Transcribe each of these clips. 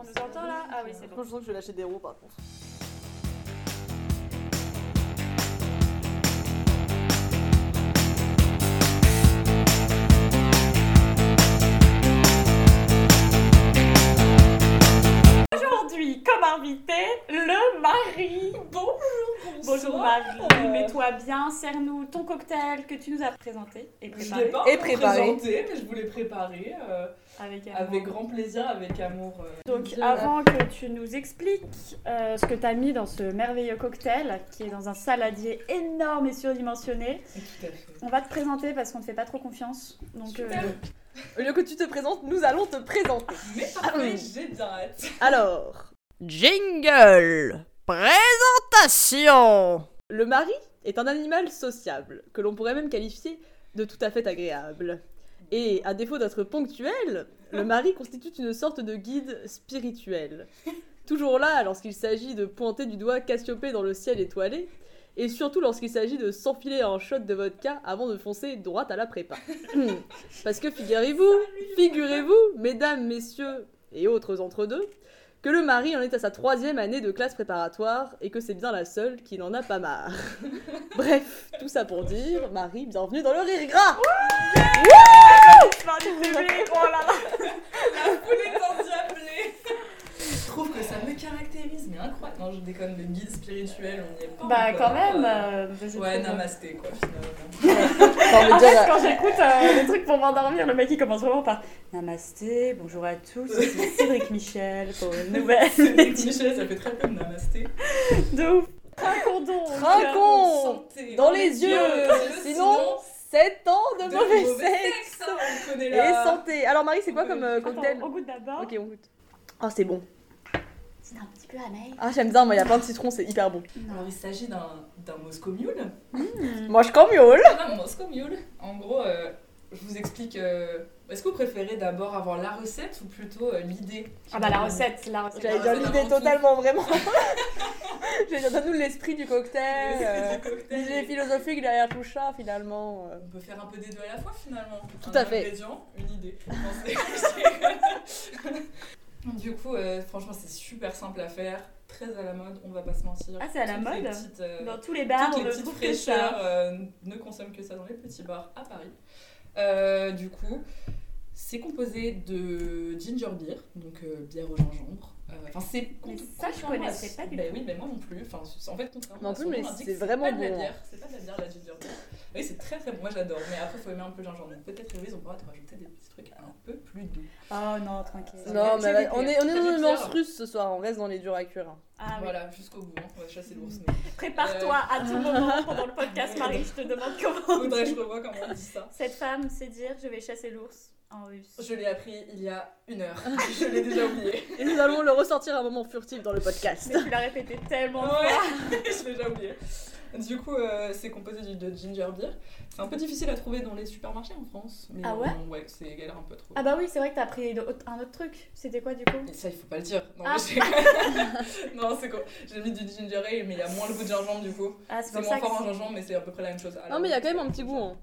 On nous entend là Ah oui, c'est bon. Je sens que je vais lâcher des roues par contre. Aujourd'hui, comme invité, le mari. Bonjour, Bonjour. Marie, Euh, mets-toi bien, sers-nous ton cocktail que tu nous as présenté et Je préparé l'ai pas Et préparé. présenté, mais je voulais préparer euh, avec amour. avec grand plaisir, avec amour. euh, Donc avant que tu nous expliques euh, ce que tu as mis dans ce merveilleux cocktail, qui est dans un saladier énorme et surdimensionné, Tout à fait. on va te présenter parce qu'on ne te fait pas trop confiance. Donc Super. euh, Au lieu que tu te présentes, nous allons te présenter. Mais parfait, j'ai bien hâte. Alors, jingle Présentation Le mari est un animal sociable, que l'on pourrait même qualifier de tout à fait agréable. Et à défaut d'être ponctuel, le mari constitue une sorte de guide spirituel. Toujours là lorsqu'il s'agit de pointer du doigt Cassiopée dans le ciel étoilé, et surtout lorsqu'il s'agit de s'enfiler un shot de vodka avant de foncer droit à la prépa. Parce que figurez-vous, figurez-vous, mesdames, messieurs et autres entre deux, que le mari en est à sa troisième année de classe préparatoire et que c'est bien la seule qui n'en a pas marre. Bref, tout ça pour dire, Marie, bienvenue dans le rire gras bébé, oh là là La foule est endiablée. Je trouve que ça me caractérise, mais incroyable. Non, je déconne, le guide spirituel, on n'y est pas. Bah quand même Euh, euh, je Ouais, namasté quoi, finalement. En fait, quand j'écoute euh, des trucs pour m'endormir, le mec il commence vraiment par Namasté, bonjour à tous, c'est Cédric Michel pour une nouvelle. Cédric Michel, ça fait très peu de namasté. De ouf. Trinquons donc. Trinquons Santé. dans les yeux Sinon, 7 ans de, de mauvais, mauvais sexe sexe, hein, on Et santé Alors Marie, c'est quoi comme euh, Attends, cocktail on goûte d'abord. Ok, on goûte. Ah, c'est bon. Amer. Ah, j'aime bien, moi, il y a plein de citrons, c'est hyper bon. Alors il s'agit d'un d'un Moscow Mule. Moi, je cambiole Un Moscow Mule. En gros, euh, je vous explique. euh, Est-ce que vous préférez d'abord avoir la recette ou plutôt euh, l'idée Ah bah la recette, la recette. J'allais dire l'idée totalement, vraiment. J'allais dire, donne-nous l'esprit du cocktail, euh, Du cocktail. l'idée philosophique derrière tout ça, finalement. euh. On peut faire un peu des deux à la fois finalement. Tout Un à fait. ingrédient, une idée. Du coup, euh, franchement, c'est super simple à faire, très à la mode, on va pas se mentir. Ah, c'est à la Toutes mode petites, euh, Dans tous les bars, toutes on les ne petites trouve que fraîcheurs ça. euh, ne consomment que ça dans les petits bars à Paris. Euh, du coup, c'est composé de ginger beer, donc euh, bière au gingembre. Euh, Enfin, c'est ça, je connaissais pas du bah tout. oui, mais moi non plus. Enfin, en fait, contrairement Non à plus, mais c'est vraiment pas de la bon, hein. bière. C'est pas de la bière, la ginger beer. Oui, c'est très très bon. Moi, j'adore. Mais après, il faut aimer un peu le gingembre. Donc peut-être, Héloïse, on pourra te rajouter des petits trucs un peu plus doux. Oh non, tranquille. Non, mais on est, on est dans une ambiance russe ce soir, on reste dans les durs à cuire. hein. Ah oui. Voilà, jusqu'au bout. hein. On va chasser l'ours. Mais Prépare-toi à tout moment pendant le podcast, Marie, je te demande comment. on Faudrait que dit. je revoie comment on dit ça. Cette femme sait dire je vais chasser l'ours en russe. Je l'ai appris il y a une heure. je l'ai déjà oublié. Et nous allons le ressortir à un moment furtif dans le podcast. Mais tu l'as répété tellement de Ouais, fois. je l'ai déjà oublié. Du coup, euh, c'est composé du- de ginger beer. C'est un peu difficile à trouver dans les supermarchés en France. Mais Ah ouais euh, Ouais, c'est galère un peu trop. Ah bah oui, c'est vrai que t'as pris un autre truc. C'était quoi du coup? Mais ça, il faut pas le dire. Non, Ah. non c'est quoi? J'ai mis du ginger ale, mais il y a moins le goût de gingembre du coup. Ah, c'est moins ça fort en gingembre, mais c'est à peu près la même chose. Non, mais il y a quand même un petit goût. Hein.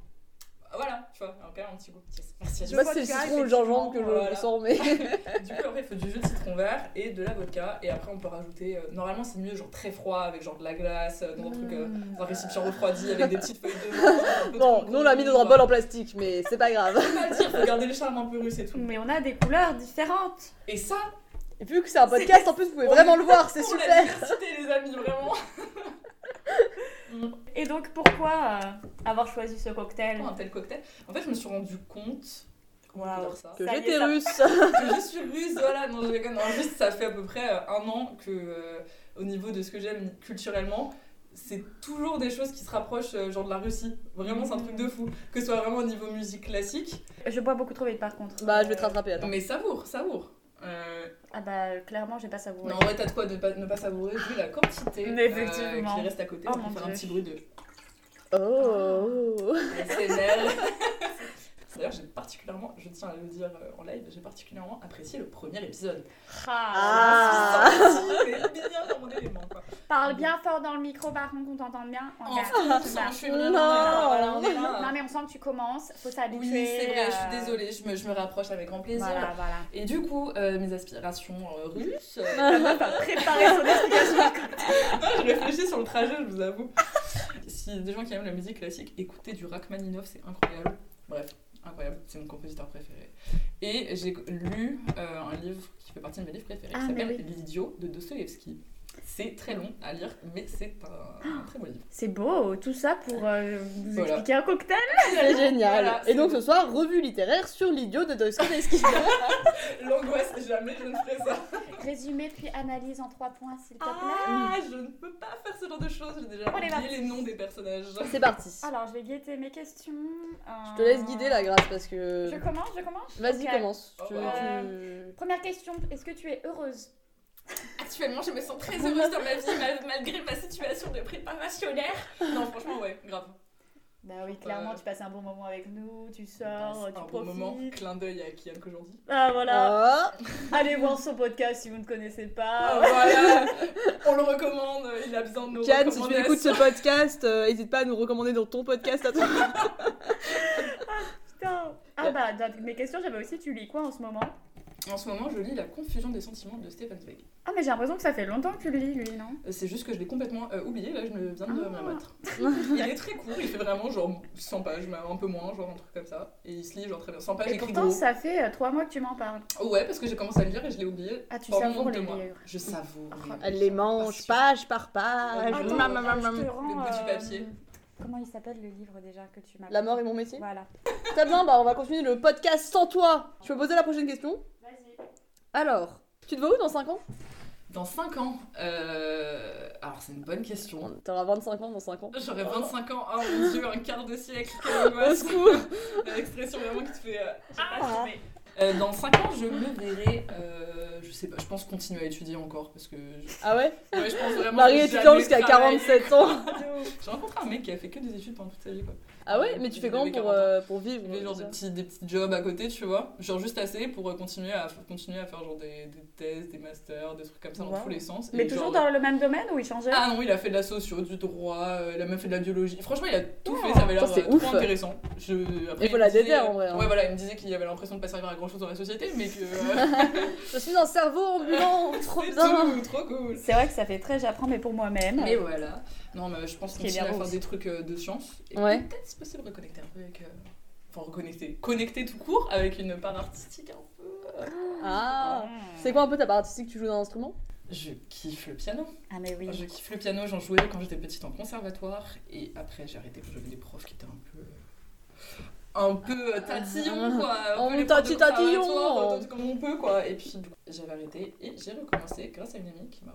Voilà, tu vois, il y a quand même un petit goût. Yes, Merci. Je sais Je pas vois si c'est le citron ou le gingembre que je effectivement, ressens, mais. Du coup, après, il faut du jus de citron vert et de la vodka. Et après, on peut rajouter. euh, normalement, c'est mieux, genre très froid, avec genre de la glace, euh, dans un truc. euh, Mmh. dans un récipient refroidi, avec des petites feuilles de Non, nous on l'a mis dans un bol en plastique, mais c'est pas grave. Faut pas le dire, faut garder le charme un peu russe et tout. Mais on a des couleurs différentes. Et ça, Et vu que c'est un podcast, en plus vous pouvez on vraiment le voir, c'est super. diversité, les amis, vraiment. Et donc pourquoi euh, avoir choisi ce cocktail un tel cocktail? En fait, je me suis rendu compte. Ça Que j'étais russe. que je suis russe, voilà. Non, je déconne. Non, juste, ça fait à peu près euh, un an que, euh, au niveau de ce que j'aime culturellement, c'est toujours des choses qui se rapprochent, euh, genre de la Russie. Vraiment, c'est un truc de fou. Que ce soit vraiment au niveau musique classique. Je bois beaucoup trop vite par contre. Bah, je vais te rattraper, attends. Mais savoure, savoure. Euh, Ah bah clairement j'ai pas savouré. non, en vrai, t'as de quoi de pas, ne pas savourer, vu la quantité effectivement. qui reste à côté. Oh on peut faire un petit bruit de Oh. ASMR. D'ailleurs, j'ai particulièrement, je tiens à le dire euh, en live, j'ai particulièrement apprécié le premier épisode. Ah. Ah. Mais bien dans mon élément, quoi. Parle bien fort dans le micro, par contre, qu'on t'entende bien. On Enfin, je suis. Non. Non, mais on sent que tu commences, faut s'habituer. Oui, c'est vrai, je suis euh, désolée, je me, je me rapproche avec grand plaisir. Voilà, voilà. Et du coup, euh, mes aspirations euh, russes. Préparer son explication. non, je réfléchis sur le trajet, je vous avoue. Si des gens qui aiment la musique classique, écoutez du Rachmaninov, c'est incroyable. Bref, incroyable, c'est mon compositeur préféré. Et j'ai lu euh, un livre qui fait partie de mes livres préférés, Ah, qui s'appelle oui. L'idiot de Dostoevsky. C'est très long à lire, mais c'est un, un très beau livre. C'est beau, tout ça pour euh, vous Voilà. expliquer un cocktail. C'est génial. Voilà, Et donc ce soir, revue littéraire sur l'idiot de Dostoevsky. L'angoisse, jamais je ne ferai ça. Résumé puis analyse en trois points, s'il te plaît. Ah, je ne peux pas faire ce genre de choses, j'ai déjà oublié les noms des personnages. C'est parti. Alors, je vais guetter mes questions. Euh, Je te laisse guider la grâce parce que. Je commence, je commence Vas-y, Ok. commence. Oh, Tu- ouais. tu- Première question, est-ce que tu es heureuse? Actuellement, je me sens très heureuse dans ma vie, mal- malgré ma situation de préparationnaire. Non, franchement, ouais, grave. Bah oui, clairement, Euh, tu passes un bon moment avec nous, tu sors, tu un bon profites. moment. Clin d'œil à Kian qu'aujourd'hui. Ah voilà, Ah, allez voir son podcast si vous ne connaissez pas. voilà, on le recommande, il a besoin de nos Kian, si tu écoutes ce podcast, euh, n'hésite pas à nous recommander dans ton podcast à toi. Putain. Ah bah, dans mes questions, j'avais aussi, tu lis quoi en ce moment? En ce moment, je lis La confusion des sentiments de Stefan Zweig. Ah mais j'ai l'impression que ça fait longtemps que tu le lis, lui, non? Euh, C'est juste que je l'ai complètement euh, oublié, là je me viens de Ah. me remettre. Il est très court, il fait vraiment genre 100 pages, mais un peu moins, genre un truc comme ça. Et il se lit genre très bien. 100 pages Et pourtant, gros. ça fait euh, trois mois que tu m'en parles. Oh ouais, parce que j'ai commencé à le lire et je l'ai oublié. Ah, tu savoures les mois. livres. Je savoure. Oh. Elle les mange page par page. Attends, Mam, mam, mam, je mam. te rends, Le bout du euh, papier. Comment il s'appelle le livre déjà que tu m'as La mort est mon métier. Voilà. Très bien, bah on va continuer le podcast sans toi. Tu peux poser la prochaine question. Alors, tu te vois où dans 5 ans? Dans 5 ans, euh... alors c'est une bonne question. T'auras 25 ans dans 5 ans. J'aurais 25 ans, oh mon dieu, un quart de siècle, Au secours L'expression vraiment qui te fait... euh, Ah. Euh, dans 5 ans, je me verrai, euh, je sais pas, je pense continuer à étudier encore parce que je, Ah ouais? Ouais, je pense vraiment Marie étudiante jusqu'à travailler. 47 ans. J'ai rencontré un mec qui a fait que des études pendant toute sa vie quoi. Ah ouais Mais tu fais comment pour, 40 ans. euh, pour vivre Il fait genre des petits, des petits jobs à côté, tu vois. Genre juste assez pour euh, continuer à, continuer à faire genre des, des thèses, des masters, des trucs comme ça dans tous les sens. Mais Et toujours genre- dans le même domaine ou il changeait? Ah non, il a fait de la socio, du droit, euh, il a même fait de la biologie. Franchement, il a tout Oh, fait, ça avait l'air trop ouf. intéressant. Je... Après, Il faut me la disait- déter, en vrai, hein. Ouais, voilà, il me disait qu'il avait l'impression de pas servir à grand chose dans la société, mais que. Je suis un cerveau ambulant, trop bien tout, trop cool. C'est vrai que ça fait très j'apprends mais pour moi-même. Mais voilà. Non, mais je pense est continuer à faire aussi. des trucs euh, de science. Et Ouais. peut-être, si possible, reconnecter un peu avec. euh, Enfin, reconnecter. Connecter tout court avec une part artistique un peu. euh. Ah Ah. C'est quoi un peu ta part artistique? Tu joues d'un instrument? Je kiffe le piano. Ah mais oui. Je kiffe le piano, j'en jouais quand j'étais petite en conservatoire et après j'ai arrêté quand j'avais des profs qui étaient un peu un peu euh, quoi, Oh, peu les profs de tati tatillon. euh, comme on peut quoi. Et puis du coup, j'avais arrêté et j'ai recommencé grâce à une amie qui m'a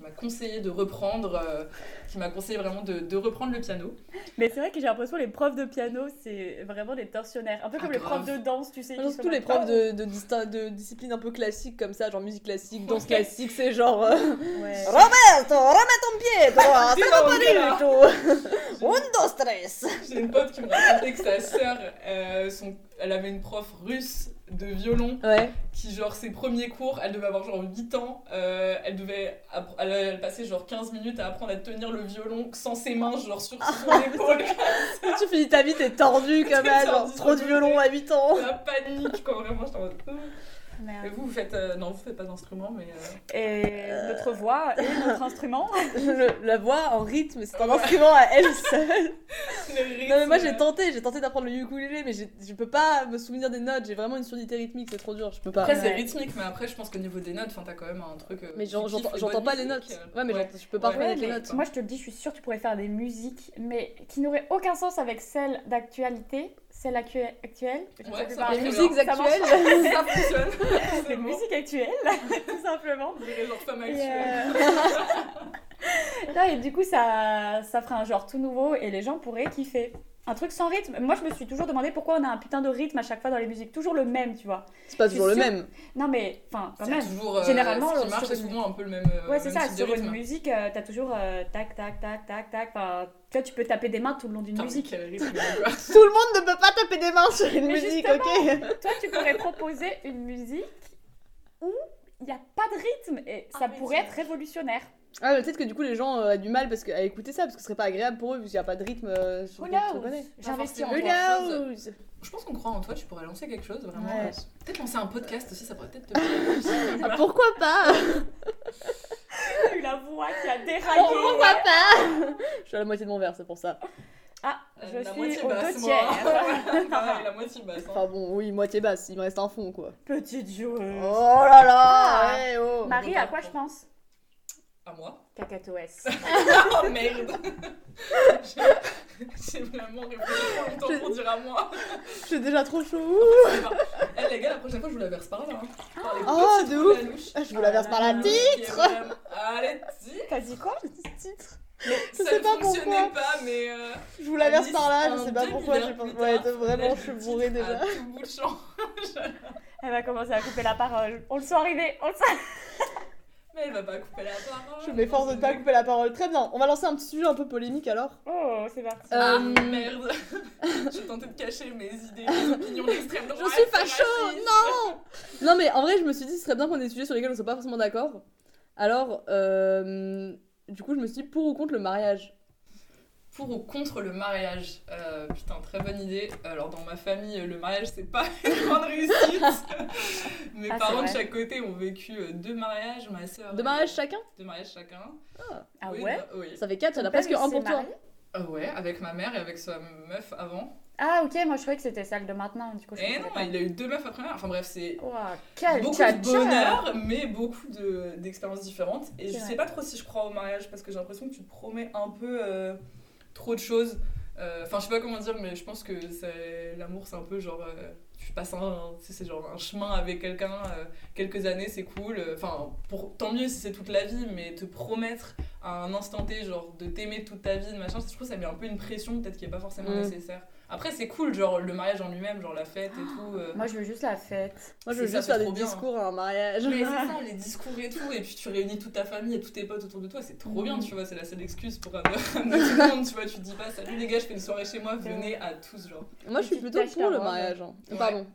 m'a conseillé de reprendre euh, qui m'a conseillé vraiment de, de reprendre le piano. Mais c'est vrai que j'ai l'impression que les profs de piano, c'est vraiment des tortionnaires. Un peu Ah, comme les profs de danse, tu sais. Genre, qui Surtout les profs oh. de, de, de disciplines un peu classiques comme ça, genre musique classique, danse classique, c'est genre... euh, Ouais. Roberto, remets ton pied, Dis ça va pas du tout Un, dos, tres J'ai une pote qui me racontait que sa sœur euh, son- elle avait une prof russe de violon Ouais. qui genre ses premiers cours, elle devait avoir genre 8 ans, euh, elle devait elle, elle passait genre 15 minutes à apprendre à tenir le violon sans ses mains genre sur son épaule, tu finis ta vie, t'es tordu comme sur trop de violon à 8 ans la panique quoi vraiment j'étais en mode euh. Merde. Et vous vous faites euh, non vous faites pas d'instrument mais euh, Et notre voix et notre instrument. Le- La voix en rythme, c'est un instrument à elle seule Non mais moi j'ai tenté, j'ai tenté d'apprendre le ukulélé, mais je peux pas me souvenir des notes, j'ai vraiment une surdité rythmique, c'est trop dur, je peux pas. Après c'est Ouais. rythmique mais après je pense qu'au niveau des notes t'as quand même un truc euh, Mais j'entends pas les notes. Ouais, mais ouais. je peux pas Ouais, reconnaître les notes. Moi, je te le dis, je suis sûre que tu pourrais faire des musiques, mais qui n'auraient aucun sens avec celles d'actualité, celles actu- actuelles. Je ne sais Ouais, ça. Les musiques actuelles ça fonctionne Les musiques actuelles, tout simplement. Dirait genre femme Et, actuelle euh, non, et du coup, ça, ça ferait un genre tout nouveau et les gens pourraient kiffer. Un truc sans rythme. Moi, je me suis toujours demandé pourquoi on a un putain de rythme à chaque fois dans les musiques. Toujours le même, tu vois. C'est pas toujours le même. Non, mais, enfin, quand C'est même. toujours euh, Généralement, ce sur qui marche c'est une- souvent un peu le même euh, Ouais, c'est ça. Sur une musique, euh, t'as toujours euh, tac, tac, tac, tac, tac. Enfin, tu vois, tu peux taper des mains tout le long d'une musique. rythme. Tout le monde ne peut pas taper des mains sur une Mais musique, ok Toi, tu pourrais proposer une musique où il n'y a pas de rythme et ça Ah, pourrait être révolutionnaire. Ah, mais peut-être que du coup, les gens euh, ont du mal parce que, à écouter ça, parce que ce serait pas agréable pour eux, vu qu'il n'y a pas de rythme euh, sur Who knows. J'investis en. Who knows Je pense qu'on croit en toi, tu pourrais lancer quelque chose, vraiment. Ouais. Peut-être lancer un podcast aussi, ça pourrait peut-être te plaire. Ah, pourquoi pas Eu la voix qui a déraillé. Pourquoi pas Je suis à la moitié de mon verre, c'est pour ça. Ah, Euh, je la suis moitié au basse, deux moi. tiers. Pareil, la moitié basse. hein. Enfin bon, oui, moitié basse, il me reste un fond, quoi. Petite joueuse. Oh là là Ah. ouais, oh. Marie, à quoi je pense À moi Cacatoès. Oh merde J'ai- vraiment réfléchi longtemps pour dire à moi. J'ai déjà trop chaud. Eh les gars, la prochaine fois, je vous la verse par là. Hein. Par les Oh, de ouf. Ah, je vous la verse par la Euh, titre Allez, titre T'as dit quoi? Titre Ça sais ne pas pourquoi. pas, mais... euh, Je vous la verse par là, je sais pas pourquoi pensé. plus Ouais, vraiment, je suis bourrée déjà. À tout bout de champ. Elle va commencer à couper la parole. On le sent arriver, on le sent. Mais elle va pas couper la parole. Je m'efforce de ne pas couper la parole. Très bien, on va lancer un petit sujet un peu polémique alors. Oh, c'est parti. Ah Euh, merde Je tentais de cacher mes idées, mes opinions d'extrême droite. Je suis c'est facho. Non Non mais en vrai je me suis dit ce serait bien qu'on ait des sujets sur lesquels on soit pas forcément d'accord. Alors euh, du coup je me suis dit pour ou contre le mariage? Pour ou contre le mariage Euh, Putain, très bonne idée. Alors, dans ma famille, le mariage, c'est pas une grande réussite. Mes Ah, parents de chaque côté ont vécu euh, deux mariages. Ma sœur. Deux mariages chacun? Deux mariages chacun. Ah Oui, ouais bah, Oui. Ça fait 4, il y en a Ton père, presque un pour toi. Euh, ouais, avec ma mère et avec sa meuf avant. Ah ok, moi je croyais que c'était celle de maintenant. Du coup, je Et savais non, pas. il a eu deux meufs après. Enfin bref, c'est quel beaucoup tcha-tcha. de bonheur, mais beaucoup de- d'expériences différentes. Et je vrai. sais pas trop si je crois au mariage parce que j'ai l'impression que tu te promets un peu euh, trop de choses. Euh, Enfin, je sais pas comment dire, mais je pense que l'amour, c'est un peu genre. euh, tu passes un, c'est genre un chemin avec quelqu'un, euh, quelques années, c'est cool. Enfin, pour tant mieux si c'est toute la vie, mais te promettre à un instant T, genre de t'aimer toute ta vie, de machin, je trouve que ça met un peu une pression, peut-être qui est pas forcément Mm. nécessaire. Après, c'est cool, genre le mariage en lui-même, genre la fête et tout. euh. Moi je veux juste la fête. Moi je veux C'est ça, juste c'est faire des trop bien. discours à un mariage. Mais c'est ça, les discours et tout, et puis tu réunis toute ta famille et tous tes potes autour de toi, c'est trop bien, tu vois, c'est la seule excuse pour amener tout le monde, tu vois, tu te dis pas, salut les gars, je fais une soirée chez moi, venez à tous, genre. Moi je suis plutôt pour le mariage. hein. Ouais. Pardon.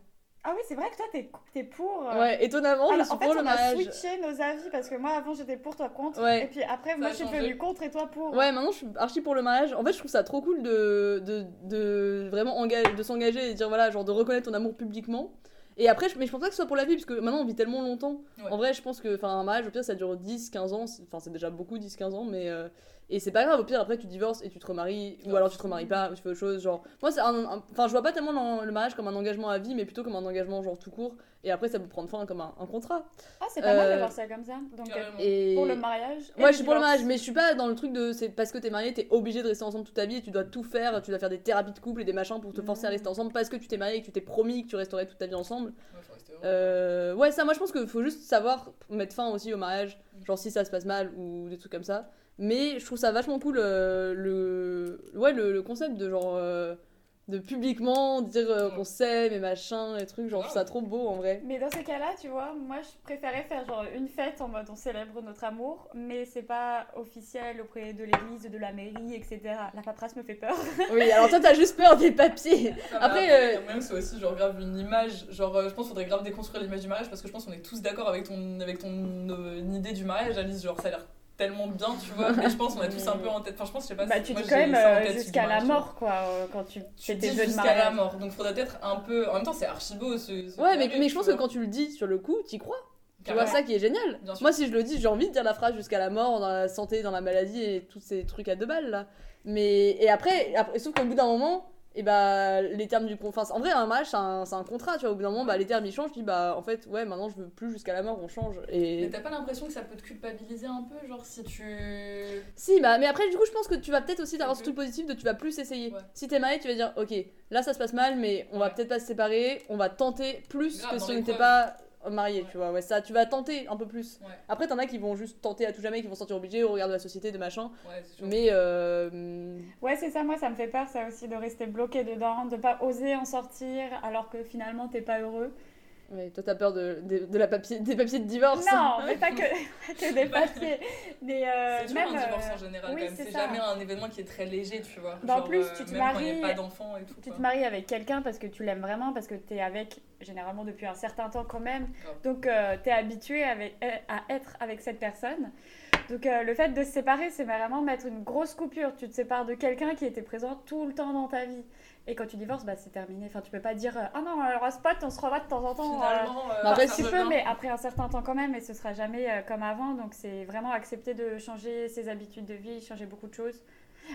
Ah oui, c'est vrai que toi t'es t'es pour. euh, Ouais, étonnamment je Alors, suis en fait, pour le on a mariage. switché nos avis parce que moi avant j'étais pour, toi contre. Ouais. Et puis après, moi a je suis devenue contre et toi pour. Ouais, maintenant je suis archi pour le mariage. En fait, je trouve ça trop cool de, de, de vraiment engager, de s'engager et dire voilà, genre de reconnaître ton amour publiquement. Et après, je, mais je pense pas que ce soit pour la vie, parce que maintenant on vit tellement longtemps. Ouais. En vrai, je pense que enfin, un mariage, au pire, ça dure 10-15 ans. c'est- Enfin, c'est déjà beaucoup, 10-15 ans, mais. euh, et c'est pas grave, au pire, après tu divorces et tu te remaries, ou alors tu te remaries pas, ou tu fais autre chose. Genre, moi, c'est Enfin, je vois pas tellement le le mariage comme un engagement à vie, mais plutôt comme un engagement genre tout court. Et après, ça peut prendre fin comme un, un contrat. Ah, c'est pas mal de Euh, voir ça comme ça. Donc euh. Et... pour le mariage. et Ouais, je suis pour le mariage, mais je suis pas dans le truc de c'est parce que t'es marié, t'es obligé de rester ensemble toute ta vie et tu dois tout faire, tu dois faire des thérapies de couple et des machins pour te forcer à rester ensemble parce que tu t'es marié et que tu t'es promis que tu resterais toute ta vie ensemble. Ouais. Euh, ouais, ça, moi je pense qu'il faut juste savoir mettre fin aussi au mariage, genre si ça se passe mal ou des trucs comme ça. Mais je trouve ça vachement cool euh, le, ouais, le, le concept de genre. euh, de publiquement dire euh, qu'on s'aime et machin et trucs, genre je trouve ça trop beau en vrai. Mais dans ces cas-là, tu vois, moi je préférais faire genre une fête en mode on célèbre notre amour, mais c'est pas officiel auprès de l'église, de la mairie, etc. La paperasse me fait peur. Oui, alors toi t'as juste peur des papiers. Non, après, euh, même c'est aussi genre grave une image, genre euh, je pense qu'il faudrait grave déconstruire l'image du mariage parce que je pense qu'on est tous d'accord avec ton, avec ton euh, idée du mariage, Alice, genre ça a l'air tellement bien, tu vois, mais je pense qu'on a tous un peu en tête, enfin je pense, je sais pas bah si- tu moi, dis quand même euh, jusqu'à la mort quoi, euh, quand tu Tu fais tes dis jeux de jusqu'à la mort, donc faudrait être un peu. En même temps, c'est archi beau ce. ce Ouais, mais, mais je pense que quand tu le dis sur le coup, t'y crois. Tu vois ça qui est génial. Moi, si je le dis, j'ai envie de dire la phrase jusqu'à la mort, dans la santé, dans la maladie et tous ces trucs à deux balles là. Mais et après, après sauf qu'au bout d'un moment, et bah les termes du contrat. En vrai, un mariage, c'est un, c'est un contrat. Tu vois, au bout d'un moment, bah les termes ils changent. Tu dis bah en fait, ouais, maintenant je veux plus jusqu'à la mort, on change. Mais Et t'as pas l'impression que ça peut te culpabiliser un peu, genre si tu. si, bah mais après du coup, je pense que tu vas peut-être aussi avoir ce truc positif de tu vas plus essayer. Ouais. Si t'es marié, tu vas dire ok, là ça se passe mal, mais on va peut-être pas se séparer. On va tenter plus Grave, que si on n'était pas marié. Ouais. Tu vois, ouais, ça, tu vas tenter un peu plus. Ouais, Après, t'en as qui vont juste tenter à tout jamais, qui vont se sentir obligés au regard de la société, de machin. ouais. Mais euh, Ouais, c'est ça, moi ça me fait peur ça aussi de rester bloqué dedans, de pas oser en sortir alors que finalement t'es pas heureux. Ouais, toi, t'as peur de, de, de la papier, des papiers de divorce. Non, mais pas que, que des papiers. Mais euh, C'est toujours même. un divorce euh, en général oui, quand même. c'est jamais un événement qui est très léger, tu vois. Bah, en plus, euh, tu te maries- pas d'enfants et tout. Tu quoi. te maries avec quelqu'un parce que tu l'aimes vraiment, parce que t'es avec généralement depuis un certain temps quand même. Donc euh, t'es habitué avec, à être avec cette personne. Donc euh, le fait de se séparer, c'est vraiment mettre une grosse coupure. Tu te sépares de quelqu'un qui était présent tout le temps dans ta vie. Et quand tu divorces, bah, c'est terminé. Enfin, tu peux pas dire euh, Ah non, alors on se pote, on se revoit de temps en temps. euh, Finalement, euh, Bah, après, tu peux, mais après un certain temps quand même, et ce sera jamais euh, comme avant. Donc c'est vraiment accepter de changer ses habitudes de vie, changer beaucoup de choses.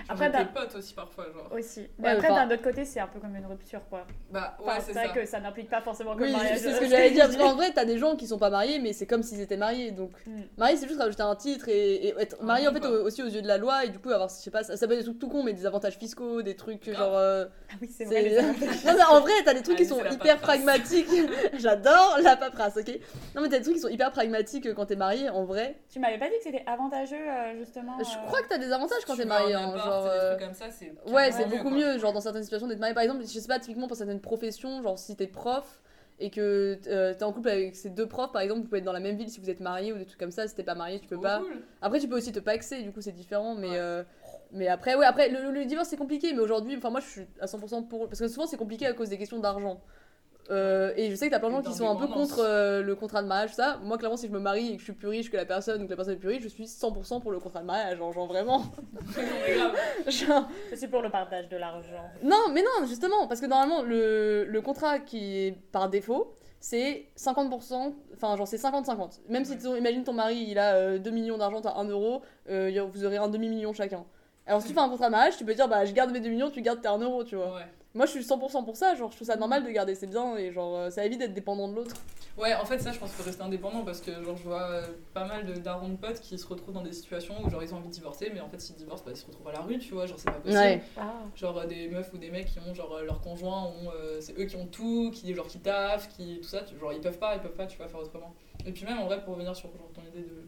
Après, des d'un- potes aussi parfois, genre. aussi. Mais Ouais, après, d'un autre côté, c'est un peu comme une rupture, quoi. Bah ouais, Enfin, c'est vrai ça. que ça n'implique pas forcément que Oui, le mariage. c'est ce que j'allais dire. Parce qu'en vrai, t'as des gens qui sont pas mariés, mais c'est comme s'ils étaient mariés. Donc, Mm. marié, c'est juste rajouter un titre et, et être marié en fait au- aussi aux yeux de la loi et du coup avoir, je sais pas, ça, ça peut être des trucs tout con, mais des avantages fiscaux, des trucs Grave. genre. euh, Ah oui, c'est vrai. non, mais en vrai, t'as des trucs qui sont hyper pragmatiques. J'adore la paperasse, ok Non, mais t'as des trucs qui sont hyper pragmatiques quand t'es marié, en vrai. Tu m'avais pas dit que c'était avantageux, euh, justement. Je euh, crois que t'as des avantages quand Tu t'es marié, hein, genre. des euh, trucs comme ça, c'est Ouais, c'est beaucoup mieux, genre dans certaines situations d'être marié. Par exemple, je sais pas, typiquement pour certaines professions, genre si t'es prof et que euh, t'es en couple avec ces deux profs, par exemple, vous pouvez être dans la même ville si vous êtes marié ou des trucs comme ça. Si t'es pas marié, tu peux pas. cool. Après, tu peux aussi te paxer, du coup, c'est différent, mais. Ouais. euh, mais après, ouais, après, le, le divorce c'est compliqué, mais aujourd'hui, enfin, moi je suis à 100% pour. Parce que souvent c'est compliqué à cause des questions d'argent. Euh, et je sais que t'as plein de gens qui sont un peu contre euh, le contrat de mariage, ça. Moi, clairement, si je me marie et que je suis plus riche que la personne ou que la personne est plus riche, je suis 100% pour le contrat de mariage, genre, genre vraiment. Genre, C'est pour le partage de l'argent. non, mais non, justement, parce que normalement, le, le contrat qui est par défaut, c'est 50%, enfin, genre, c'est 50-50. Même si, ton- imagine, ton mari, il a euh, 2 millions d'argent, t'as 1 euro, euh, vous aurez un demi-million chacun. Alors, si tu fais un contrat de mariage, tu peux dire, bah, je garde mes 2 millions, tu gardes tes 1 euro, tu vois. Ouais. Moi, je suis 100% pour ça, genre, je trouve ça normal de garder, c'est bien, et genre, euh, ça évite d'être dépendant de l'autre. Ouais, en fait, ça, je pense faut rester indépendant parce que, genre, je vois euh, pas mal de darons de potes qui se retrouvent dans des situations où, genre, ils ont envie de divorcer, mais en fait, s'ils divorcent, bah, ils se retrouvent à la rue, tu vois, genre, c'est pas possible. Ah. Genre, euh, des meufs ou des mecs qui ont, genre, leurs conjoints, ont, euh, c'est eux qui ont tout, qui, genre, qui taffent, qui, tout ça, tu- genre, ils peuvent pas, ils peuvent pas, tu vas faire autrement. Et puis, même en vrai, pour revenir sur genre, ton idée de.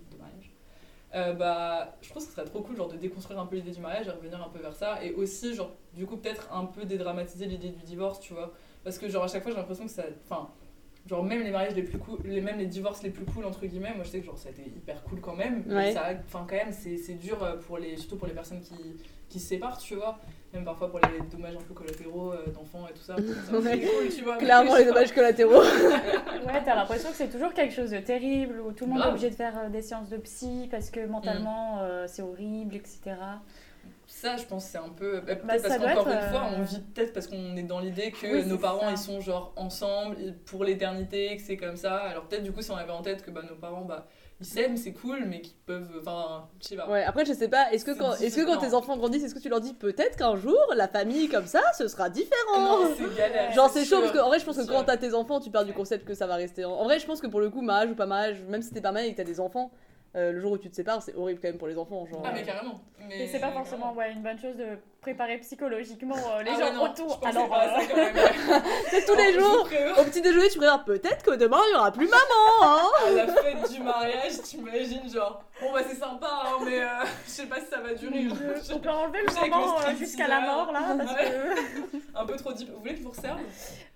Euh, bah, je pense que ce serait trop cool genre de déconstruire un peu l'idée du mariage et revenir un peu vers ça et aussi genre du coup peut-être un peu dédramatiser l'idée du divorce tu vois parce que genre à chaque fois j'ai l'impression que ça enfin genre même les mariages les plus cool les même les divorces les plus cool entre guillemets moi je sais que genre ça a été hyper cool quand même mais Ouais. ça enfin quand même c'est c'est dur euh, pour les surtout pour les personnes qui qui se séparent tu vois même parfois pour les dommages un peu collatéraux euh, d'enfants et tout ça, ça Ouais. c'est cool tu vois Clairement, les dommages collatéraux. Ouais, t'as l'impression que c'est toujours quelque chose de terrible, où tout le monde est obligé de faire euh, des séances de psy parce que mentalement Mm. euh, c'est horrible, etc. Ça, je pense, c'est un peu. bah, Peut-être Bah, parce qu'encore être, une fois, on vit peut-être parce qu'on est dans l'idée que Oui, nos parents ça. ils sont genre ensemble pour l'éternité, que c'est comme ça. Alors peut-être du coup, si on avait en tête que bah, nos parents, bah, ils s'aiment, c'est cool, mais qu'ils peuvent. Enfin, je sais pas. Ouais, après, je sais pas, est-ce que, quand, est-ce que quand tes enfants grandissent, est-ce que tu leur dis peut-être qu'un jour, la famille comme ça, ce sera différent? Non, c'est galère. Genre c'est chaud parce qu'en vrai je pense que quand t'as tes enfants tu pars du concept que ça va rester. En en vrai je pense que pour le coup mariage ou pas mariage, même si t'es pas marié et que t'as des enfants, euh, le jour où tu te sépares c'est horrible quand même pour les enfants. Genre, Ah, mais carrément. Mais Et c'est pas forcément ouais, une bonne chose de préparer psychologiquement euh, les Ah gens ouais, non, autour. je Alors, euh, c'est tous les je jours au petit déjeuner tu prépares peut-être que demain il y aura plus maman hein À la fête du mariage, t'imagines, genre, bon bah c'est sympa, hein, mais euh, je sais pas si ça va durer. mon Dieu, on peut enlever le moment euh, jusqu'à la mort là parce Ouais. que Un peu trop deep. Vous voulez que je vous resserve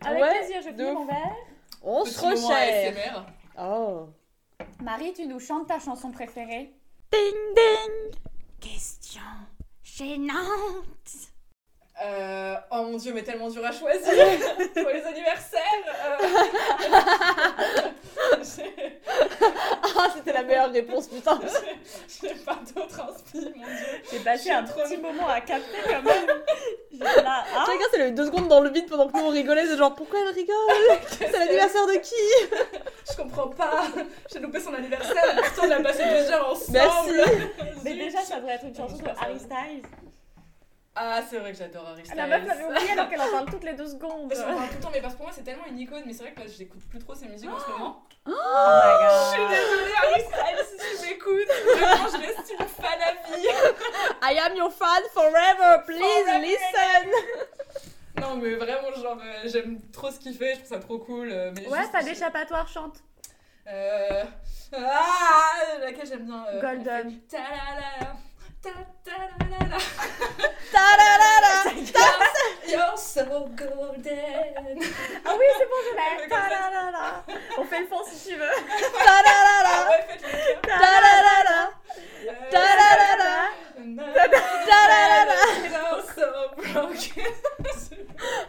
avec Ouais, plaisir je de finis mon verre. On Petit se ASMR. Oh Marie, tu nous chantes ta chanson préférée? Ding ding Question gênante Euh, oh mon dieu, mais tellement dur à choisir pour les anniversaires. euh. Ah c'était la meilleure réponse putain J'ai j'ai pas d'autre inspi, mon dieu. J'ai passé un trop petit moment à capter quand même. J'étais là, ah, Chacun c'est les deux secondes dans le vide pendant que nous on rigolait c'est genre pourquoi elle rigole? C'est l'anniversaire de qui? Je comprends pas. J'ai loupé son anniversaire. Pourtant, on l'a passé deux heures ensemble. Merci mais déjà ça devrait être une chanson de Harry Styles. Ah, c'est vrai que j'adore Harry Styles. La meuf l'avait oublié alors qu'elle en parle toutes les deux secondes. Je parle tout le temps, mais parce que pour moi c'est tellement une icône, mais c'est vrai que là j'écoute plus trop ses musiques en ce moment. Oh my Je suis god. désolée Harry Styles si tu m'écoutes, vraiment je reste une fan à vie. I am your fan forever please Forever. listen Non mais vraiment genre euh, j'aime trop ce qu'il fait, je trouve ça trop cool. euh, mais Ouais, pas d'échappatoire, chante. Euh... Ah, laquelle j'aime bien. euh, Golden. ta-la-la, ta-ta-la-la-la. Ta-da-da-da. You're so golden. Ah oui, c'est bon, je l'ai. Ta-da-da-da. On fait le fond si tu veux. Ta-da-da-da. Ta-da-da-da. Ta-da-da-da. Ta-da-da-da. You're so broken.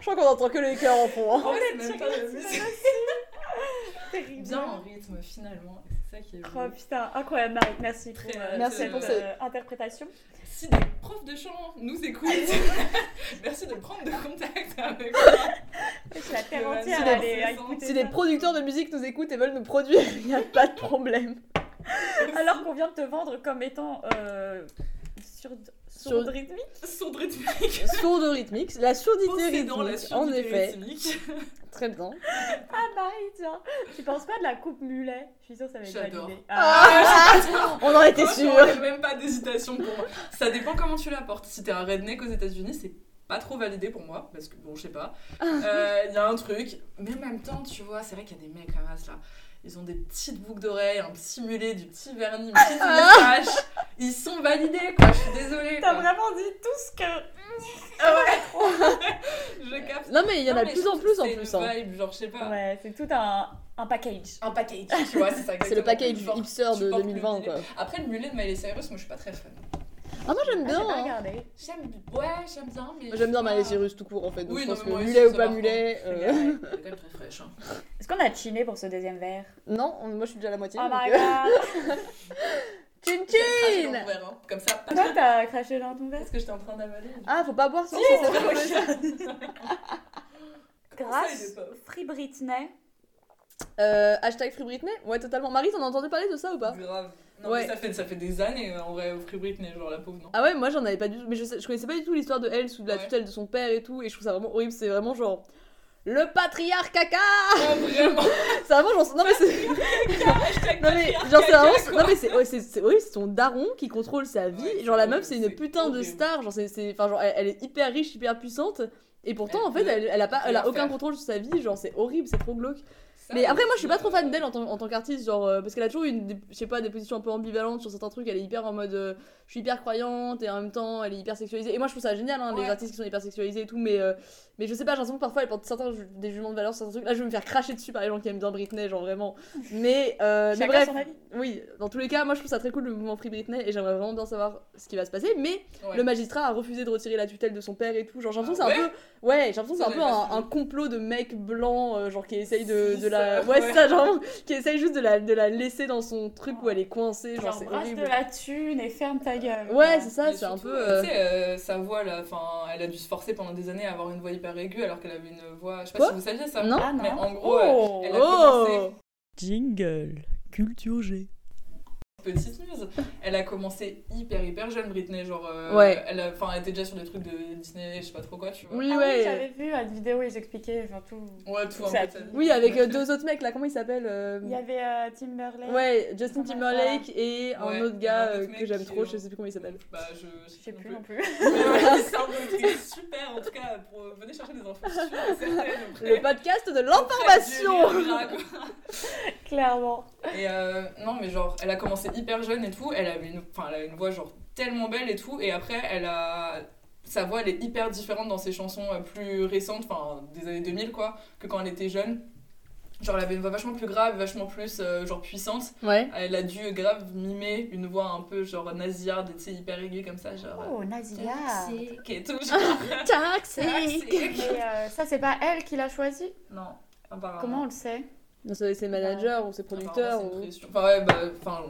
Je crois qu'on entend que les cœurs en fond. hein. En vrai, c'est même pas la musique. bien en rythme finalement. Et c'est ça qui est Oh putain, incroyable Marie, merci pour, Très, euh, euh, Merci cette pour euh, interprétation. Si des profs de chant nous écoutent, merci de prendre de contact avec moi. Je suis la terre entière à Si ça. des producteurs de musique nous écoutent et veulent nous produire, il n'y a pas de problème. Alors qu'on vient de te vendre comme étant euh, sourde rythmique. Son de rythmique. Sourde rythmique, la surdité Possédant la rythmique, en effet. rythmique. Très bien. Ah Marie, tiens, tu penses pas de la coupe mulet? Je suis sûre que ça va être validé. Ah, on en était sûr. il y a même pas d'hésitation pour moi. Ça dépend comment tu l'apportes. Si t'es un redneck aux États-Unis, c'est pas trop validé pour moi, parce que bon, je sais pas. Euh, Il y a un truc, mais en même temps, tu vois, c'est vrai qu'il y a des mecs comme ça là. Ils ont des petites boucles d'oreilles, un petit mulet, du petit vernis, une petite moustache. Ils sont validés, quoi. Je suis désolée. T'as vraiment dit tout ce que. Je capte. Non mais il y en a de plus en plus en c'est plus. une hein. vibe, genre, je sais pas. Ouais, c'est tout un, un package. Un package, tu vois, c'est ça. C'est le package hipster de portes le 2020 mulet. quoi. Après, le mulet de Miley Cyrus, moi je suis pas très fan. Ah moi j'aime Ah, bien. hein. regardé. J'aime, ouais, j'aime bien, mais. Moi, J'aime bien pas- Cyrus tout court en fait. Donc Oui, je pense mais que mulet ou pas mulet. euh, Elle est quand même très fraîche. Hein. Est-ce qu'on a chiné pour ce deuxième verre? Non, moi je suis déjà à la moitié. Oh donc, my euh, god mon verre, hein, Comme ça. Pourquoi t'as craché dans ton verre? Parce que j'étais en train d'avaler. Ah faut pas boire ça. Si, ça c'est il Grâce Free Britney. Euh, hashtag Free Britney? Ouais totalement. Marie t'en as entendu parler de ça ou pas? Grave. Non, Ouais. mais ça fait, ça fait des années en vrai au Free Britney, genre la pauvre, non Ah ouais moi j'en avais pas du tout. Mais je, je connaissais pas du tout l'histoire de elle sous la Ouais. tutelle de son père et tout. Et je trouve ça vraiment horrible. C'est vraiment genre. Le patriarcat caca Ah, vraiment C'est vraiment genre. Non mais c'est. Non mais genre c'est vraiment quoi. non mais c'est c'est horrible c'est son daron qui contrôle sa vie Ouais, genre la meuf c'est une putain de star genre c'est enfin genre elle, elle est hyper riche hyper puissante et pourtant Elle en fait elle, elle a pas elle a aucun faire. contrôle sur sa vie genre c'est horrible c'est trop glauque Ça, mais après moi je suis pas trop fan d'elle en tant, qu'artiste genre euh, parce qu'elle a toujours eu une des- je sais pas des positions un peu ambivalentes sur certains trucs elle est hyper en mode euh, je suis hyper croyante et en même temps elle est hyper sexualisée et moi je trouve ça génial hein, les artistes qui sont hyper sexualisés et tout mais euh, mais je sais pas j'ai l'impression que parfois elle porte certains des jugements de valeur sur certains trucs là je vais me faire cracher dessus par les gens qui aiment bien Britney genre vraiment mais euh, mais bref oui, dans tous les cas, moi je trouve ça très cool le mouvement Free Britney et j'aimerais vraiment bien savoir ce qui va se passer. Mais ouais. le magistrat a refusé de retirer la tutelle de son père et tout. Genre, j'ai l'impression Ah que c'est un peu. Ouais, j'ai l'impression que Ça, c'est un peu un, complot de mecs blancs, euh, genre qui essayent de, la. Ouais, c'est ouais. ça, genre qui essayent juste de la, de la laisser dans son truc où elle est coincée. Genre, Genre, c'est horrible. de la thune et ferme ta gueule. Ouais, c'est ça, c'est un surtout, peu. euh, euh, Tu sais, euh, sa voix là, enfin, elle a dû se forcer pendant des années à avoir une voix hyper aiguë alors qu'elle avait une voix. Je sais pas Quoi si vous saviez ça. Non. Ah non. Mais en gros, euh, Oh. elle a Oh commencé. Jingle, culture G. Petite news, elle a commencé hyper hyper jeune Britney, genre euh, Ouais. elle a, enfin elle était déjà sur des trucs de Disney, je sais pas trop quoi, tu vois. Oui, Ah ouais. oui, j'avais vu une vidéo où ils expliquaient enfin, tout. Ouais, tout sa vie. Oui, avec euh, deux autres mecs là, comment ils s'appellent euh, Il y avait euh, Timberlake. Ouais, Justin Timberlake et un Ouais, autre gars un autre mec que j'aime trop, est- je sais plus comment il s'appelle. Bah je, Je sais plus non plus. plus. Mais ouais, c'est un truc super en tout cas, pour, venez chercher des infos sûres Le podcast de l'information. Clairement. Et euh, non, mais genre, elle a commencé hyper jeune et tout. Elle avait une, elle a une voix genre tellement belle et tout. Et après, elle a. Sa voix, elle est hyper différente dans ses chansons euh, plus récentes, enfin des années 2000 quoi, que quand elle était jeune. Genre, elle avait une voix vachement plus grave, vachement plus euh, genre puissante. Ouais. Elle a dû grave mimer une voix un peu genre nasillarde, tu sais, hyper aiguë comme ça, genre. Oh, Nazia. Toxique et tout. genre. Toxique. Mais euh, ça, c'est pas elle qui l'a choisi? Non, apparemment. Comment on le sait? Non, ça doit être ses managers ou ses producteurs. Apparemment, c'est ou-. Enfin, ouais, bah, enfin,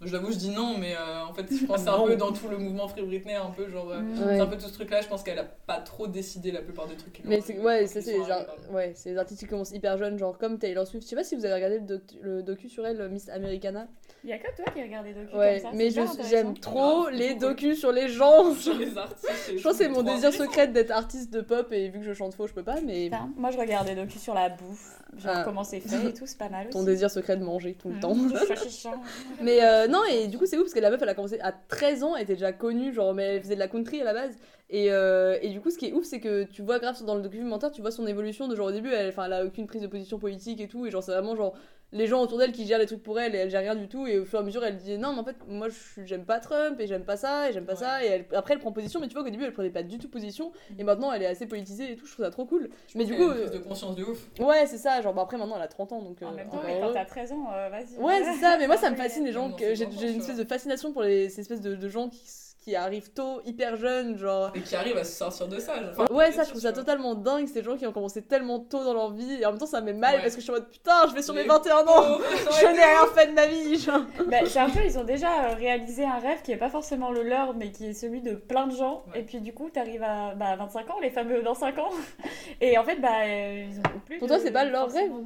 j'avoue, je dis non, mais euh, en fait, je pense que c'est un peu dans tout le mouvement Free Britney, un peu genre. euh, Mm. Ouais. C'est un peu tout ce truc-là, je pense qu'elle a pas trop décidé la plupart des trucs. qui Mais l'ont c'est ouais, ça c'est genre ouais, c'est des artistes qui commencent hyper jeunes genre comme Taylor Swift. Je sais pas si vous avez regardé le, doc- le docu sur elle Miss Americana. Il y a que toi qui regardes des documents Ouais, comme ça. mais j'aime trop les docus sur les gens. Sur les artistes. Je pense que c'est mon désir secret d'être artiste de pop et vu que je chante faux, je peux pas mais Putain, moi, je regarde des docus sur la bouffe. Genre Ah. comment c'est fait et tout, c'est pas mal aussi. ton désir secret de manger tout le Mm. temps. Mais euh, non, et du coup, c'est ouf parce que la meuf, elle a commencé à 13 ans, elle était déjà connue, genre, mais elle faisait de la country à la base. Et, euh, et du coup, ce qui est ouf, c'est que tu vois, grave dans le documentaire, tu vois son évolution de genre au début, elle, enfin, elle a aucune prise de position politique et tout, et genre, c'est vraiment genre les gens autour d'elle qui gèrent les trucs pour elle et elle gère rien du tout. Et au fur et à mesure, elle dit non, mais en fait, moi, j'aime pas Trump et j'aime pas ça et j'aime pas ça. Et elle- après, elle prend position, mais tu vois qu'au début, elle prenait pas du tout position, et maintenant, elle est assez politisée et tout, je trouve ça trop cool. Je Mais du coup, une prise euh, de conscience de ouf. Ouais, c'est ça, genre, bah, après, maintenant, elle a 30 ans, donc. En euh, même temps, mais quand t'as 13 ans, euh, vas-y. Ouais, c'est ça, mais moi ça me fascine les gens, j'ai une espèce de fascination pour les ces espèces de, de gens qui, qui arrivent tôt, hyper jeunes, genre. Et qui arrive à se sortir de ça. genre. Enfin, Ouais, ça, je trouve ça totalement dingue, ces gens qui ont commencé tellement tôt dans leur vie, et en même temps, ça me met mal Ouais. parce que je suis en mode putain, je vais sur mes Les 21 ans, je n'ai rien fait de ma vie, genre. Bah, c'est un peu, ils ont déjà réalisé un rêve qui est pas forcément le leur, mais qui est celui de plein de gens. Ouais. Et puis du coup, t'arrives à bah, 25 ans, les fameux dans 5 ans. Et en fait, bah, euh, ils ont plus. Pour de- toi, c'est pas leur forcément- rêve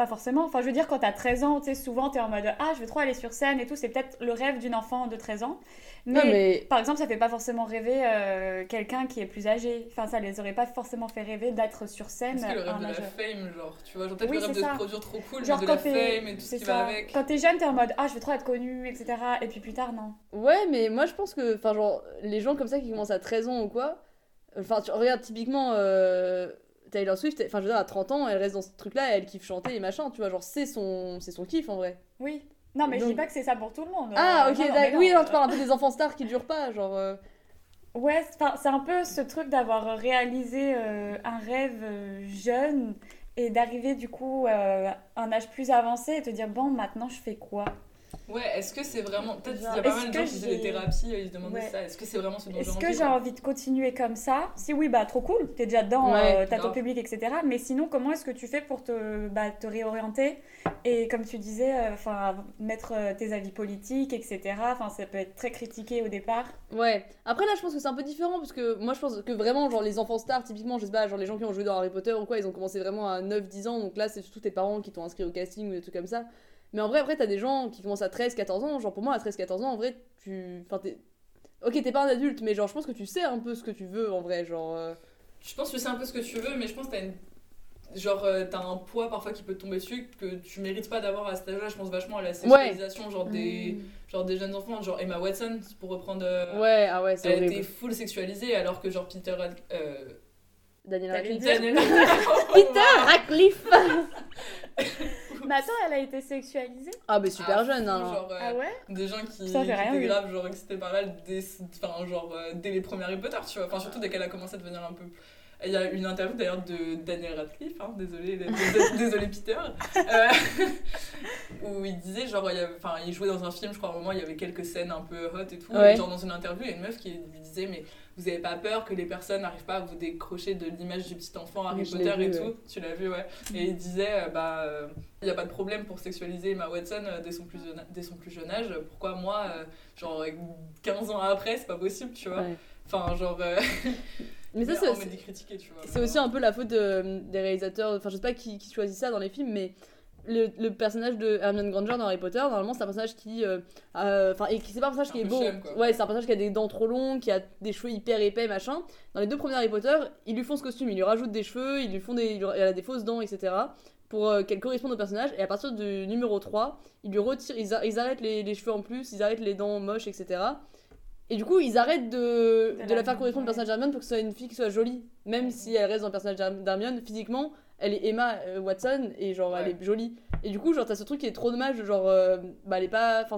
Pas forcément. Enfin, je veux dire, quand t'as 13 ans, tu sais, souvent t'es en mode Ah, je veux trop aller sur scène et tout. C'est peut-être le rêve d'une enfant de 13 ans. Mais, Non, mais. par exemple, ça fait pas forcément rêver euh, quelqu'un qui est plus âgé. Enfin, ça les aurait pas forcément fait rêver d'être sur scène. Est-ce que le rêve de la fame, genre, tu vois, genre peut-être Oui, le rêve de ça. se produire trop cool, Genre de quand la fame et tout ce c'est qui ça. va avec. Quand t'es jeune, t'es en mode Ah, je veux trop être connu, etc. Et puis plus tard, non. Ouais, mais moi, je pense que. Enfin, genre, les gens comme ça qui commencent à 13 ans ou quoi. Enfin, tu regardes typiquement. euh, Taylor Swift, enfin je veux dire à 30 ans, elle reste dans ce truc là, elle kiffe chanter et machin, tu vois, genre c'est son c'est son kiff en vrai. Oui. Non, mais je Donc- dis pas que c'est ça pour tout le monde. Ah, Euh, OK, non, non, Oui, non, tu parles un peu des enfants stars qui durent pas, genre euh, Ouais, c'est un peu ce truc d'avoir réalisé euh, un rêve euh, jeune et d'arriver du coup euh, à un âge plus avancé et te dire bon, maintenant je fais quoi? Ouais, est-ce que c'est vraiment. Peut-être qu'il y a pas mal de que gens qui faisaient des thérapies, ils se demandaient Ouais. ça. Est-ce que c'est vraiment ce dont j'ai Est-ce que j'ai envie de continuer comme ça? Si oui, bah trop cool, t'es déjà dedans, Ouais, euh, t'as ton public, etc. Mais sinon, comment est-ce que tu fais pour te, bah, te réorienter? Et comme tu disais, euh, enfin mettre euh, tes avis politiques, etc. Enfin, ça peut être très critiqué au départ. Ouais. Après là, je pense que c'est un peu différent parce que moi je pense que vraiment genre les enfants stars typiquement, je sais pas, genre les gens qui ont joué dans Harry Potter ou quoi, ils ont commencé vraiment à 9 10 ans donc là c'est surtout tes parents qui t'ont inscrit au casting ou des trucs comme ça. Mais en vrai après t'as des gens qui commencent à 13 14 ans, genre pour moi à 13 14 ans en vrai, tu enfin t'es OK, t'es pas un adulte mais genre je pense que tu sais un peu ce que tu veux en vrai, genre euh, Je pense que c'est un peu ce que tu veux, mais je pense que t'as une. Genre, euh, t'as un poids parfois qui peut te tomber dessus que tu mérites pas d'avoir à cet âge-là. Je pense vachement à la sexualisation, genre, des, genre des jeunes enfants, genre Emma Watson, pour reprendre. euh, Ouais, ah ouais, c'est Elle horrible. était full sexualisée alors que genre Peter Rad- euh, Daniel Radcliffe. Daniel Peter Radcliffe. Mais attends, elle a été sexualisée Ah bah super Ah, jeune hein. genre, euh, Ah ouais des gens qui, rien étaient grave genre excités par elle dès, enfin, genre, euh, dès les premiers Harry Potter tu vois enfin surtout dès qu'elle a commencé à devenir un peu il y a une interview d'ailleurs de Daniel Radcliffe, hein, désolé, désolé, Peter, euh, où il disait genre, il, avait- jouait dans un film, je crois à un moment, il y avait quelques scènes un peu hot et tout, Ouais. et genre dans une interview, il y a une meuf qui lui disait mais vous avez pas peur que les personnes n'arrivent pas à vous décrocher de l'image du petit enfant Harry je Potter et tout, ouais. tu l'as vu ouais, et il disait euh, bah euh, il n'y a pas de problème pour sexualiser Emma Watson euh, dès son plus jeune, dès son plus jeune âge, pourquoi moi, euh, genre 15 ans après, c'est pas possible, tu vois, Ouais. enfin genre... Mais ça c'est aussi un peu la faute de- des réalisateurs, enfin je sais pas qui, qui choisit ça dans les films, mais le, le personnage de Hermione Granger dans Harry Potter, normalement c'est un personnage qui, euh, enfin et qui c'est pas un personnage Un qui est beau, ouais c'est un personnage qui a des dents trop longues, qui a des cheveux hyper épais machin. Dans les deux premiers Harry Potter, ils lui font ce costume, ils lui rajoutent des cheveux, ils lui font des, elle a des fausses dents etc. Pour euh, qu'elle corresponde au personnage et à partir du numéro 3, ils lui retirent, ils, a- ils arrêtent les, les cheveux en plus, ils arrêtent les dents moches etc. Et du coup, ils arrêtent de, De de la- faire correspondre au personnage d'Hermione pour que ce soit une fille qui soit jolie. Même si elle reste dans le personnage d'Her- d'Hermione, physiquement, elle est Emma euh, Watson et genre elle est jolie. Et du coup, genre t'as ce truc qui est trop dommage, genre euh, bah elle est pas. Enfin,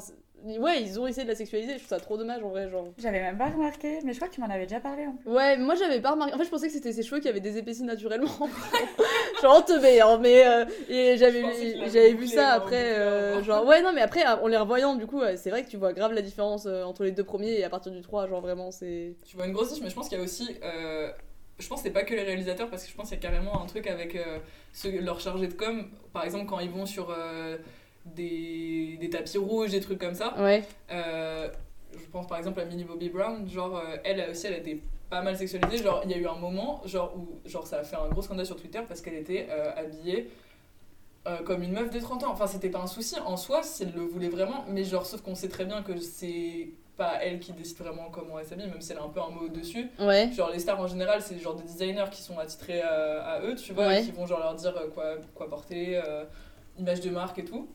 ouais, ils ont essayé de la sexualiser, je trouve ça trop dommage en vrai, genre. J'avais même pas remarqué, mais je crois que tu m'en avais déjà parlé. en plus. Ouais, moi j'avais pas remarqué. En fait, je pensais que c'était ses cheveux qui avaient des épaissis naturellement. genre teubé, hein, mais. euh, et j'avais j'avais vu ça genre, après. bouclé, euh, genre. ouais, non, mais après, en les revoyant, du coup, euh, c'est vrai que tu vois grave la différence euh, entre les deux premiers et à partir du 3, genre vraiment, c'est. Tu vois une grosse niche, mais je pense qu'il y a aussi. euh, je pense que c'est pas que les réalisateurs, parce que je pense qu'il y a carrément un truc avec euh, ceux- leurs chargés de com. Par exemple, quand ils vont sur euh, des, des tapis rouges, des trucs comme ça. Ouais. Euh, je pense par exemple à Millie Bobby Brown, genre euh, elle aussi elle a été pas mal sexualisée, genre il y a eu un moment genre où genre ça a fait un gros scandale sur Twitter parce qu'elle était euh, habillée euh, comme une meuf de 30 ans. Enfin c'était pas un souci en soi si elle le voulait vraiment, mais genre sauf qu'on sait très bien que c'est pas elle qui décide vraiment comment elle s'habille, même si elle a un peu un mot dessus. Ouais. Genre les stars en général c'est genre des designers qui sont attitrés à, à eux, tu vois, Ouais. et qui vont genre leur dire euh, quoi, quoi porter, euh, image de marque et tout.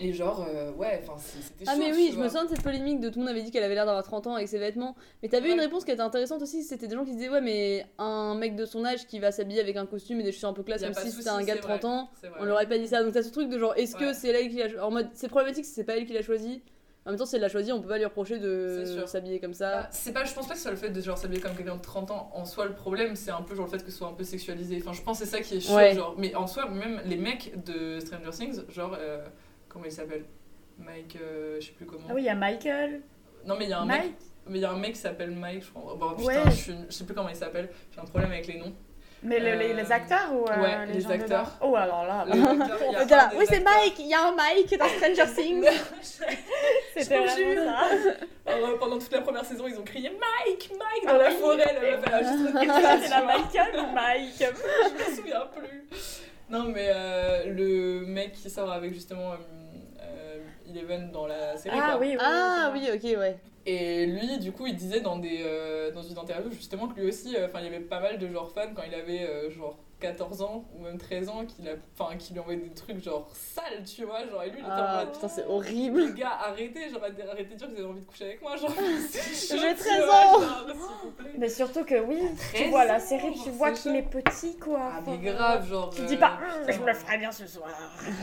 Et genre, euh, ouais, enfin c'était Ah chaud, mais oui, je vois. me souviens de cette polémique de tout le monde avait dit qu'elle avait l'air d'avoir 30 ans avec ses vêtements. Mais t'avais une Ouais. réponse qui était intéressante aussi, c'était des gens qui disaient ouais mais un mec de son âge qui va s'habiller avec un costume et des chaussures un peu classe de si c'était un gars de c'est 30 vrai. ans, on leur aurait pas dit ça. Donc t'as ce truc de genre est-ce que c'est elle qui l'a en mode c'est problématique si c'est pas elle qui l'a choisi. En même temps si elle l'a choisi on peut pas lui reprocher de s'habiller comme Bah, ça. c'est pas, je pense pas que ce soit le fait de genre s'habiller comme quelqu'un de 30 ans en soi le problème, c'est un peu genre le fait que ce soit un peu sexualisé. Enfin, je pense que c'est ça qui est chaud. Ouais. Genre, mais en soi, même les mecs de Stranger Things, genre, euh, comment il s'appelle? Mike, euh, je sais plus comment. Ah oui, il y a Michael. Non, mais il y a un Mike? mec. Mais il y a un mec qui s'appelle Mike, je crois. Bon, putain, Ouais. je, suis- je sais plus comment il s'appelle. J'ai un problème avec les noms. Mais le- les, les acteurs ou euh, ouais, les, acteurs? Oh, alors là, Les acteurs, était là, oui, c'est Mike, il y a un Mike dans Stranger Things. c'était vraiment ça. Alors, euh, pendant toute la première saison, ils ont crié Mike, Mike dans la forêt. La elle a juste Et toi, c'est la Michael ou Mike? Je me souviens plus. Non, mais euh, le mec qui sort avec justement euh, euh, Eleven dans la série. Ah quoi. oui, oui. Ah oui. ok, ouais. Et lui, du coup, il disait dans, des, euh, dans une interview justement que lui aussi, euh, enfin, il y avait pas mal de genre fans quand il avait euh, genre 14 ans ou même 13 ans, qu'il a, enfin, qui lui envoyaient des trucs genre sales, tu vois. Genre, et lui, il était en Ah mode. putain, c'est Les horrible. gars, arrêtez, genre, arrêtez de dire que vous avez envie de coucher avec moi, genre, J'ai tu 13 vois, ans. genre, s'il vous plaît. Mais surtout que oui, tu 13 vois la série, tu vois qu'il est petit quoi. Ah, mais grave, genre. Tu euh, dis pas, Hum, je putain. me ferai bien ce soir. Mhm.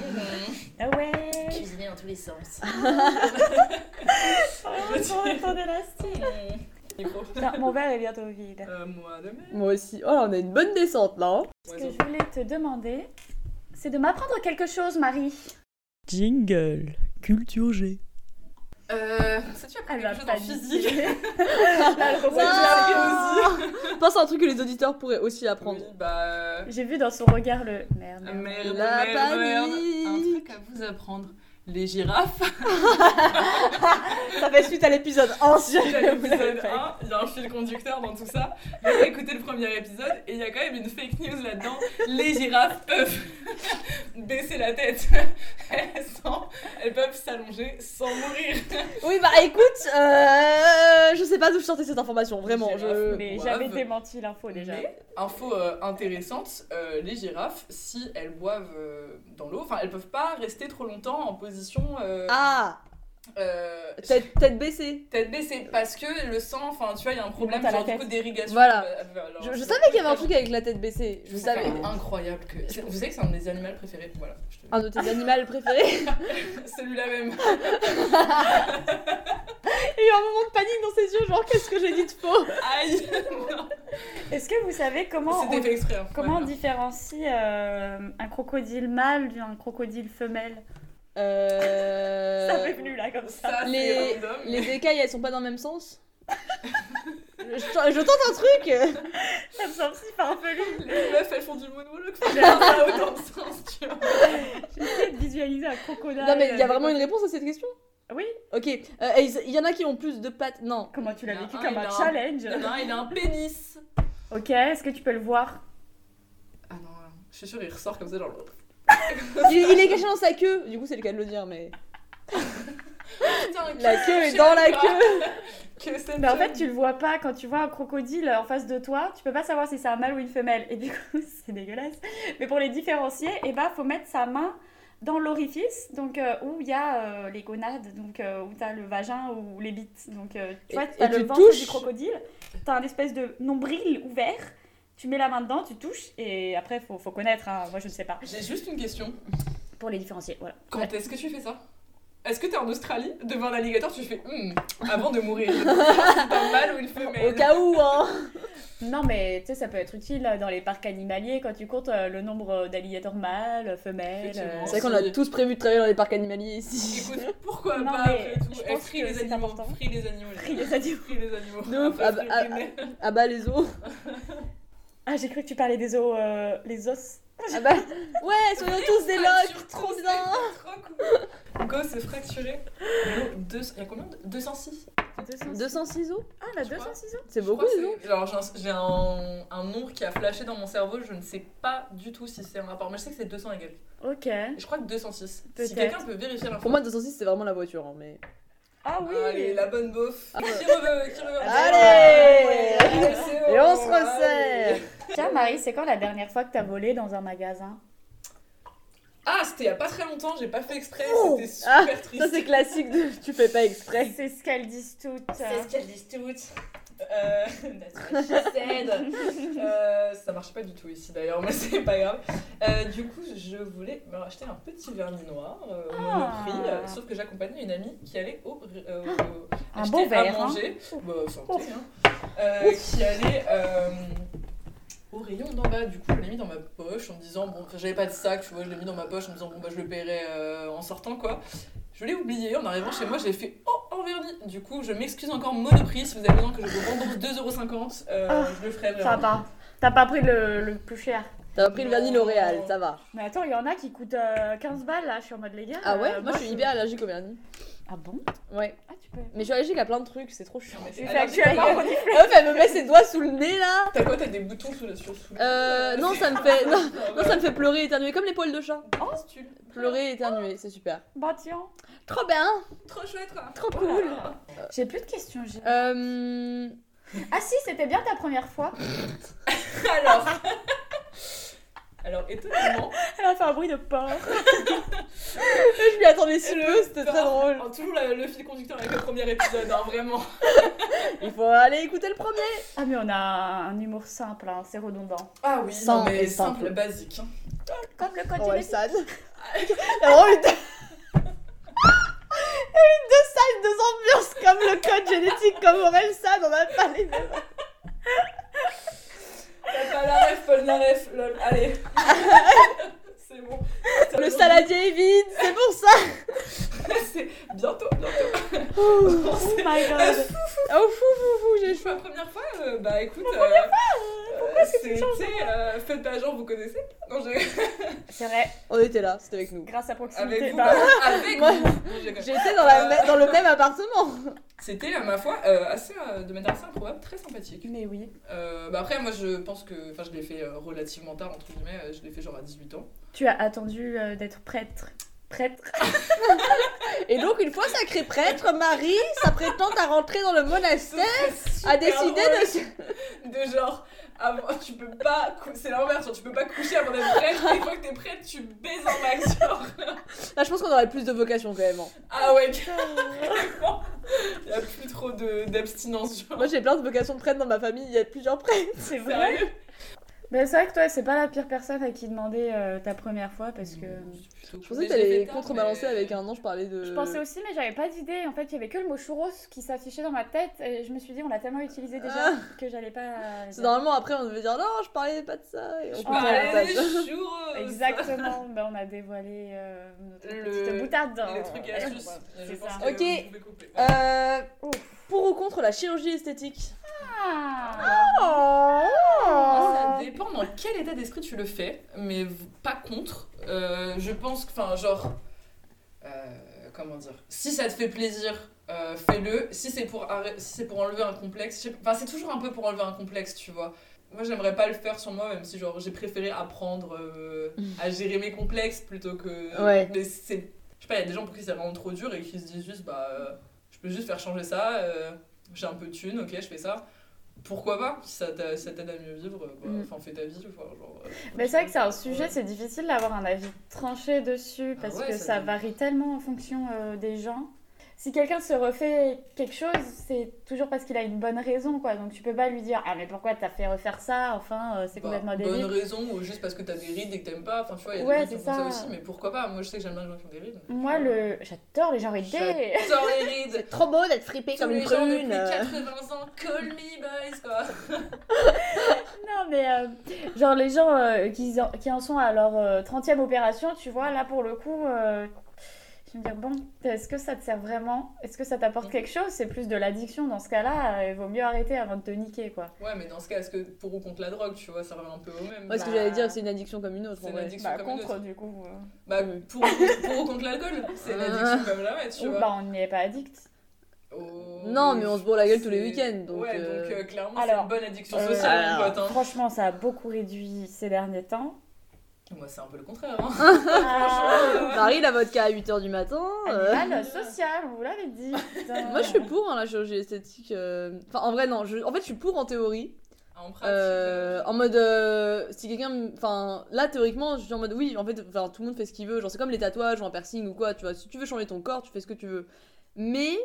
Ah ouais. Cuisiner dans tous les sens. Oh, ton, ton élastique. Micro. Tiens, mon verre est bientôt vide. Euh, moi de même. Moi aussi. Oh, on a une bonne descente là. hein. Ce que je voulais te demander, c'est de m'apprendre quelque chose, Marie. Jingle. Culture G. Euh, ça tu as Elle quelque chose en physique Je pense à un truc que les auditeurs pourraient aussi apprendre. Oui, bah. J'ai vu dans son regard le merde. merde. Merde, La merde, merde. Un truc à vous apprendre. Les girafes. Ça fait suite à l'épisode 1 si Il y a jamais vous l'avez l'épisode pas 1, il y a un fil conducteur dans tout ça. J'ai écouté le premier épisode et il y a quand même une fake news là-dedans. Les girafes peuvent baisser la tête. Elles, sont- elles peuvent s'allonger sans mourir. Oui, bah écoute, euh, je sais pas d'où je sortais cette information, vraiment. Les Je... girafes. Mais Boivent. j'avais démenti l'info déjà. Mais, info euh, intéressante, euh, les girafes, si elles boivent euh, dans l'eau, enfin elles peuvent pas rester trop longtemps en position euh, Ah, euh, tête, tête baissée. tête baissée parce que le sang, enfin tu vois, il y a un problème genre, du coup d'irrigation. Voilà. euh, Je, savais qu'il y avait un truc avec la tête baissée. Je savais. incroyable que. Vous savez que c'est un de mes animaux préférés. Voilà. je te- Un de tes animaux préférés. Celui-là même. Il y a eu un moment de panique dans ses yeux, genre qu'est-ce que j'ai dit de faux? Aïe. Non. Est-ce que vous savez comment on, fait exprès. hein. comment on différencie euh, un crocodile mâle d'un crocodile femelle? Euh... Ça m'est venu là comme ça. Les, écailles, elles sont pas dans le même sens je, je tente un truc Ça me semble si farfelu. Les meufs, elles font du moonwalk. Ça autant de sens, tu vois. J'essaie de visualiser un crocodile. Non mais il y a vraiment une réponse à cette question? Oui. Ok, euh, il y en a qui ont plus de pattes, non. Comment tu l'as vécu un, comme un challenge? un, il a un pénis. Ok, est-ce que tu peux le voir? Ah non, je suis sûre, il ressort comme ça, genre. Il, il est caché dans sa queue, du coup c'est le cas de le dire, mais... Putain, La que- queue est dans la queue Que Mais en fait, tu le vois pas quand tu vois un crocodile en face de toi, tu peux pas savoir si c'est un mâle ou une femelle. Et du coup, c'est dégueulasse. Mais pour les différencier, eh ben, faut mettre sa main dans l'orifice, donc euh, où il y a euh, les gonades, donc euh, où t'as le vagin ou les bites. Donc euh, tu vois, Et- t'as et le tu ventre touches. du crocodile, t'as un espèce de nombril ouvert. Tu mets la main dedans, tu touches, et après, faut, faut connaître. hein. Moi, je ne sais pas. J'ai juste une question. Pour les différencier, voilà. Quand est-ce que tu fais ça? Est-ce que t'es en Australie, devant un alligator, tu fais hum, avant de mourir un mâle ou une femelle? Au cas où, hein Non, mais tu sais, ça peut être utile dans les parcs animaliers quand tu comptes euh, le nombre d'alligators mâles, femelles. Euh, C'est vrai qu'on a tous prévu de travailler dans les parcs animaliers ici. Écoute, pourquoi Non, pas mais après tout je Eh, pense free que les c'est animaux, important. free les animaux. les Free les animaux. Free les animaux. De ouf, ah bah, les nez. Ah bah les os Ah, j'ai cru que tu parlais des os, euh, les os. Ah bah... Ouais, soyons tous des locs Trop bien Trop cool. Go, c'est fracturé. Deux- Il y a combien de- 206 206 os Ah, la Je crois. 206 os C'est beaucoup, os Alors j'ai un, j'ai un, nombre qui a flashé dans mon cerveau, je ne sais pas du tout si c'est un rapport, mais je sais que c'est 200 et quelques. Ok. Je crois que 206. Peut-être. Si quelqu'un peut vérifier l'info. Pour moi, 206, c'est vraiment la voiture, hein, mais... Ah oui Allez, la bonne beauf. Qui reveut, qui reveut. Allez Et on se resserre. Tiens, Marie, c'est quand la dernière fois que t'as volé dans un magasin? Ah, c'était il y a pas très longtemps, j'ai pas fait exprès, Oh. c'était super Ah, triste. Ça, c'est classique de... Tu fais pas exprès. C'est ce qu'elles disent toutes. C'est ce qu'elles disent toutes. Euh, that's what she said. Euh, ça marche pas du tout ici d'ailleurs, mais c'est pas grave. Euh, du coup, je voulais me racheter un petit vernis noir euh, au Ah. Monoprix, sauf que j'accompagnais une amie qui allait au, au- Un acheter beau verre, à hein. manger, bah, santé, hein. Qui allait au rayon d'en bas. Du coup, je l'ai mis dans ma poche en me disant, bon, j'avais pas de sac, tu vois, je l'ai mis dans ma poche en me disant, bon, bah, je le paierai en sortant, quoi. Je l'ai oublié en arrivant chez moi, j'ai fait, oh, vernis. Du coup, je m'excuse encore Monoprix si vous avez besoin que je vous rembourse 2,50€. Euh, Ah, je le ferai Ça vraiment. va. T'as pas pris le, le plus cher. T'as pris le vernis L'Oréal, ça va. Mais attends, il y en a qui coûtent euh, 15 balles là, je suis en mode les gars. Ah ouais? euh, Moi je suis hyper allergique au vernis. Ah bon? Ouais. Ah tu peux. Mais je suis allergique à plein de trucs, c'est trop chiant. Fais allergique. actuellement elle me met ses doigts sous le nez là T'as quoi T'as des boutons sous le sur sous le- Euh, non, ça me fait. Non, non, ça me fait pleurer et éternuer comme les poils de chat. Oh, c'est une- Pleurer et éternuer, c'est super. Bah tiens. Trop bien Trop chouette quoi. Trop cool J'ai plus de questions. j'ai- Euh. Ah si, c'était bien ta première fois. Alors. Alors, étonnamment. Elle a fait un bruit de porc. Je m'y attendais si peu, c'était très drôle. Toujours la- le fil conducteur avec le premier épisode, hein, vraiment. Il faut aller écouter le premier. Ah mais on a un humour simple, hein, c'est redondant. Ah oui, Sans non, mais simple, simple. basique. Comme le code Ouais, eu deux... Salles, deux ambiances comme le code génétique, comme Aurel Sad, on a pas les mêmes. T'as pas la ref, Paul la ref, lol. C'est bon. Le saladier est vide, c'est pour ça. C'est bientôt, bientôt. Oh my god. Oh fou fou fou, j'ai Je chaud. fais la première fois, euh, bah écoute. euh, C'était, euh, faites pas genre, vous connaissez Non, j'ai. C'est vrai, On était là, c'était avec nous. grâce à proximité. Avec vous, bah, avec Moi- j'ai- J'étais dans, la mê- dans le même appartement. C'était, à ma foi, euh, assez, euh, de manière assez improbable, très sympathique. Mais oui. Euh, bah après, moi je pense que. Enfin, je l'ai fait euh, relativement tard, entre guillemets. euh, Je l'ai fait genre à 18 ans. Tu as attendu euh, d'être prêtre. Prêtre. Et donc, une fois sacré prêtre, Marie, sa prétend à rentrer dans le monastère, a décidé de se... de. Genre. Avant, tu peux pas. cou- C'est l'inverse, genre, tu peux pas coucher avant d'être prête. Une fois que t'es prête, tu baises en max. Genre. Là, je pense qu'on aurait plus de vocation quand même. hein. Ah ouais, carrément. Il y a plus trop de- d'abstinence, genre. Moi, j'ai plein de vocations de prêtre dans ma famille, il y a plusieurs prêtres. C'est vrai. Sérieux Mais c'est vrai que toi, c'est pas la pire personne à qui demander euh, ta première fois parce que. Je pensais que t'allais contrebalancer avec un an, je parlais de... Je pensais aussi, mais j'avais pas d'idée. En fait, il y avait que le mot churros qui s'affichait dans ma tête et je me suis dit, on l'a tellement utilisé déjà Ah. que j'allais pas. C'est normalement après on devait dire non, je parlais pas de ça. Et on Je le parlais des churros. Exactement, ben, on a dévoilé euh, notre Le- petite boutade. dans-. C'est ça. que Ok. Euh, pour ou contre la chirurgie esthétique? Ah. Moi, ça dépend dans quel état d'esprit tu le fais, mais pas contre. Euh, je pense que, enfin, genre, euh, comment dire, si ça te fait plaisir, euh, fais-le. Si c'est pour, si pour enlever un complexe, enfin, c'est toujours un peu pour enlever un complexe, tu vois. Moi, j'aimerais pas le faire sur moi, même si genre j'ai préféré apprendre à gérer mes complexes plutôt que. Ouais. Mais c'est, je sais pas, il y a des gens pour qui c'est vraiment trop dur et qui se disent juste, bah, je peux juste faire changer ça. Euh, j'ai un peu de thunes, ok, je fais ça pourquoi pas Si ça t'a- ça t'aide à mieux vivre, bah, Mm. enfin fais ta vie. Genre, euh, Mais c'est vrai que c'est un sujet, c'est difficile d'avoir un avis tranché dessus Ah parce ouais, que ça varie tellement en fonction euh, des gens. Si quelqu'un se refait quelque chose, c'est toujours parce qu'il a une bonne raison, quoi. Donc tu peux pas lui dire ah mais pourquoi t'as fait refaire ça? Enfin, euh, c'est bah, complètement bonne débile. raison ou juste parce que t'as des rides et que t'aimes pas. Enfin, tu vois, il y a Ouais, des gens qui c'est font ça. aussi, mais pourquoi pas? Moi, je sais que j'aime bien les gens qui ont des rides. Moi le, j'adore les gens ridés. J'adore les rides. C'est trop beau d'être fripé Tous comme les une prune. euh. 80 ans, call me boys, quoi. Non, mais euh, genre les gens euh, qui, en, qui en sont à leur euh, 30e opération, tu vois, là pour le coup, je vais me dire, bon, est-ce que ça te sert vraiment? Est-ce que ça t'apporte quelque chose? C'est plus de l'addiction dans ce cas-là, euh, il vaut mieux arrêter avant de te niquer, quoi. Ouais, mais dans ce cas, est-ce que pour ou contre la drogue, tu vois, ça revient un peu au même? Ouais, ce que Bah. j'allais dire, c'est une addiction comme une autre. C'est une vrai. addiction Bah, comme une contre, autre. du coup. euh. Bah, Oui. pour, pour ou contre l'alcool, c'est une addiction comme la ouais, tu Ou vois. bah, on n'y est pas addict. Oh, Non, mais on se bourre la gueule tous les week-ends, donc, Ouais, euh, donc euh, clairement, Alors, c'est une bonne addiction sociale, alors, mon pote. hein. Franchement, ça a beaucoup réduit ces derniers temps. Moi, c'est un peu le contraire. Hein. Ah, Marie, la vodka à 8h du matin. euh. Animal social, vous l'avait dit. Moi, je suis pour hein, la chirurgie esthétique. euh. Enfin, en vrai, non. Je... En fait, je suis pour en théorie. En pratique. Euh, euh, en mode euh, si quelqu'un enfin là théoriquement je suis en mode oui en fait tout le monde fait ce qu'il veut genre c'est comme les tatouages ou un piercing ou quoi tu vois si tu veux changer ton corps tu fais ce que tu veux mais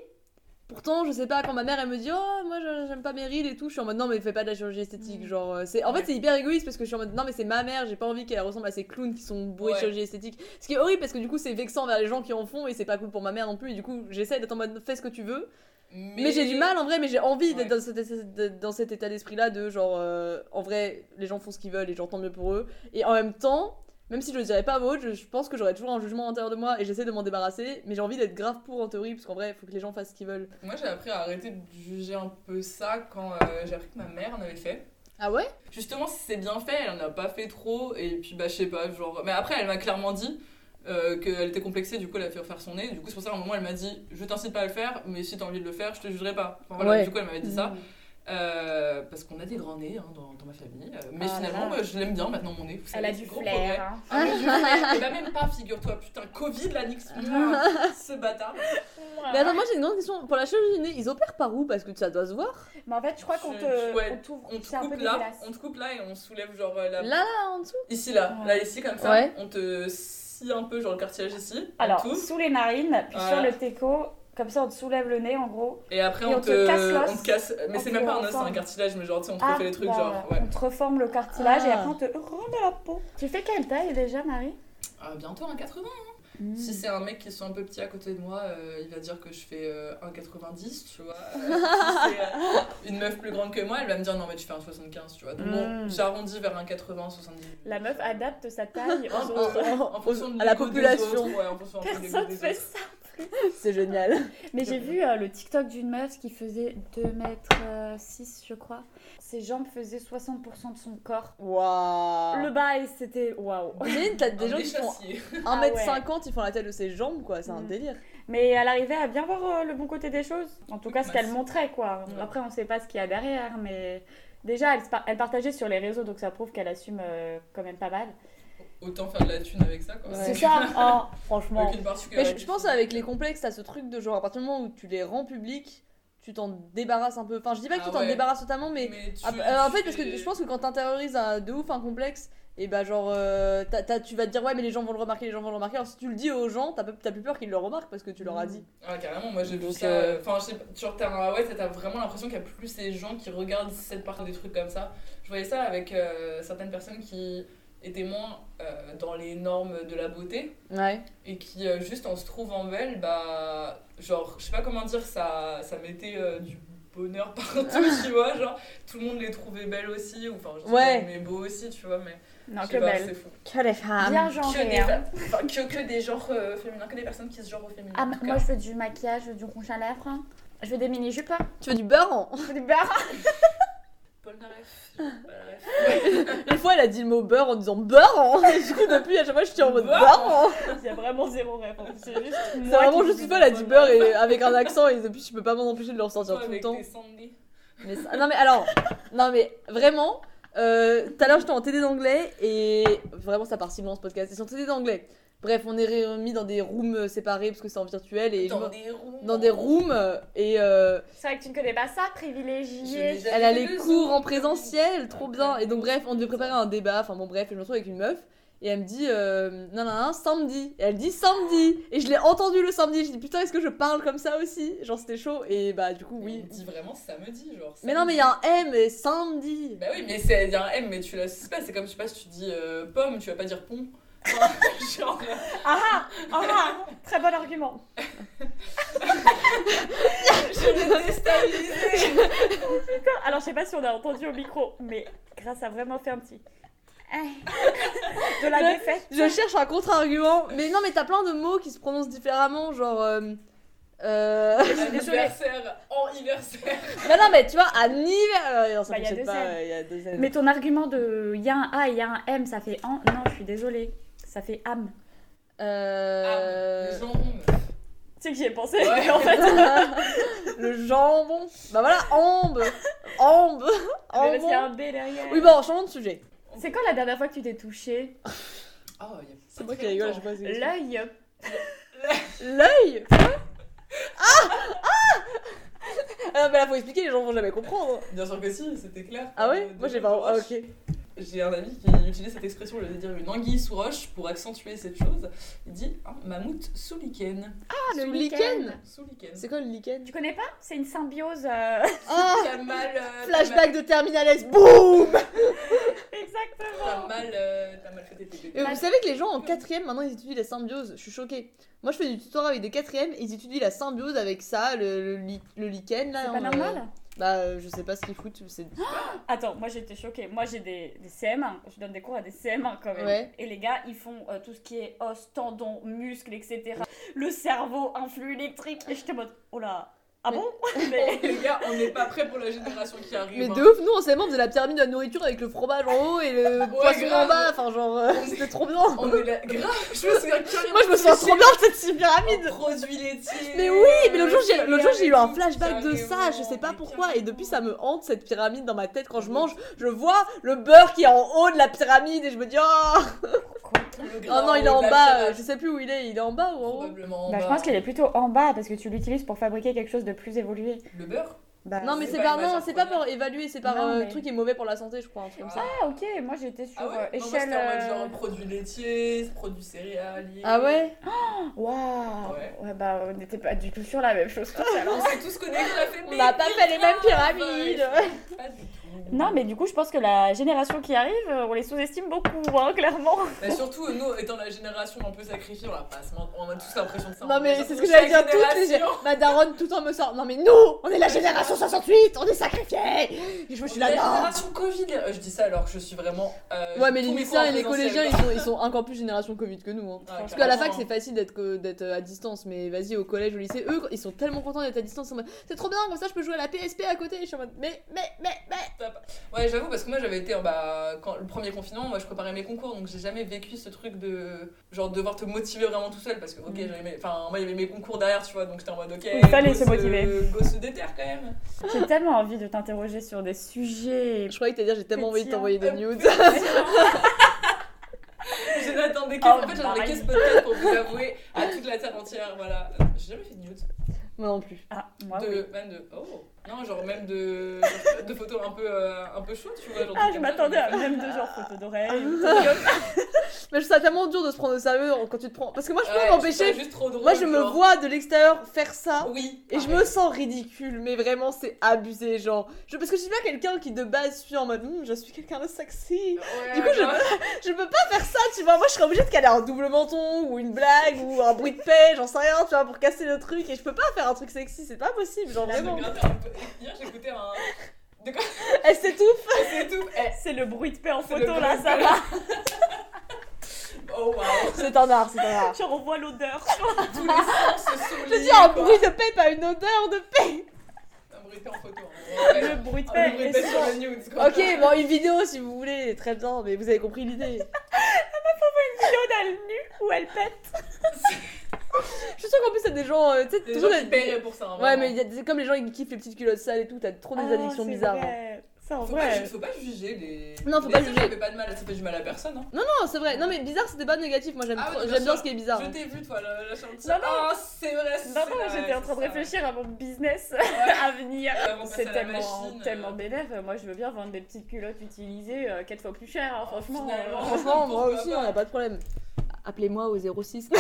pourtant je sais pas quand ma mère elle me dit oh moi j'aime pas mes rides et tout je suis en mode non mais fais pas de la chirurgie esthétique Mm. genre euh, c'est en Ouais. fait c'est hyper égoïste parce que je suis en mode non mais c'est ma mère j'ai pas envie qu'elle ressemble à ces clowns qui sont bourrés de chirurgie esthétique ce qui est horrible parce que du coup c'est vexant vers les gens qui en font et c'est pas cool pour ma mère non plus et du coup j'essaie d'être en mode fais ce que tu veux mais, j'ai du mal en vrai, mais j'ai envie d'être Ouais. dans, cet, d'être dans cet état d'esprit là de genre euh, en vrai les gens font ce qu'ils veulent et j'entends mieux pour eux. Et en même temps, Même si je le dirais pas à voix haute, je, je pense que j'aurais toujours un jugement à l'intérieur de moi et j'essaie de m'en débarrasser. Mais j'ai envie d'être grave pour en théorie, parce qu'en vrai, il faut que les gens fassent ce qu'ils veulent. Moi, j'ai appris à arrêter de juger un peu ça quand euh, j'ai appris que ma mère en avait fait. Ah ouais? Justement, si c'est bien fait, elle en a pas fait trop. Et puis, bah, je sais pas, genre. Mais après, elle m'a clairement dit euh, qu'elle était complexée, du coup, elle a fait refaire son nez. Du coup, c'est pour ça qu'à un moment, elle m'a dit Je t'incite pas à le faire, mais si t'as envie de le faire, je te jugerai pas. Enfin, voilà, Ouais. du coup, elle m'avait dit ça. Euh, parce qu'on a des grands nez hein, dans, dans ma famille. Euh, mais Ah finalement, là. bah, je l'aime bien maintenant, mon nez. vous Elle savez, a c'est du gros flair. hein. Ah, mais. Et bah, même pas, figure-toi. Putain, Covid, la nix, moi, ce bâtard. Mais attends, moi j'ai une grande question. Pour la chirurgie du nez, ils opèrent par où? Parce que ça doit se voir. Mais en fait, je crois qu'on te. ouais, on t'ouvre. On te C'est un peu coupe là, on te coupe là et on soulève genre euh, la... Là, là, en dessous? Ici là, Ouais. là ici comme ça, Ouais. on te scie un peu genre le cartilage ici, Alors, sous les narines, puis Voilà. sur le teco, comme ça on te soulève le nez en gros. et après Et on, on te casse l'os. on te casse, mais c'est même pas un os, c'est un cartilage, mais genre tu sais on te Ah, refait les trucs bah, genre, ouais. On te reforme le cartilage et Ah. après on te remet la peau. Tu fais quelle taille déjà, Marie? Ah, bientôt un 80 Si c'est un mec qui sont un peu petit à côté de moi, euh, il va dire que je fais euh, 1,90, tu vois. Euh, si c'est euh, une meuf plus grande que moi, elle va me dire non mais tu fais un 75, tu vois. Donc bon, Mm. j'arrondis vers un 80, 70. La meuf adapte sa taille autres. en fonction de à la population. autres, ouais, en fonction de Personne des fait autres. ça. C'est génial. Mais j'ai vu euh, le TikTok d'une meuf qui faisait 2 mètres 6 je crois. Ses jambes faisaient 60% de son corps. Waouh. Le bail c'était waouh. Imagine, t'as des gens qui font échassier. 1m50, ils font la taille de ses jambes, quoi. C'est un Mm. délire. Mais elle arrivait à bien voir euh, le bon côté des choses. En tout cas, ce qu'elle montrait, quoi. Ouais. Après, on sait pas ce qu'il y a derrière, mais déjà, elle, partageait sur les réseaux, donc ça prouve qu'elle assume euh, quand même pas mal. Autant faire de la thune avec ça, quoi. C'est ça, oh, franchement. Mais je, je pense avec les complexes, t'as ce truc de genre, à partir du moment où tu les rends publics, tu t'en débarrasses un peu. Enfin, je dis pas que Ah tu t'en ouais. débarrasses totalement, mais. tu- Ah, euh, en fait, parce que je pense que quand t'intériorises un- de ouf un complexe, et bah genre, euh, t'as- t'as- tu vas te dire ouais, mais les gens vont le remarquer, les gens vont le remarquer. Alors si tu le dis aux gens, t'as plus peur qu'ils le remarquent parce que tu leur as dit. Ah, carrément, moi j'ai vu ça. euh, Enfin, je sais pas, genre, t'as ouais, t'as vraiment l'impression qu'il y a plus ces gens qui regardent cette partie des trucs comme ça. Je voyais ça avec euh, certaines personnes qui étaient moins euh, dans les normes de la beauté Ouais. et qui, euh, juste en se trouvant belles, bah, genre, je sais pas comment dire, ça, ça mettait euh, du bonheur partout, tu vois. Genre, tout le monde les trouvait belles aussi, ou enfin, Ouais. mais beaux aussi, tu vois, mais. Non, que pas, belle. c'est fou. Que les femmes. Bien Que genrée. des, hein. que, que des genres euh, féminins, que des personnes qui se genrent au féminin. Ah, tout moi, je veux du maquillage, je veux du rouge à lèvres. hein. Je veux des mini-jupes. Tu veux du beurre Je veux du beurre. Une fois, elle a dit le mot beurre en disant beurre en- Et du coup, depuis, à chaque fois, je suis en mode Beurre en- Il y a vraiment zéro réponse. C'est juste C'est moi vraiment qui juste dis une fois, elle a dit Beurre. et avec un accent, et depuis, je peux pas m'en empêcher de le ressortir tout le avec temps. tes Sandy. Mais ça- Non mais alors, non mais vraiment, euh, tout à l'heure j'étais en TD d'anglais et vraiment ça part si loin ce podcast. C'est en TD d'anglais. Bref, on est remis dans des rooms euh, séparés parce que c'est en virtuel et Dans me- des roues. dans des rooms euh, et euh, C'est vrai que tu ne connais pas ça, privilégié. elle a les cours Zoom. en présentiel, trop bien. Et donc bref, on devait préparer un débat. Enfin bon bref, et je me retrouve avec une meuf et elle me dit euh, non non non samedi. Et elle dit samedi et je l'ai entendu le samedi. Je dis putain est-ce que je parle comme ça aussi? Genre c'était chaud et bah du coup Oui. On dit vraiment samedi, genre. Mais non mais il y a un M et samedi. Bah oui, mais c'est il y a un M, mais tu l'associes pas. C'est comme, je sais pas, si tu dis euh, pomme, tu vas pas dire pont. Genre, Ah ah, ah ah, très bon argument. je l'ai déstabilisé. Alors, je sais pas si on a entendu au micro, mais grâce a vraiment fait un petit. De la Je- défaite. Je cherche un contre-argument. Mais non, mais t'as plein de mots qui se prononcent différemment, genre. Euh, euh... Anniversaire, anniversaire. non, non, mais tu vois, anniversaire. Non, ça Bah, y a fonctionne deux pas. M. euh, Il y a deux M. Mais ton argument de il y a un A et il y a un M, ça fait en. Non, je suis désolée. Ça fait âme. Euh... Ah, le jambon. Tu sais que j'y ai pensé, Ouais. en fait. le jambon. Bah voilà, ambe. Ambe. Mais parce qu'il y a Ambe. un B derrière. Oui, bon, changeons de sujet. C'est quand la dernière fois que tu t'es touché Oh, il y a C'est moi qui rigole, je sais pas si- L'œil. L'œil Quoi Ah Ah Ah, mais là, faut expliquer, les gens vont jamais comprendre. Bien sûr que si, c'était clair. Ah ouais? Moi, j'ai pas. Ah, ok. J'ai un ami qui utilise cette expression, je vais dire une anguille sous roche pour accentuer cette chose. Il dit un mammouth sous lichen. Ah, le Sous lichen. lichen Sous lichen. C'est quoi le lichen? Tu connais pas? C'est une symbiose. euh, Ah T'as mal. euh, Flashback de Terminal S, boum Exactement. T'as mal, euh, t'as mal fait tes bébés. Et vous savez que les gens en quatrième, maintenant, ils étudient la symbiose. Je suis choquée. Moi, je fais du tutorat avec des quatrièmes, ils étudient la symbiose avec ça, le, le, le lichen, là. C'est pas en, euh, normal Bah, je sais pas ce qu'ils foutent. c'est- Attends, moi j'étais choquée. Moi j'ai des, des CM1, je donne des cours à des CM1 quand même. Ouais. Et les gars, ils font euh, tout ce qui est os, tendons, muscles, etc. Le cerveau, influx électrique. Et j'étais en mode, oh là, ah bon? Mais- Les gars, on n'est pas prêts pour la génération qui arrive. Mais hein. de ouf, nous on s'est membre de la pyramide de la nourriture avec le fromage en haut et le poisson en bas. Enfin, genre, euh, c'était trop bien. On est. Grave, je me souviens carrément. Moi, je me sens trop bien de cette pyramide. Produits laitiers. Mais oui, mais l'autre jour, j'ai, eu un flashback de ça, je sais pas pourquoi, et depuis ça me hante cette pyramide dans ma tête. Quand je mange, je vois le beurre qui est en haut de la pyramide et je me dis oh, Le oh non, il est en bas, euh, je sais plus où il est, il est en bas ou en haut? Probablement en Bah, je pense qu'il est plutôt en bas parce que tu l'utilises pour fabriquer quelque chose de plus évolué. Le beurre? Bah, Non, mais c'est par, non, c'est pas par évaluer, c'est par Non, euh, mais- truc qui est mauvais pour la santé, je crois, un truc comme ça. Ah, ok, moi j'étais sur Ah ouais? euh, Non, moi, échelle. en mode genre euh, produits laitiers, produits céréaliers. Ah ouais? Waouh Ouais. Ouais, bah on n'était pas du tout sur la même chose tout ça. On s'est tous connectés, on a fait. On n'a pas fait les mêmes pyramides. ouais, Pas du tout. Non, mais du coup, je pense que la génération qui arrive, euh, on les sous-estime beaucoup, hein, clairement. Mais surtout, nous, étant la génération un peu sacrifiée, on, on a tous l'impression de ça. Non mais c'est ce que j'allais dire toutes les Ma daronne tout le temps me sort Non mais nous On est la génération 68 On est sacrifiés Et je me On suis est là la non génération Covid. Euh, Je dis ça alors que je suis vraiment. euh, Ouais mais les lycéens en et les collégiens ils sont, ils sont encore plus génération Covid que nous hein. Ouais, Parce qu'à la fac c'est facile d'être que- d'être à distance mais vas-y au collège au lycée eux ils sont tellement contents d'être à distance en c'est trop bien comme ça je peux jouer à la PSP à côté je suis en mode mais mais mais mais Ouais, j'avoue, parce que moi j'avais été, bah, quand le premier confinement, moi je préparais mes concours, donc j'ai jamais vécu ce truc de genre devoir te motiver vraiment tout seul, parce que, ok, Mm. j'avais mes- enfin, moi il y avait mes concours derrière, tu vois, donc j'étais en mode, ok, Il fallait go se motiver. Go se déterre quand même. J'ai tellement envie de t'interroger sur des sujets. Je croyais que t'allais dire j'ai tellement envie de t'envoyer des Euh, nudes Je n'attendais que, Oh, en fait, j'attendais que ce podcast pour vous avouer à toute la terre entière, voilà. J'ai jamais fait de nudes. Moi non plus Ah, moi de, oui. même de, oh, non, genre même de, de photos un peu, euh, un peu chaudes, tu vois. Genre Ah, je m'attendais à même de genre photos d'oreilles. Ah. Mais je trouve ça tellement dur de se prendre au sérieux quand tu te prends parce que moi je peux Ouais, m'empêcher Moi je me vois de l'extérieur faire ça Oui. Et je me sens ridicule, mais vraiment c'est abusé, genre. Je, parce que je suis pas quelqu'un qui de base suis en mode Hum, je suis quelqu'un de sexy. Ouais, Du coup, je- Je peux pas faire ça, tu vois. Moi je serais obligée de caler un double menton ou une blague ou un bruit de paix, j'en sais rien, tu vois, pour casser le truc. Et je peux pas faire un truc sexy, c'est pas possible, genre vraiment. Hier, j'écoutais un. De quoi Elle s'étouffe. C'est le bruit de paix en photo là, ça va. Oh waouh. C'est un art, c'est un art. Genre, on voit l'odeur. Tous les sens se sont Je dis un quoi. bruit de paix, pas une odeur de paix. Un bruit de paix en photo. hein. Ouais. Le bruit de paix. bruit de et paix sur- le nudes, quoi. Ok, bon, une vidéo si vous voulez, très bien, mais vous avez compris l'idée. vidéo d'elle nue où elle pète. Je suis sûre qu'en plus, c'est des gens. euh, tu sais, Des toujours gens des- qui paieraient pour ça. hein, Ouais, mais il y a des- comme les gens ils kiffent les petites culottes sales et tout, t'as trop des Ah, addictions c'est bizarres. vrai. Ça, en Faut pas, vrai. faut pas juger les. Non, faut les pas juger. Ça fait pas de mal, ça fait du mal à personne. Hein. Non, c'est vrai. Non, mais bizarre, c'était pas négatif. Moi, j'aime Ah, bien j'aime bien ce qui est bizarre. Je t'ai vu, toi, la, la chantier. Non, non. Ah, c'est vrai, c'est Non, non, j'étais en train de c'est réfléchir à mon business Ouais. à venir. C'est tellement, machine, tellement euh. bénéf. Moi, je veux bien vendre des petites culottes utilisées 4 fois plus cher, hein, Oh, franchement. euh, Franchement, moi aussi, pas. on a pas de problème. Appelez-moi au 06.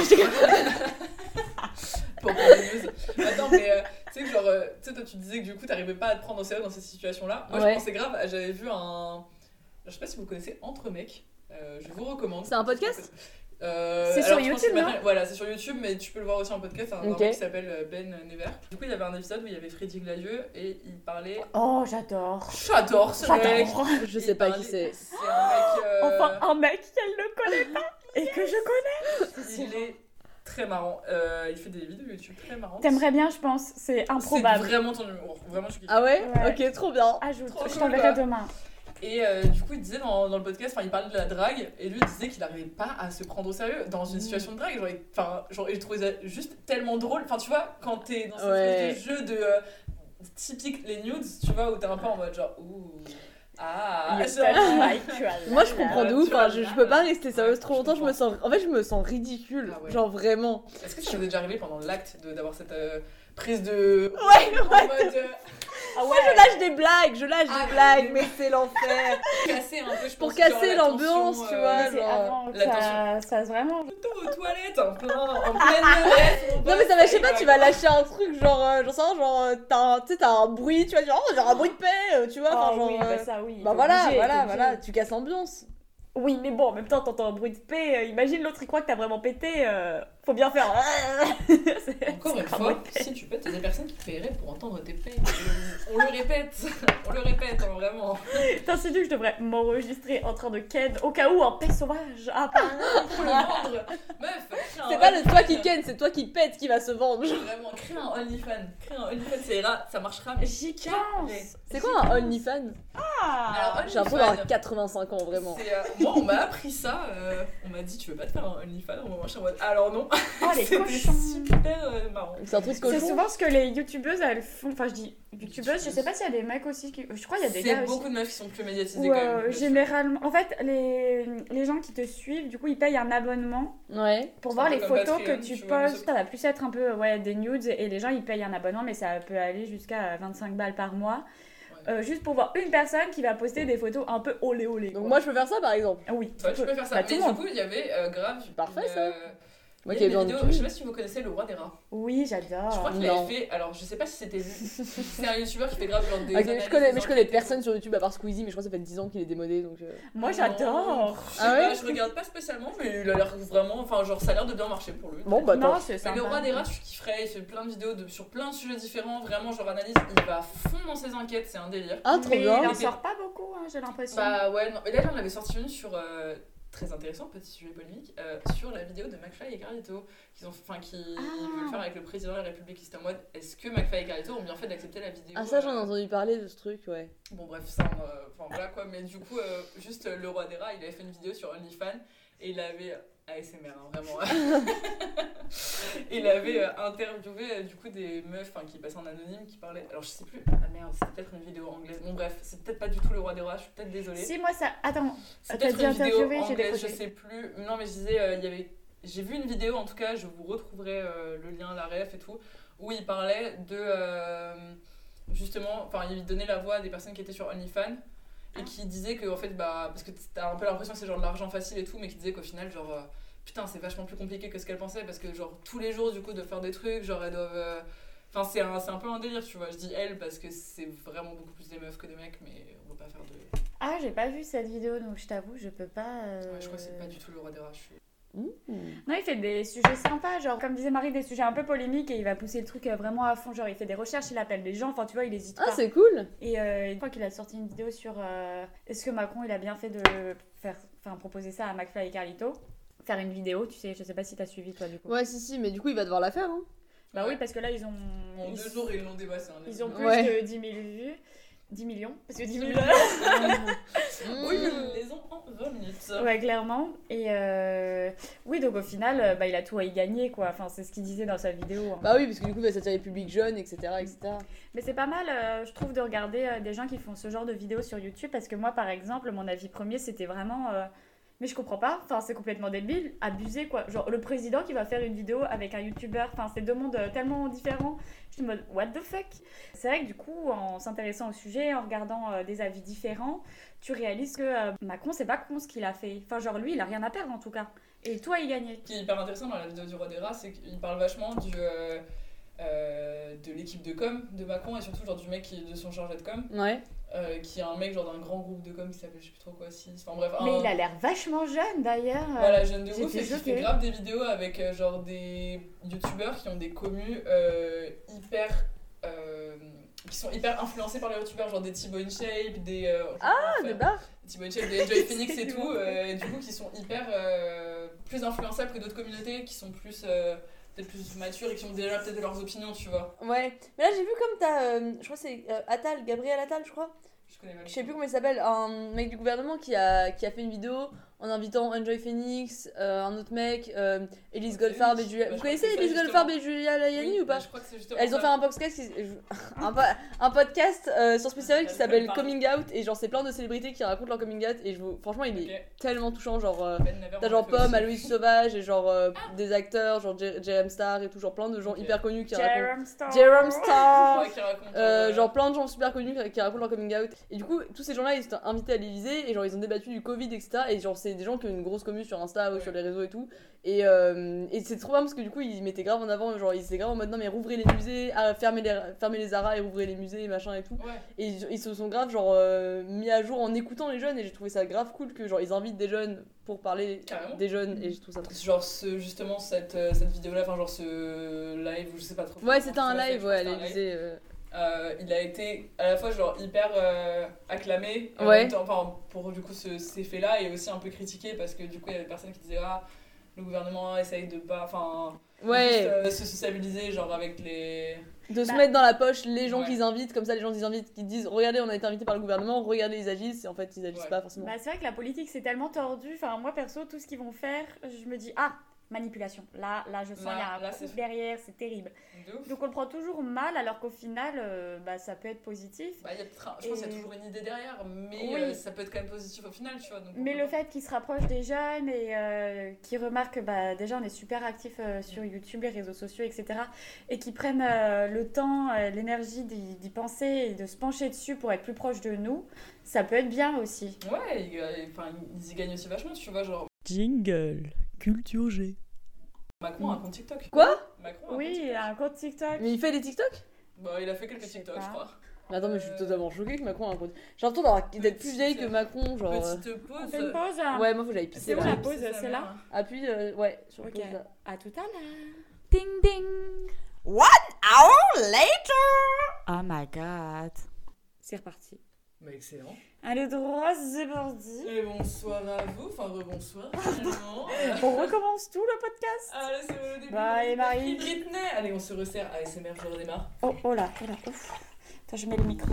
pour prendre des news. Attends, mais euh, tu sais que genre, euh, tu sais, toi tu disais que du coup t'arrivais pas à te prendre au sérieux dans cette situation-là. Moi Ouais. je pensais grave, j'avais vu un. Je sais pas si vous connaissez Entre mecs, euh, je vous recommande. C'est un podcast Euh, C'est sur pense YouTube, non Voilà, c'est sur YouTube, mais tu peux le voir aussi en podcast. Un, un Ok. mec qui s'appelle euh, Ben Never. Du coup, il y avait un épisode où il y avait Freddy Gladieux et il parlait. Oh, j'adore. J'adore ce mec! Je Il sais pas qui c'est. C'est un mec. euh, Enfin, un mec qu'elle ne connaît pas et que je connais. il est très marrant. Euh, il fait des vidéos YouTube très marrantes. T'aimerais bien, je pense. C'est C'est improbable. vraiment ton humour. Vraiment, je suis Ah ouais, Ouais. Ok, trop bien. Ajoute, Trop je cool, t'enverrai demain. Et euh, du coup, il disait dans, dans le podcast, enfin, il parlait de la drague, et lui il disait qu'il n'arrivait pas à se prendre au sérieux dans une Mm. situation de drague. Genre, il- enfin, genre, et je trouvais ça juste tellement drôle. Enfin, tu vois, quand t'es dans cette Ouais. espèce de jeu de euh, typique les nudes, tu vois, où t'es un peu en mode genre, ouh, ah. Moi, je comprends de ouf. je, peux pas rester sérieuse Ouais, trop longtemps. Je me sens. En fait, je me sens ridicule. Ah ouais. Genre vraiment. Est-ce que ça vous est déjà arrivé pendant l'acte d'avoir cette euh, prise de. Ouais, en mode euh, Ah Moi, je lâche des blagues, je lâche Ah, des blagues, mais- mais c'est l'enfer. casser un peu, je Pour casser genre, la l'ambiance, tu euh, vois. C'est genre, ça, ça se vraiment. Plutôt aux toilettes, en plein, en pleine mon Non mais ça va, je sais pas, tu vas lâcher un truc genre, euh, j'en sais rien, genre, euh, t'as un, tu sais, t'as un bruit, tu vas dire, oh, j'ai un bruit de paix, euh, tu vois, enfin Ah genre, oui, euh, bah ça oui. bah voilà, obligé, voilà, voilà, tu casses l'ambiance. Oui, mais bon, en même temps, t'entends un bruit de paix. euh, imagine l'autre, il croit que t'as vraiment pété. euh, faut bien faire. C'est- Encore c'est une fois, si tu pètes, il y a des personnes qui paieraient pour entendre tes pets. On le répète, on le répète, hein, vraiment. T'insinues que je devrais m'enregistrer en train de ken au cas où un paix sauvage apparaît. Faut le vendre. Meuf, crée un C'est pas le toi OnlyFans. qui ken, c'est toi qui pète qui va se vendre. Vraiment, crée un OnlyFans. Crée un OnlyFans, ça ira, ça marchera. Mais J'y pense. C'est quoi un OnlyFan Ah. Alors, J'ai l'impression d'avoir OnlyFans, 85 ans, vraiment. c'est, euh, moi, on m'a appris ça. euh, on m'a dit, tu veux pas te faire un OnlyFans? En alors non. Oh, les cochons. super euh, marrant. C'est un truc C'est cochon. souvent ce que les youtubeuses elles font. Enfin, je dis youtubeuses, je sais pas s'il y a des mecs aussi qui. Je crois qu'il y a des C'est gars beaucoup aussi. de meufs qui sont plus médiatisées Ou quand même. euh, généralement. En fait, les, les gens qui te suivent, du coup, ils payent un abonnement Ouais. pour C'est voir les photos Patreon, que tu postes. ça- va plus être un peu ouais, des nudes et les gens ils payent un abonnement, mais ça peut aller jusqu'à 25 balles par mois. Euh, juste pour voir une personne qui va poster des photos un peu olé olé. Donc quoi. moi je peux faire ça par exemple. Ah oui, tu peux faire ça. Bah, mais du monde. coup, il y avait euh, grave. Parfait, une, ça. Euh, Moi il qui y ai a besoin une de vidéo, je sais pas si vous connaissez le roi des rats. Oui, Je j'adore. crois qu'il avait fait. Alors, je sais pas si c'était lui. C'est un youtubeur qui fait grave genre des. Ok, analyses, je connais, mais je connais personne sur YouTube à part Squeezie, mais je crois que ça fait 10 ans qu'il est démodé donc. euh, Moi j'adore. Je Ah ouais pas, je regarde pas spécialement, mais il a l'air vraiment. Enfin, genre, ça a l'air de bien marcher pour lui. Bon bah Non, c'est Mais sympa. le roi des rats, je kifferais. Il fait plein de vidéos de- sur plein de sujets différents. Vraiment, genre, analyse. Il va à fond dans ses enquêtes. C'est un délire. Ah trop Mais il en sort pas beaucoup, hein, j'ai l'impression. Bah ouais, non. Et là, en avait sorti une sur. Très intéressant, petit sujet polémique, euh, sur la vidéo de McFly et Carlito, qu'ils ont, enfin, qui Ah. veulent faire avec le président de la République. C'était en mode, est-ce que McFly et Carlito ont bien fait d'accepter la vidéo Ah ça j'en ai entendu parler de ce truc ouais. Bon bref, ça, euh, enfin voilà quoi, mais du coup, euh, juste le roi des rats, il avait fait une vidéo sur OnlyFans et il avait ASMR, hein, vraiment. il avait euh, interviewé euh, du coup des meufs enfin, qui passaient en anonyme, qui parlaient. Alors je sais plus, ah merde, c'était peut-être une vidéo anglaise. Bon bref, c'est peut-être pas du tout le roi des rats, je suis peut-être désolée. Si, moi ça. Attends, C'est t'as peut-être une vidéo anglaise, je sais plus. Non mais je disais, euh, il y avait. J'ai vu une vidéo en tout cas, je vous retrouverai le lien, la ref et tout, où il parlait de. justement, enfin, il donnait la voix à des personnes qui étaient sur OnlyFans et qui disaient que, en fait, bah. Parce que t'as un peu l'impression que c'est genre de l'argent facile et tout, mais qui disaient qu'au final, genre. Putain, c'est vachement plus compliqué que ce qu'elle pensait parce que, genre, tous les jours, du coup, de faire des trucs, genre, elles doivent. euh, Enfin, c'est un, c'est un peu un délire, tu vois. Je dis elle parce que c'est vraiment beaucoup plus des meufs que des mecs, mais on va pas faire de. Ah, j'ai pas vu cette vidéo donc je t'avoue, je peux pas. euh, Ouais, je crois que c'est pas du tout le roi des rats. Mmh. Non, il fait des sujets sympas, genre comme disait Marie, des sujets un peu polémiques et il va pousser le truc euh, vraiment à fond. Genre, il fait des recherches, il appelle des gens, enfin, tu vois, il hésite Ah pas. c'est cool. Et euh, je crois qu'il a sorti une vidéo sur euh, est-ce que Macron il a bien fait de faire, enfin, proposer ça à McFly et Carlito Faire une vidéo, tu sais, je sais pas si t'as suivi toi du coup. Ouais si si mais du coup il va devoir la faire hein. Bah Ouais. oui, parce que là ils ont. En ils, deux jours, ils l'ont dépassé. hein, ils ont les- plus Ouais. de 10 000 vues. 10 millions Parce que 10 000 Oui, Mmh. ils les ont en 20 minutes. Ouais, clairement. Et euh, oui, donc au final, euh, bah, il a tout à y gagner, quoi. Enfin, c'est ce qu'il disait dans sa vidéo. hein. Bah oui parce que du coup il va s'attirer le public jeune etc etc. Mais c'est pas mal, euh, je trouve, de regarder euh, des gens qui font ce genre de vidéos sur YouTube. Parce que moi, par exemple, mon avis premier, c'était vraiment. Mais je comprends pas, enfin, c'est complètement débile, abusé, quoi. Genre, le président qui va faire une vidéo avec un YouTuber, enfin, c'est deux mondes euh, tellement différents. Je suis en mode, what the fuck? C'est vrai que du coup, en s'intéressant au sujet, en regardant euh, des avis différents, tu réalises que euh, Macron, c'est pas con ce qu'il a fait. Enfin, genre, lui, il a rien à perdre en tout cas. Et toi, il gagnait. Ce qui est hyper intéressant dans la vidéo du roi des rats, c'est qu'il parle vachement du, euh, euh, de l'équipe de com de Macron et surtout genre du mec qui est de son chargé de com, Ouais. Euh, qui est un mec genre d'un grand groupe de com qui s'appelle je sais plus trop quoi, si. Enfin bref, un, Mais il a l'air vachement jeune d'ailleurs. Voilà, jeune de ouf et qui fait grave des vidéos avec euh, genre des youtubeurs qui ont des commus euh, hyper. euh, qui sont hyper influencés par les youtubeurs, genre des Thibaut InShape, des. Ah enfin, des barres. Thibaut InShape, des Enjoy Phoenix et tout, et du coup qui sont hyper. plus influençables que d'autres communautés, qui sont plus. Peut-être plus matures et qui ont déjà peut-être leurs opinions, tu vois. Ouais. Mais là j'ai vu comme t'as euh, je crois c'est euh, Attal Gabriel Attal je crois. Je connais mal. Je sais plus comment il s'appelle, un mec du gouvernement qui a, qui a fait une vidéo en invitant Enjoy Phoenix, euh, un autre mec, euh, Elise Goldfarb et Julia. Bah, Vous connaissez Elise. Goldfarb et Julia Layani Oui, ou pas bah, Je crois que c'est justement. Elles ont ça. fait un podcast, qui- un, po- un podcast euh, sur Spécial qui s'appelle Coming Out et genre c'est plein de célébrités qui racontent leur coming out et je vous, franchement il est tellement touchant genre euh, Ben t'as genre Pomme. Aloïs Sauvage et genre euh, des acteurs genre Jer- Jerem Star et tout genre plein de gens hyper connus qui racontent Star. Jerome Star genre plein de gens super connus qui- qui racontent leur coming out et du coup tous ces gens là ils étaient invités à l'Elysée et genre ils ont débattu du Covid etc et genre c'est c'est des gens qui ont une grosse commu sur Insta ou sur les réseaux et tout. Et, euh, et c'est trop bien parce que du coup, ils mettaient grave en avant, genre, ils étaient grave en mode non, mais rouvrez les musées, ah, fermez, les, fermez les Zara et rouvrez les musées, machin et tout. Ouais. Et ils, ils se sont grave, genre, euh, mis à jour en écoutant les jeunes et j'ai trouvé ça grave cool que, genre, ils invitent des jeunes pour parler Carrément. des jeunes et je trouve ça trop Genre ce, justement cette, euh, cette vidéo là, enfin genre ce live ou je sais pas trop. Ouais, c'était un s'appelle, live, ouais, crois que euh. Euh, il a été à la fois genre hyper euh, acclamé, et en Ouais. même temps, enfin, pour du coup ce, ces faits là et aussi un peu critiqué parce que du coup il y avait des personnes qui disaient ah le gouvernement essaye de pas, enfin Ouais, euh, se sociabiliser genre avec les. de se Bah. mettre dans la poche les gens Ouais. qu'ils invitent, comme ça les gens qu'ils invitent, qui disent regardez, on a été invité par le gouvernement, regardez, ils agissent, et en fait ils agissent Ouais. pas forcément. Bah, c'est vrai que la politique c'est tellement tordu. Enfin, moi perso, tout ce qu'ils vont faire, je me dis ah manipulation. Là, là, je sens y a un là, derrière, c'est terrible. Donc on le prend toujours mal, alors qu'au final, euh, bah, ça peut être positif. Bah, y a je pense qu'il y a Et- toujours une idée derrière, mais Oui. euh, ça peut être quand même positif au final, tu vois. donc Mais le fait qu'ils se rapprochent des jeunes et euh, qu'ils remarquent que bah, déjà on est super actifs euh, sur YouTube, les réseaux sociaux, etc. Et qu'ils prennent euh, le temps, euh, l'énergie d'y d'y penser et de se pencher dessus pour être plus proche de nous, ça peut être bien aussi. Ouais, enfin, ils y gagnent aussi vachement, tu vois. Genre, Jingle. Culture G. Macron a un compte TikTok. Quoi Macron a un compte Oui, il TikTok. a un compte TikTok. Mais il fait des TikTok Bah, il a fait quelques sais TikTok, pas. je crois. Mais attends, mais je suis Euh, totalement choquée que Macron a un compte. J'ai l'impression d'avoir- d'être plus vieille que Macron, genre. euh. Petite On pause. fait une pause hein Ouais, moi faut que j'aille pisser. C'est où là. la pause C'est là Appuie, euh, ouais, sur Ok. pause là. À tout à l'heure. Ding ding. One hour later. Oh my god. C'est reparti. Bah, excellent. Allez, droit, c'est parti. Et bonsoir à vous, enfin rebonsoir finalement. On recommence tout le podcast Ah là c'est le début. Bah, et Marie Britney Allez, on se resserre. ASMR, je redémarre. Oh, oh là, oh là, ouf. Attends, je mets le micro.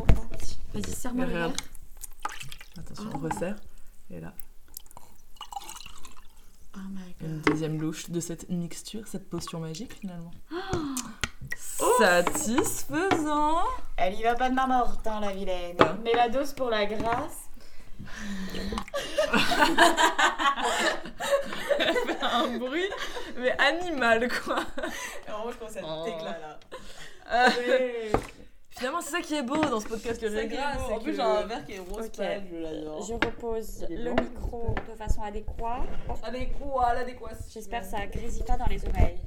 Vas-y, serre-moi le verre. Attention, on resserre. Et là, Oh my une deuxième louche de cette mixture, cette potion magique finalement. Satisfaisant Elle y va pas de main morte, hein, la vilaine. Mais la dose pour la grâce. Un bruit, mais animal quoi Vraiment, je pense à Oh. éclat là. Euh, Finalement, c'est ça qui est beau dans ce podcast que j'ai En plus, j'ai un verre qui est rose Ok. pâle, je l'adore. Je repose le blanc. micro de façon adéquate. Oh, quoi, l'adéquation J'espère que ça grésille pas dans les oreilles.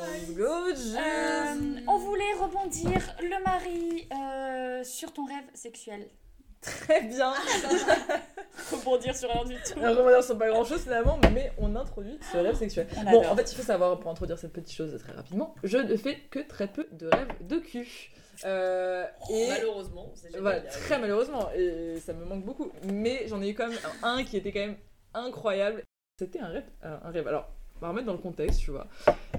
Let's go, Jess. Euh, on voulait rebondir, le mari, euh, sur ton rêve sexuel. Très bien. Rebondir sur rien du tout. On rebondir sur pas grand chose finalement, mais on introduit ce rêve sexuel. On Bon, adore. en fait, il faut savoir, pour introduire cette petite chose très rapidement, je ne fais que très peu de rêves de cul. Euh, et Malheureusement, voilà, très malheureusement, et ça me manque beaucoup. Mais j'en ai eu quand même un, un qui était quand même incroyable. C'était un rêve, un un rêve. Alors, va remettre dans le contexte, tu vois.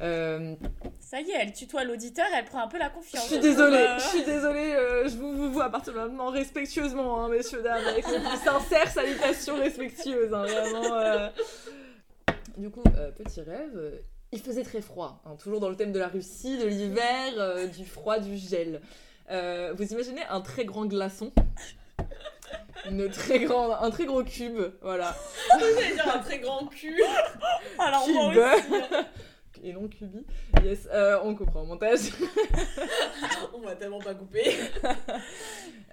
Euh, Ça y est, elle tutoie l'auditeur, elle prend un peu la je confiance. suis désolée, je suis désolée, euh, je vous, vous vois à partir de maintenant respectueusement, hein, messieurs, dames, avec les plus sincères salutations respectueuses, hein, vraiment. euh. Du coup, euh, petit rêve, euh, il faisait très froid, hein, toujours dans le thème de la Russie, de l'hiver, euh, du froid, du gel. Euh, vous imaginez un très grand glaçon une très grande, un très gros cube, voilà. J'allais dire un très grand cul. Alors moi Cube. aussi. hein. Et non cubi. Yes, euh, on comprend au montage. On va tellement pas couper.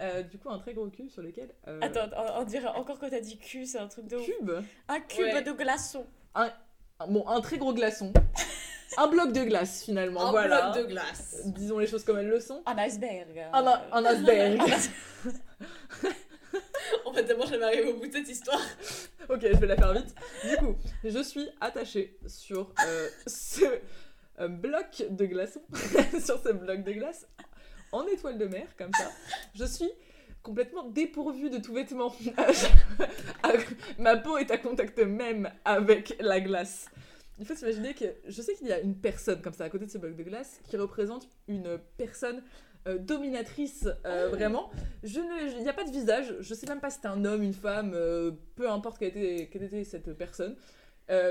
Euh, du coup, un très gros cube sur lequel. euh, Attends, on, on dirait encore quand t'as dit cul, c'est un truc de. Cube Un cube Ouais. de glaçon. Bon, un très gros glaçon. un bloc de glace finalement, Un voilà. bloc de glace. Disons les choses comme elles le sont. Un iceberg. Un, un iceberg. En fait, tellement jamais arrivé au bout de cette histoire. ok, je vais la faire vite. Du coup, je suis attachée sur euh, ce euh, bloc de sur ce bloc de glace, en étoile de mer, comme ça. Je suis complètement dépourvue de tout vêtement. Ma peau est à contact même avec la glace. Il faut s'imaginer que je sais qu'il y a une personne comme ça à côté de ce bloc de glace qui représente une personne euh, dominatrice euh, vraiment. Je ne, il n'y a pas de visage. Je sais même pas si c'était un homme, une femme, euh, peu importe quelle était, quelle était cette personne,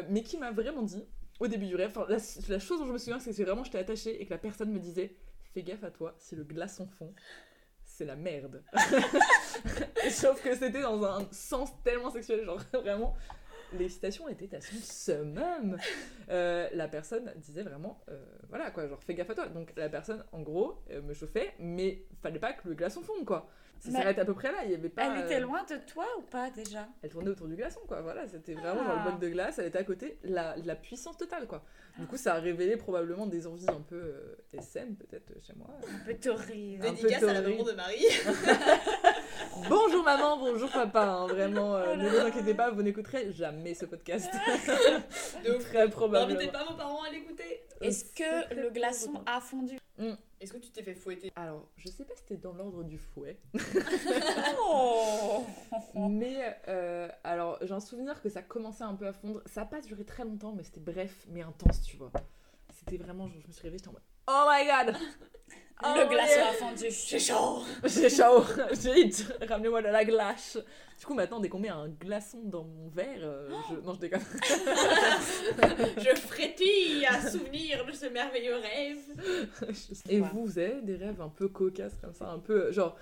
mais qui m'a vraiment dit au début du rêve. La, la chose dont je me souviens, c'est que vraiment j'étais attachée et que la personne me disait fais gaffe à toi si le glaçon fond. C'est la merde. Sauf que c'était dans un sens tellement sexuel, genre vraiment l'excitation était à son summum. Euh, la personne disait vraiment, euh, voilà quoi, genre fais gaffe à toi. Donc la personne, en gros, euh, me chauffait, mais fallait pas que le glaçon fonde quoi. Ça s'arrête à peu près là, il y avait pas. Elle était euh, loin de toi ou pas déjà? Elle tournait autour du glaçon quoi, voilà, c'était vraiment genre Ah. le bloc de glace, elle était à côté, la, la puissance totale quoi. Du coup, ça a révélé probablement des envies un peu euh, SM peut-être chez moi. Un peu torride. Dédicace à la maman de Marie. Bonjour maman, bonjour papa, hein, vraiment, euh, ne vous inquiétez pas, vous n'écouterez jamais ce podcast. De ouf. Très probablement. N'invitez pas vos parents à l'écouter. Est-ce que le glaçon a fondu? Est-ce que tu t'es fait fouetter? Alors, je sais pas si c'était dans l'ordre du fouet, Oh mais euh, alors j'ai un souvenir que ça commençait un peu à fondre. Ça a pas duré très longtemps, mais c'était bref, mais intense, tu vois. C'était vraiment, genre, je me suis réveillée, j'étais en mode Oh my god Oh Le mon glaçon a fondu. J'ai chaud. J'ai chaud, j'ai hâte, ramenez-moi de la glace. Du coup, maintenant, dès qu'on met un glaçon dans mon verre, euh, je... non, je déconne. Je frétille à souvenir de ce merveilleux rêve. Et vous, vous avez des rêves un peu cocasses comme ça, un peu genre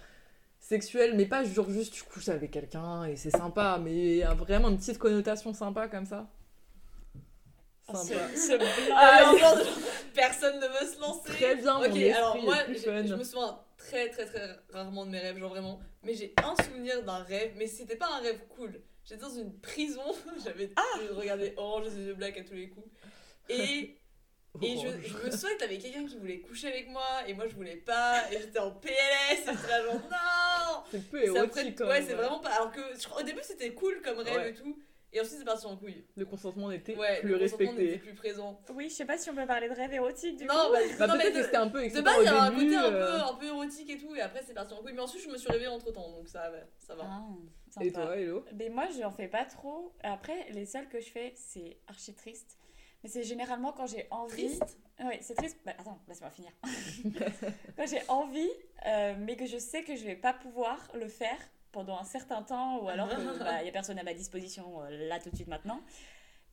sexuels, mais pas genre juste tu couches avec quelqu'un et c'est sympa, mais a vraiment une petite connotation sympa comme ça? Sympa. Ce, ce blanc. Ah, non, non, personne ne veut se lancer. Très bien, mon Ok, alors moi, je me souviens très très très rarement de mes rêves, genre vraiment. Mais j'ai un souvenir d'un rêve, mais c'était pas un rêve cool. J'étais dans une prison, j'avais je regardais Orange is the Black à tous les coups. Et, et je, me souviens que t'avais quelqu'un qui voulait coucher avec moi, et moi je voulais pas, et j'étais en PLS, et j'étais là genre non C'est peu érotique après- quand Ouais, c'est vraiment pas. Alors que je au début c'était cool comme rêve Ouais. et tout, et ensuite c'est parti en couille. Le consentement n'était Ouais, plus le consentement respecté. n'était plus présent. Oui, je sais pas si on peut parler de rêve érotique du Non, coup. bah, Bah non, peut-être que c'était un peu De excitant base, il y avait au un début. côté un, euh, peu, un peu érotique et tout, et après c'est parti en couille. Mais ensuite, je me suis réveillée entre temps, donc ça, va, ça va. Ah, Et toi, Hello? Mais moi, je n'en fais pas trop. Après, les seuls que je fais, c'est archi triste. Mais c'est généralement quand j'ai envie. Triste? Oui, c'est triste. Bah, attends, laisse-moi finir. quand j'ai envie, euh, mais que je sais que je vais pas pouvoir le faire pendant un certain temps, ou alors qu'il n'y a personne à ma disposition euh, là tout de suite maintenant.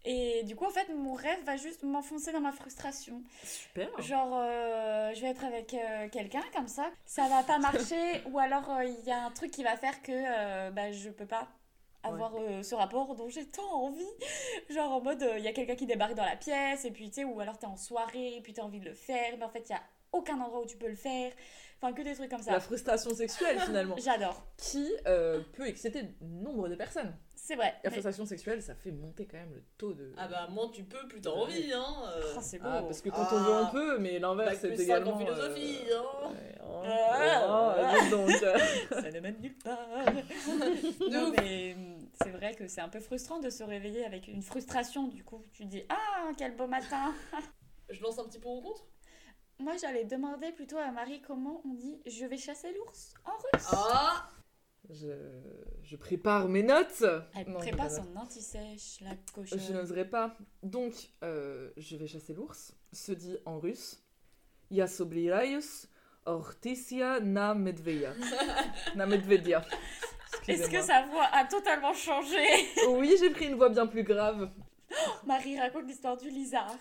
Et du coup, en fait, mon rêve va juste m'enfoncer dans ma frustration. Super. Genre, euh, je vais être avec euh, quelqu'un comme ça, ça va pas marcher, ou alors euh, il y a un truc qui va faire que bah, je peux pas avoir ce rapport dont j'ai tant envie. Genre en mode, il y a quelqu'un qui débarque dans la pièce, et puis tu sais, ou alors t'es en soirée, et puis t'as envie de le faire, mais en fait, il y a aucun endroit où tu peux le faire. Enfin, que des trucs comme ça. La frustration sexuelle finalement, J'adore. qui euh, peut exciter nombre de personnes. C'est vrai. La Mais- frustration sexuelle, ça fait monter quand même le taux de. Ah bah, moins tu peux, plus t'as envie, hein. euh. Oh, c'est beau. Ah, parce que quand Ah. on veut, on peut, mais l'inverse, c'est plus cinq également. en philosophie, euh, hein. ouais, oh, Ah. oh, donc. ça ne mène nulle part. Non, mais hum, c'est vrai que c'est un peu frustrant de se réveiller avec une frustration. Du coup, tu dis Ah, quel beau matin Je lance un petit pour ou contre? moi j'allais demander plutôt à Marie comment on dit je vais chasser l'ours en russe. Oh je... je, prépare mes notes. Elle non, prépare son anti-sèche, la cochonne. Je n'oserais pas. Donc, euh, je vais chasser l'ours se dit en russe Ya soblirayus ortisia na medveya. na medvedia. Est-ce que sa voix a totalement changé? Oui, j'ai pris une voix bien plus grave. Marie raconte l'histoire du lisard.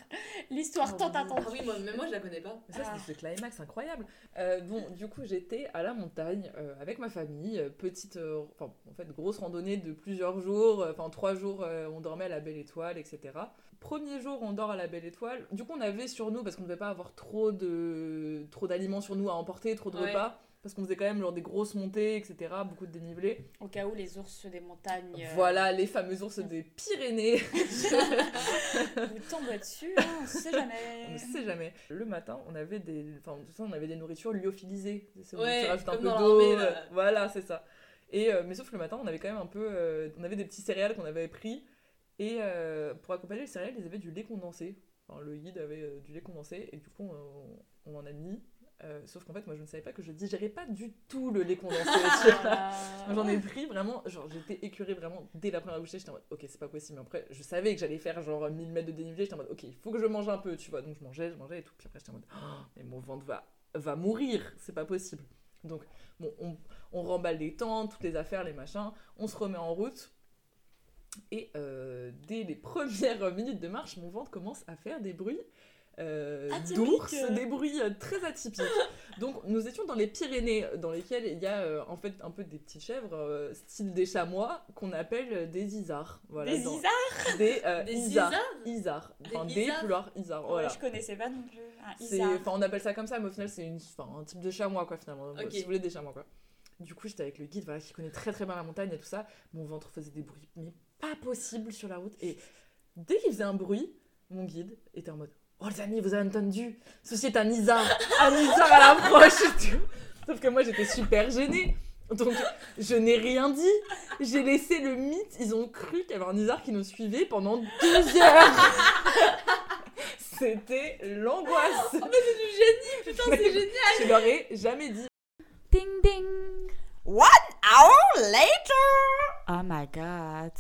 L'histoire Oh, tant attendue. Ah oui, moi, même moi je la connais pas. Mais ça, Ah. c'est ce climax incroyable. Euh, bon, du coup, j'étais à la montagne euh, avec ma famille. euh, petite, euh, enfin, en fait, grosse randonnée de plusieurs jours. Enfin, trois jours, euh, on dormait à la Belle Étoile, etc. Premier jour, on dort à la Belle Étoile. Du coup, on avait sur nous, parce qu'on ne devait pas avoir trop de trop d'aliments sur nous à emporter, trop de Ouais. repas. Parce qu'on faisait quand même genre des grosses montées, etc. Beaucoup de dénivelé. Au cas où les ours des montagnes euh, Voilà, les fameux ours des Pyrénées. vous tombent dessus, hein, on sait On jamais. ne sait jamais. Le matin, on avait des, enfin, façon, on avait des nourritures lyophilisées. C'est- Ouais, un peu d'eau. euh, Voilà, c'est ça. Et euh, mais sauf que le matin, on avait quand même un peu, euh, on avait des petits céréales qu'on avait pris et pour accompagner les céréales, ils avaient du lait condensé. Enfin, le guide avait du lait condensé et du coup, on, on en a mis. Euh, sauf qu'en fait, moi, je ne savais pas que je digérais pas du tout le lait condensé. Ah. J'en ai pris vraiment, genre j'étais écurée vraiment dès la première bouchée, j'étais en mode ok c'est pas possible, mais après je savais que j'allais faire genre 1000 mètres de dénivelé, j'étais en mode ok il faut que je mange un peu, tu vois, donc je mangeais, je mangeais et tout, puis après j'étais en mode Oh, mais mon ventre va, va mourir, c'est pas possible. Donc bon, on, on remballe les tentes, toutes les affaires, les machins, on se remet en route, et euh, dès les premières minutes de marche, mon ventre commence à faire des bruits euh, d'ours, des bruits euh, très atypiques. Donc nous étions dans les Pyrénées, dans lesquelles il y a euh, en fait un peu des petites chèvres, euh, style des chamois, qu'on appelle euh, des isards. Voilà, Des dans- isards Des, euh, Des isards. Enfin, Des des isards isards. Ouais, Voilà. Je connaissais pas non plus. Un. Enfin, on appelle ça comme ça, mais au final, c'est une, enfin, un type de chamois, quoi, finalement. Ok. Si vous voulez, des chamois, quoi. Du coup, j'étais avec le guide, voilà, qui connaît très très bien la montagne et tout ça. Mon ventre faisait des bruits, mais pas possible sur la route. Et dès qu'il faisait un bruit, mon guide était en mode Oh les amis, vous avez entendu? Ceci est un isard Un isard à l'approche et tout. Sauf que moi, j'étais super gênée. Donc, je n'ai rien dit. J'ai laissé le mythe. Ils ont cru qu'il y avait un isard qui nous suivait pendant deux heures. C'était l'angoisse. Oh, mais c'est du génie, putain, c'est génial. Je leur ai jamais dit. Ding ding. Hour later. Oh my god.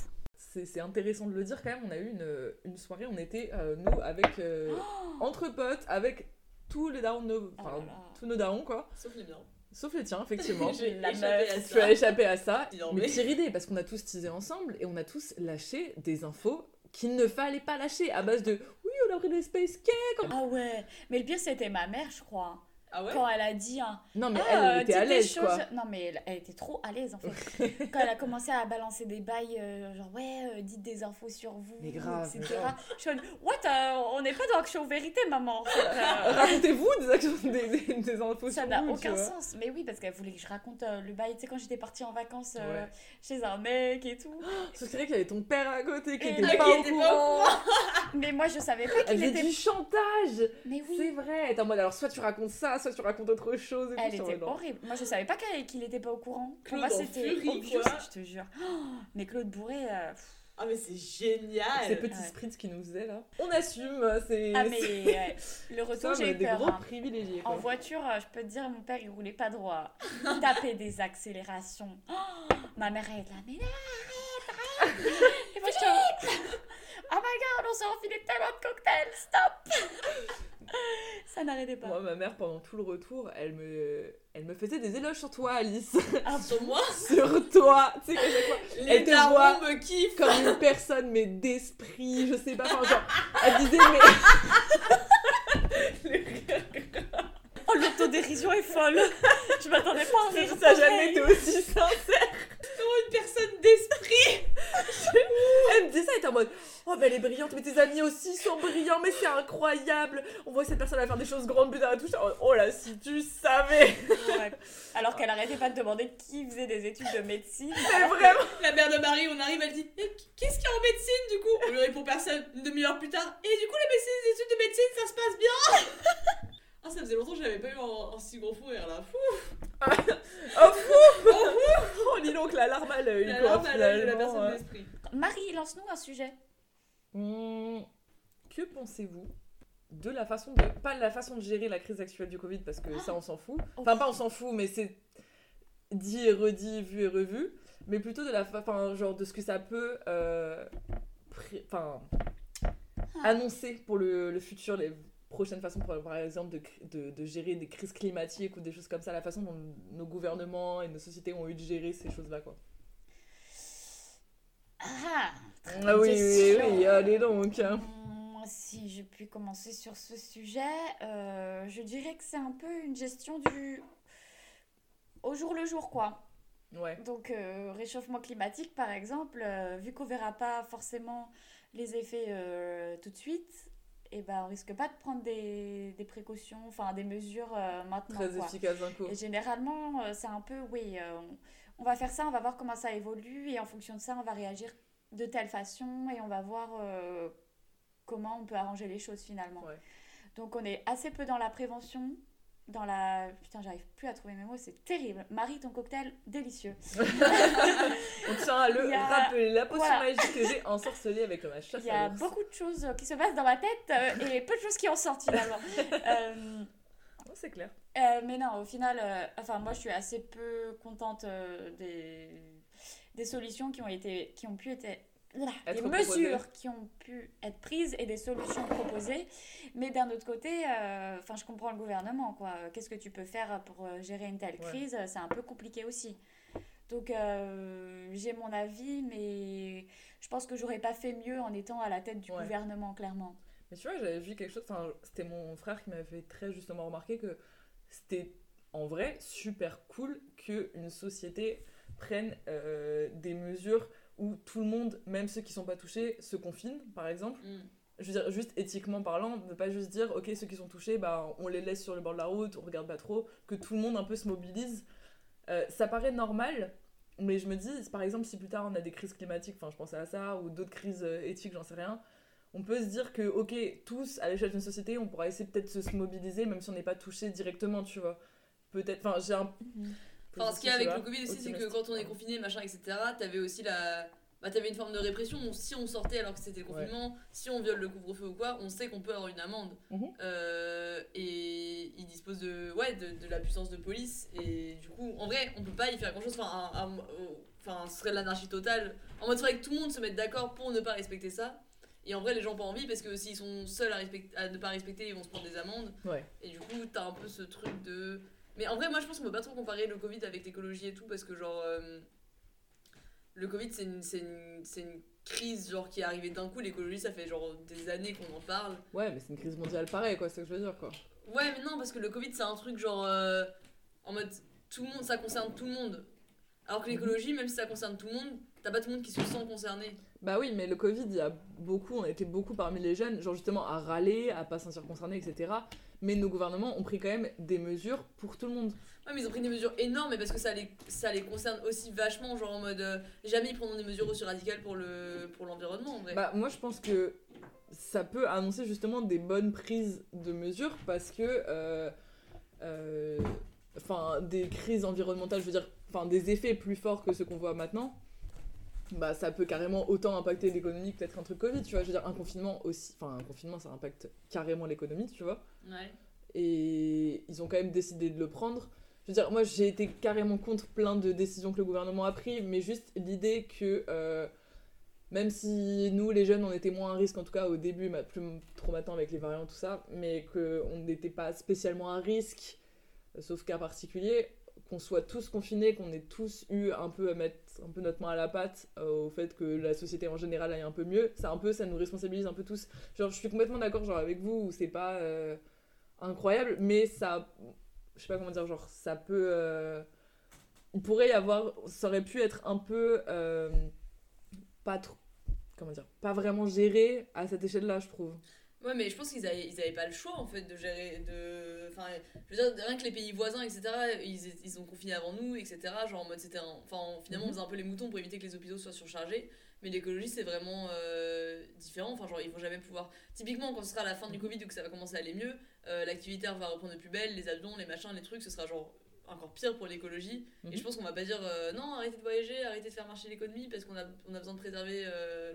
C'est c'est intéressant de le dire quand même. On a eu une, une soirée, on était, euh, nous, avec. euh, entre potes, avec tous les darons de nos. Enfin, Oh là là. tous nos darons, quoi. Sauf les biens. Sauf les tiens, effectivement. J'ai échappé à Tu as échappé à ça. Non, mais mais- pire idée, parce qu'on a tous teasé ensemble et on a tous lâché des infos qu'il ne fallait pas lâcher à base de oui, on a pris des space cake. Ah ouais. Mais le pire, c'était ma mère, je crois. Ah ouais Quand elle a dit un. Non, mais Ah, elle, elle euh, était à l'aise, quoi. Non, mais elle, elle était trop à l'aise en fait. Quand elle a commencé à balancer des bails, euh, genre ouais, euh, dites des infos sur vous, Mais grave, mais etc. grave. Je suis en mode, what euh, On n'est pas dans Action Vérité, maman. en fait, euh, Racontez-vous des, actions, des, des, des infos ça sur n'a vous, tu aucun vois. sens. Mais oui, parce qu'elle voulait que je raconte euh, le bail. Tu sais, quand j'étais partie en vacances euh, Ouais. chez un mec et tout. Sauf c'est vrai qu'il y avait ton père à côté qui Et était là, pas, qui au était pas au courant. Mais moi, je savais pas qu'il était. du chantage. Mais C'est oui. vrai. T'es en mode alors soit tu racontes ça, soit tu racontes autre chose. Et Elle était horrible. Moi, je savais pas qu'elle- qu'il était pas au courant. Pour Claude moi, c'était je te jure. Oh, mais Claude Bourré. euh. Ah, mais c'est génial. Ces petits Ouais. spritz qui nous faisaient là. On assume, c'est. Ah, mais ouais. le retour, j'ai eu des peur. gros hein. privilégiés. En voiture, euh, je peux te dire, mon père, il roulait pas droit. Il tapait des accélérations. Oh, ma mère, elle était là, mais arrête, arrête. Et moi, je Oh my god, on s'est enfilé tellement de cocktails, stop Ça n'arrêtait pas. Moi, ma mère, pendant tout le retour, elle me, elle me faisait des éloges sur toi, Alice. Ah, Sur moi, sur toi. Tu sais, qu'à chaque fois, les Elle te voit me kiffent. comme une personne, mais d'esprit, je sais pas. Enfin, genre, elle disait, mais. Oh, l'autodérision est folle Je m'attendais pas à un rire Ça jamais été aussi sincère. une personne d'esprit. Elle me disait ça, elle était en mode Oh, mais elle est brillante, mais tes amis aussi sont brillants, mais c'est incroyable. On voit que cette personne va faire des choses grandes, putain, tout ça. Oh là, si tu savais. Ouais. Alors qu'elle arrêtait pas de demander qui faisait des études de médecine. Mais vraiment. La mère de Marie, on arrive, elle dit Eh, Qu'est-ce qu'il y a en médecine du coup? On lui répond personne une demi-heure plus tard. Et du coup, les études de médecine, ça se passe bien Ah, ça faisait longtemps que j'avais pas eu un, un si gros fou rire là. Fou Oh, fou Oh, dis donc, la larme à l'œil, La quoi, larme à l'œil de la finalement, personne d'esprit. Marie, lance-nous un sujet. Hmm, Que pensez-vous de la façon de. Pas la façon de gérer la crise actuelle du Covid, parce que ça, on s'en fout. Enfin, pas on s'en fout, mais c'est dit et redit, vu et revu. Mais plutôt de la. Enfin, genre de ce que ça peut. euh, pré- Enfin. annoncer pour le, le futur, les prochaines façons, pour, par exemple, de, de, de gérer des crises climatiques ou des choses comme ça, la façon dont nos gouvernements et nos sociétés ont eu de gérer ces choses-là, quoi. Ah, très Ah oui, oui, oui, allez donc. hein. Si je puis commencer sur ce sujet, euh, je dirais que c'est un peu une gestion du au jour le jour, quoi. Ouais. Donc, euh, réchauffement climatique, par exemple, euh, vu qu'on verra pas forcément les effets euh, tout de suite, et ben, on risque pas de prendre des, des précautions, enfin des mesures euh, maintenant. Très quoi. efficace d'un coup. Et généralement, euh, c'est un peu, oui, euh, on, on va faire ça, on va voir comment ça évolue, et en fonction de ça, on va réagir de telle façon, et on va voir comment on peut arranger les choses finalement. Ouais. Donc on est assez peu dans la prévention, dans la... Putain, j'arrive plus à trouver mes mots, c'est terrible. Marie, ton cocktail, délicieux. On tient à le a- rappeler. La potion voilà. magique que j'ai ensorcelée avec ma chasse Il y a beaucoup de choses qui se passent dans ma tête, euh, et peu de choses qui en sortent finalement. Euh, Oh, c'est clair. Euh, mais non, au final, enfin moi je suis assez peu contente des, des solutions qui ont été, qui ont pu être, là, des proposées. mesures qui ont pu être prises et des solutions proposées. Mais d'un autre côté, euh, enfin je comprends le gouvernement quoi. Qu'est-ce que tu peux faire pour euh, gérer une telle Ouais. crise? C'est un peu compliqué aussi. Donc euh, j'ai mon avis, mais je pense que j'aurais pas fait mieux en étant à la tête du Ouais. gouvernement clairement. Mais tu vois, j'avais vu quelque chose, c'était mon frère qui m'avait très justement remarqué que c'était en vrai super cool qu'une société prenne euh, des mesures où tout le monde, même ceux qui sont pas touchés, se confinent, par exemple. Mm. Je veux dire, juste éthiquement parlant, ne pas juste dire, ok, ceux qui sont touchés, bah, on les laisse sur le bord de la route, on regarde pas trop, que tout le monde un peu se mobilise. Euh, ça paraît normal, mais je me dis, par exemple, si plus tard on a des crises climatiques, enfin, je pensais à ça, ou d'autres crises euh, éthiques, j'en sais rien, on peut se dire que, ok, tous, à l'échelle d'une société, on pourra essayer peut-être de se mobiliser, même si on n'est pas touché directement, tu vois. Peut-être, enfin, j'ai un. Enfin, ce qu'il y a avec le Covid aussi, c'est que quand on est confiné, machin, etc., t'avais aussi la. Bah, t'avais une forme de répression. Si on sortait alors que c'était le confinement, si on viole le couvre-feu ou quoi, on sait qu'on peut avoir une amende. Mhm. Euh, et il dispose de, ouais, de, de la puissance de police. Et du coup, en vrai, on peut pas y faire grand chose. Enfin, un- un- euh, enfin ce serait de l'anarchie totale. En mode, il faudrait que tout le monde se mette d'accord pour ne pas respecter ça. Et en vrai, les gens ont pas envie parce que s'ils sont seuls à, respect- à ne pas respecter, ils vont se prendre des amendes. Ouais. Et du coup, t'as un peu ce truc de. Mais en vrai, moi je pense qu'on peut pas trop comparer le Covid avec l'écologie et tout parce que, genre. euh, le Covid, c'est une, une, une crise genre qui est arrivée d'un coup. L'écologie, ça fait genre des années qu'on en parle. Ouais, mais c'est une crise mondiale pareil, quoi, c'est ce que je veux dire, quoi. Ouais, mais non, parce que le Covid, c'est un truc genre. euh, en mode. Tout le monde, ça concerne tout le monde. Alors que l'écologie, même si ça concerne tout le monde, t'as pas tout le monde qui se sent concerné. Bah oui, mais le Covid, il y a beaucoup, on été beaucoup parmi les jeunes, genre justement à râler, à pas se sentir concernés, etc. Mais nos gouvernements ont pris quand même des mesures pour tout le monde. Ouais, mais ils ont pris des mesures énormes, parce que ça les, ça les concerne aussi vachement, genre en mode. euh, jamais ils prendront des mesures aussi radicales pour le pour l'environnement, en vrai. Bah moi je pense que ça peut annoncer justement des bonnes prises de mesures parce que, euh, euh, enfin, des crises environnementales, je veux dire, enfin, des effets plus forts que ceux qu'on voit maintenant. Bah, ça peut carrément autant impacter l'économie que peut-être un truc Covid, tu vois. Je veux dire, un confinement aussi. Enfin, un confinement, ça impacte carrément l'économie, tu vois. Ouais. et ils ont quand même décidé de le prendre. Je veux dire, moi j'ai été carrément contre plein de décisions que le gouvernement a prises, mais juste l'idée que euh, même si nous les jeunes on était moins à risque, en tout cas au début, plus trop maintenant avec les variants, tout ça, mais qu'on n'était pas spécialement à risque, euh, sauf cas particulier, qu'on soit tous confinés, qu'on ait tous eu un peu à mettre un peu notre main à la pâte euh, au fait que la société en général aille un peu mieux, ça un peu, ça nous responsabilise un peu tous. Genre je suis complètement d'accord genre avec vous, c'est pas... euh, incroyable, mais ça, je sais pas comment dire, genre ça peut, euh, il pourrait y avoir, ça aurait pu être un peu pas trop, comment dire, pas vraiment géré à cette échelle-là, je trouve. Ouais, mais je pense qu'ils avaient, ils avaient pas le choix en fait de gérer. De... Enfin, je veux dire, rien que les pays voisins, etc., ils, ils ont confiné avant nous, etc. Genre en mode c'était un. Enfin, finalement, on faisait un peu les moutons pour éviter que les hôpitaux soient surchargés. Mais l'écologie, c'est vraiment euh, différent. Enfin, genre, ils vont jamais pouvoir. Typiquement, quand ce sera la fin du Covid ou que ça va commencer à aller mieux, euh, l'activité va reprendre de plus belle, les avions, les machins, les trucs, ce sera genre encore pire pour l'écologie. Et Mhm. je pense qu'on va pas dire euh, non, arrêtez de voyager, arrêtez de faire marcher l'économie parce qu'on a, on a besoin de préserver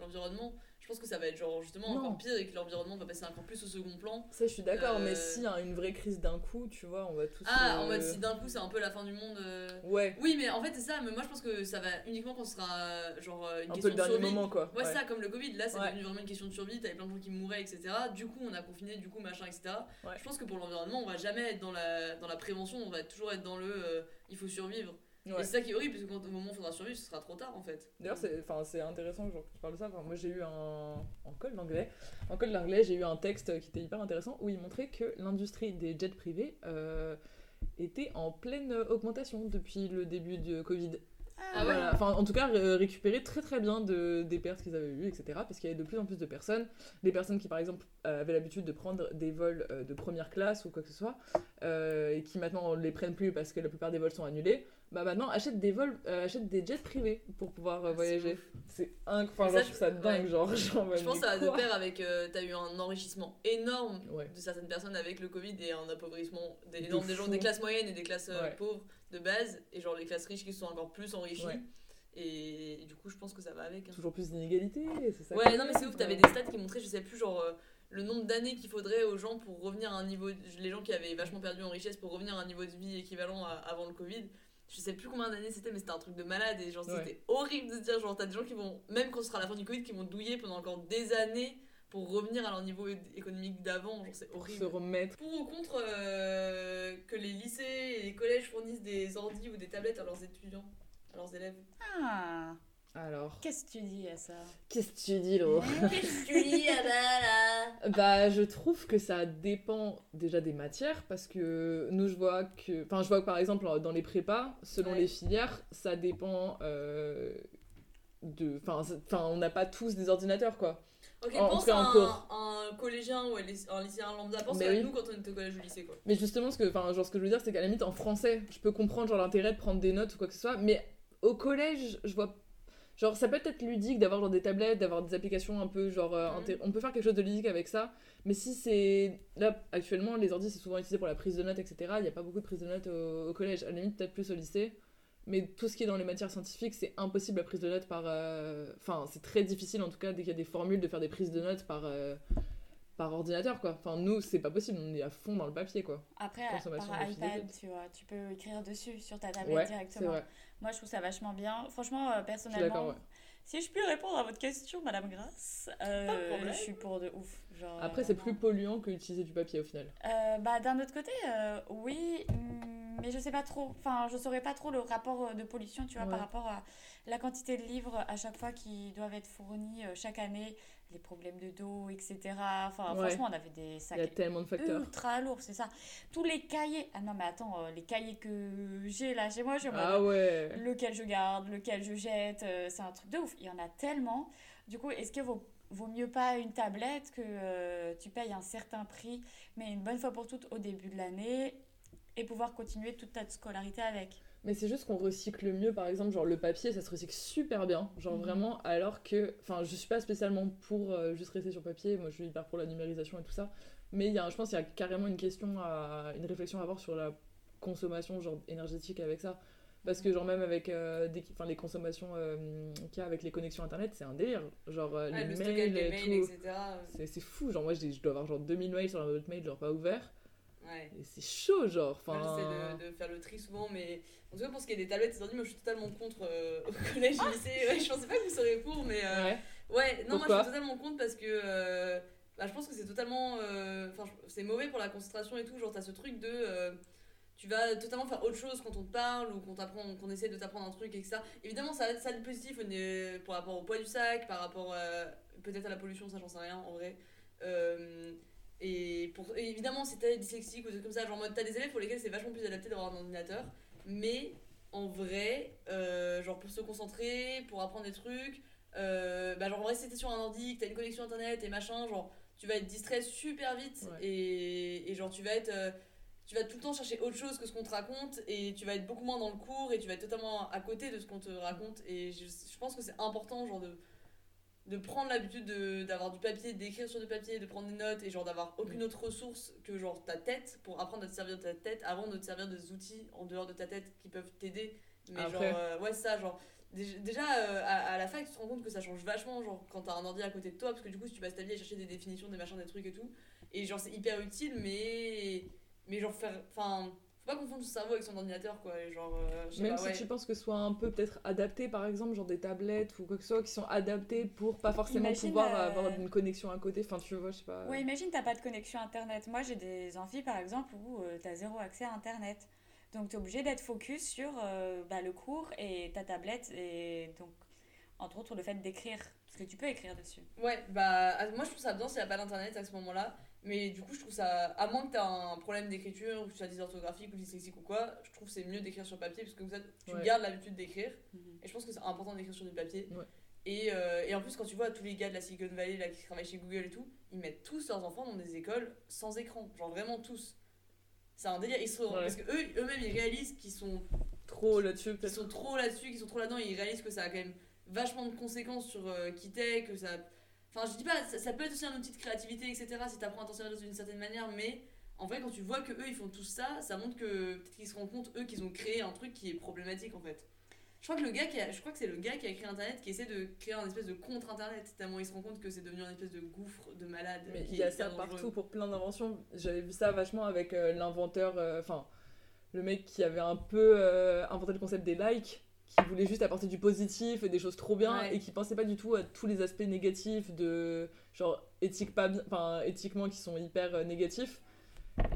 l'environnement. Je pense que ça va être genre justement Non. encore pire et que l'environnement va passer encore plus au second plan. Ça, je suis d'accord, Euh, mais y a une vraie crise d'un coup, tu vois, on va tous. Ah, euh, en mode si d'un coup c'est un peu la fin du monde. euh. Ouais, Oui, mais en fait c'est ça, mais moi je pense que ça va uniquement quand ce sera euh, genre euh, une un peu question le de dernier survie. moment, quoi. Ouais, ça, comme le Covid, là c'est Ouais. devenu vraiment une question de survie, t'avais plein de gens qui mouraient, etc. Du coup, on a confiné, du coup, machin, etc. Ouais. Je pense que pour l'environnement, on va jamais être dans la, dans la prévention, on va toujours être dans le euh, il faut survivre. Ouais. Et c'est ça qui est horrible, parce que quand au moment où il faudra survivre, ce sera trop tard en fait. D'ailleurs, c'est, enfin, c'est intéressant genre, que tu parles de ça. Enfin, moi, j'ai eu un. En col d'anglais. En col d'anglais, j'ai eu un texte qui était hyper intéressant où il montrait que l'industrie des jets privés euh, était en pleine augmentation depuis le début du Covid. Ah ouais. Enfin, en tout cas, ré- récupérer très très bien de, des pertes qu'ils avaient eues, etc. Parce qu'il y avait de plus en plus de personnes. Des personnes qui, par exemple, avaient l'habitude de prendre des vols euh, de première classe ou quoi que ce soit, euh, et qui maintenant les prennent plus parce que la plupart des vols sont annulés, bah maintenant achètent des vols, euh, achètent des jets privés pour pouvoir euh, Ah, voyager. C'est inc... Enfin, je trouve ça dingue, ouais. genre. genre, Je pense que ça va de pair avec. euh, T'as eu un enrichissement énorme Ouais. de certaines personnes avec le Covid et un appauvrissement des, De des gens des classes moyennes et des classes Ouais. pauvres de base et genre les classes riches qui sont encore plus enrichies et, du coup je pense que ça va avec hein. Toujours plus d'inégalités, c'est ça. ouais non mais est, c'est ouf t'avais des stats qui montraient je sais plus genre le nombre d'années qu'il faudrait aux gens pour revenir à un niveau les gens qui avaient vachement perdu en richesse pour revenir à un niveau de vie équivalent à- avant le Covid je sais plus combien d'années c'était mais c'était un truc de malade et genre Ouais. c'était horrible de se dire genre t'as des gens qui vont même quand ce sera la fin du Covid qui vont douiller pendant encore des années pour revenir à leur niveau économique d'avant genre c'est horrible Se remettre. pour ou contre euh, que les lycées et les collèges fournissent des ordis ou des tablettes à leurs étudiants, à leurs élèves Ah. Alors, Qu'est-ce que tu dis à ça? Qu'est-ce que tu dis, Laure? Qu'est-ce que tu dis, bah là? Bah, je trouve que ça dépend déjà des matières parce que nous, je vois que. Enfin, je vois que par exemple, dans les prépas, selon Ouais. les filières, ça dépend euh, de. Enfin, on n'a pas tous des ordinateurs, quoi. Ok, En- en pense cas, à en un, cours. un collégien ou un lyc- un lycéen lambda. Pense à oui. nous quand on était au collège ou au lycée, quoi. Mais justement, ce que, genre, ce que je veux dire, c'est qu'à la limite, en français, je peux comprendre genre l'intérêt de prendre des notes ou quoi que ce soit, mais au collège, je vois. Genre, ça peut être ludique d'avoir genre des tablettes, d'avoir des applications un peu genre. euh, Mhm. On peut faire quelque chose de ludique avec ça, mais si c'est. Là, actuellement, les ordi, c'est souvent utilisé pour la prise de notes, etc. Il n'y a pas beaucoup de prise de notes au, au collège, à la limite, peut-être plus au lycée. Mais tout ce qui est dans les matières scientifiques, c'est impossible la prise de notes par. euh, Enfin, c'est très difficile en tout cas, dès qu'il y a des formules, de faire des prises de notes par. euh, par ordinateur quoi. Enfin nous c'est pas possible, on est à fond dans le papier quoi. Après, par iPad, tu vois, tu peux écrire dessus sur ta tablette Ouais, directement. vrai. Moi, je trouve ça vachement bien. Franchement, euh, Je personnellement, d'accord ouais. si je puis répondre à votre question, Madame Grasse, euh, je suis pour de ouf. Genre, Après, euh, c'est plus polluant que d'utiliser du papier au final. Euh, bah, d'un autre côté, euh, oui, mm, mais je sais pas trop. Enfin, je saurais pas trop le rapport euh, de pollution, tu vois, Ouais. par rapport à la quantité de livres à chaque fois qui doivent être fournis euh, chaque année, les problèmes de dos, etc. Enfin, Ouais. franchement, on avait des Il y a sacs tellement de facteurs. ultra lourds, c'est ça. Tous les cahiers. Ah non, mais attends, euh, les cahiers que j'ai là chez moi, je Ah ouais. lequel je garde, lequel je jette, c'est un truc de ouf. Il y en a tellement. Du coup, est-ce que vaut, vaut mieux pas une tablette que euh, tu payes un certain prix, mais une bonne fois pour toutes au début de l'année et pouvoir continuer toute ta scolarité avec Mais c'est juste qu'on recycle mieux, par exemple, genre le papier, ça se recycle super bien. Genre Mhm. vraiment, alors que. Enfin, je suis pas spécialement pour euh, juste rester sur papier, moi je suis hyper pour la numérisation et tout ça. Mais y a, je pense qu'il y a carrément une question, à, une réflexion à avoir sur la consommation genre énergétique avec ça. Parce que genre même avec euh, des, les consommations euh, qu'il y a avec les connexions internet, c'est un délire. Genre euh, les le mails et mails, tout. etc. C'est fou, genre moi je dois avoir genre 2000 mails sur la boîte mail, genre pas ouvert. Ouais. Et c'est chaud, genre. Enfin, j'essaie de, de faire le tri souvent, mais en tout cas, pour ce qui est des tablettes ordi, moi je suis totalement contre euh, au collège et lycée. Ouais, je pensais pas que vous seriez pour, mais euh, ouais. ouais, non, moi je suis totalement contre parce que euh, bah, je pense que c'est totalement. Enfin, c'est mauvais pour la concentration et tout. Genre, t'as ce truc de. tu vas totalement faire autre chose quand on te parle ou qu'on t'apprend qu'on essaie de t'apprendre un truc et que ça évidemment ça a ça a du positif par rapport au poids du sac par rapport peut-être à la pollution ça j'en sais rien en vrai et, pour, et évidemment si t'es dyslexique ou des trucs comme ça genre en mode t'as des élèves pour lesquels c'est vachement plus adapté d'avoir un ordinateur mais en vrai euh, genre pour se concentrer pour apprendre des trucs euh, bah genre en vrai si t'es sur un ordi que t'as une connexion internet et machin genre tu vas être distrait super vite Ouais. et, et genre tu vas être euh, tu vas tout le temps chercher autre chose que ce qu'on te raconte et tu vas être beaucoup moins dans le cours et tu vas être totalement à côté de ce qu'on te raconte et je, je pense que c'est important genre de de prendre l'habitude de- d'avoir du papier, d'écrire sur du papier, de prendre des notes et genre d'avoir aucune autre ressource que genre ta tête pour apprendre à te servir de ta tête avant de te servir des outils en dehors de ta tête qui peuvent t'aider. Mais Après. genre, euh, ouais, ça, genre. Déjà, euh, à, à la fac, tu te rends compte que ça change vachement, genre quand t'as un ordi à côté de toi, parce que du coup, si tu passes ta vie à chercher des définitions, des machins, des trucs et tout, et genre c'est hyper utile, mais. Mais genre faire. Enfin, pas confondre son cerveau avec son ordinateur, quoi. et genre, euh, Même pas, si ouais. tu penses que ce soit un peu peut-être adapté, par exemple, genre des tablettes ou quoi que ce soit, qui sont adaptées pour pas forcément Imagine, pouvoir euh, avoir une connexion à côté. Enfin, tu vois, je sais pas. Ouais, imagine, t'as pas de connexion internet. Moi, j'ai des amphis, par exemple, où tu t'as zéro accès à internet. Donc, t'es obligé d'être focus sur euh, bah, le cours et ta tablette. Et donc, entre autres, le fait d'écrire. Parce que tu peux écrire dessus. Ouais, bah moi je trouve ça bien s'il n'y a pas d'internet à ce moment-là. Mais du coup, je trouve ça. À moins que tu un problème d'écriture, ou que tu sois dysorthographique ou dyslexique ou quoi, je trouve que c'est mieux d'écrire sur papier parce que comme ça, tu Ouais. gardes l'habitude d'écrire. Mhm. Et je pense que c'est important d'écrire sur du papier. Ouais. Et, euh, et en plus, quand tu vois tous les gars de la Silicon Valley là, qui travaillent chez Google et tout, ils mettent tous leurs enfants dans des écoles sans écran. Genre vraiment tous. C'est un délire. Ils Ouais. Parce que eux, eux-mêmes, ils réalisent qu'ils sont Trop là-dessus, peut-être. sont trop là-dessus, qui sont trop là-dedans, ils réalisent que ça a quand même vachement de conséquences sur euh, qui t'es, que ça... Enfin, je dis pas, ça, ça peut être aussi un outil de créativité, etc., si t'apprends à t'en servir d'une certaine manière, mais en vrai, quand tu vois que eux, ils font tout ça, ça montre que peut-être qu'ils se rendent compte, eux, qu'ils ont créé un truc qui est problématique, en fait. Je crois que le gars qui a, je crois que c'est le gars qui a créé Internet qui essaie de créer un espèce de contre-Internet, tellement il se rend compte que c'est devenu un espèce de gouffre de malade. Mais qui il y a ça dangereux. partout pour plein d'inventions. J'avais vu ça vachement avec euh, l'inventeur, euh, enfin, le mec qui avait un peu euh, inventé le concept des likes, qui voulait juste apporter du positif et des choses trop bien, Ouais. et qui pensait pas du tout à tous les aspects négatifs de, genre, éthique pas bien, enfin, éthiquement qui sont hyper euh, négatifs.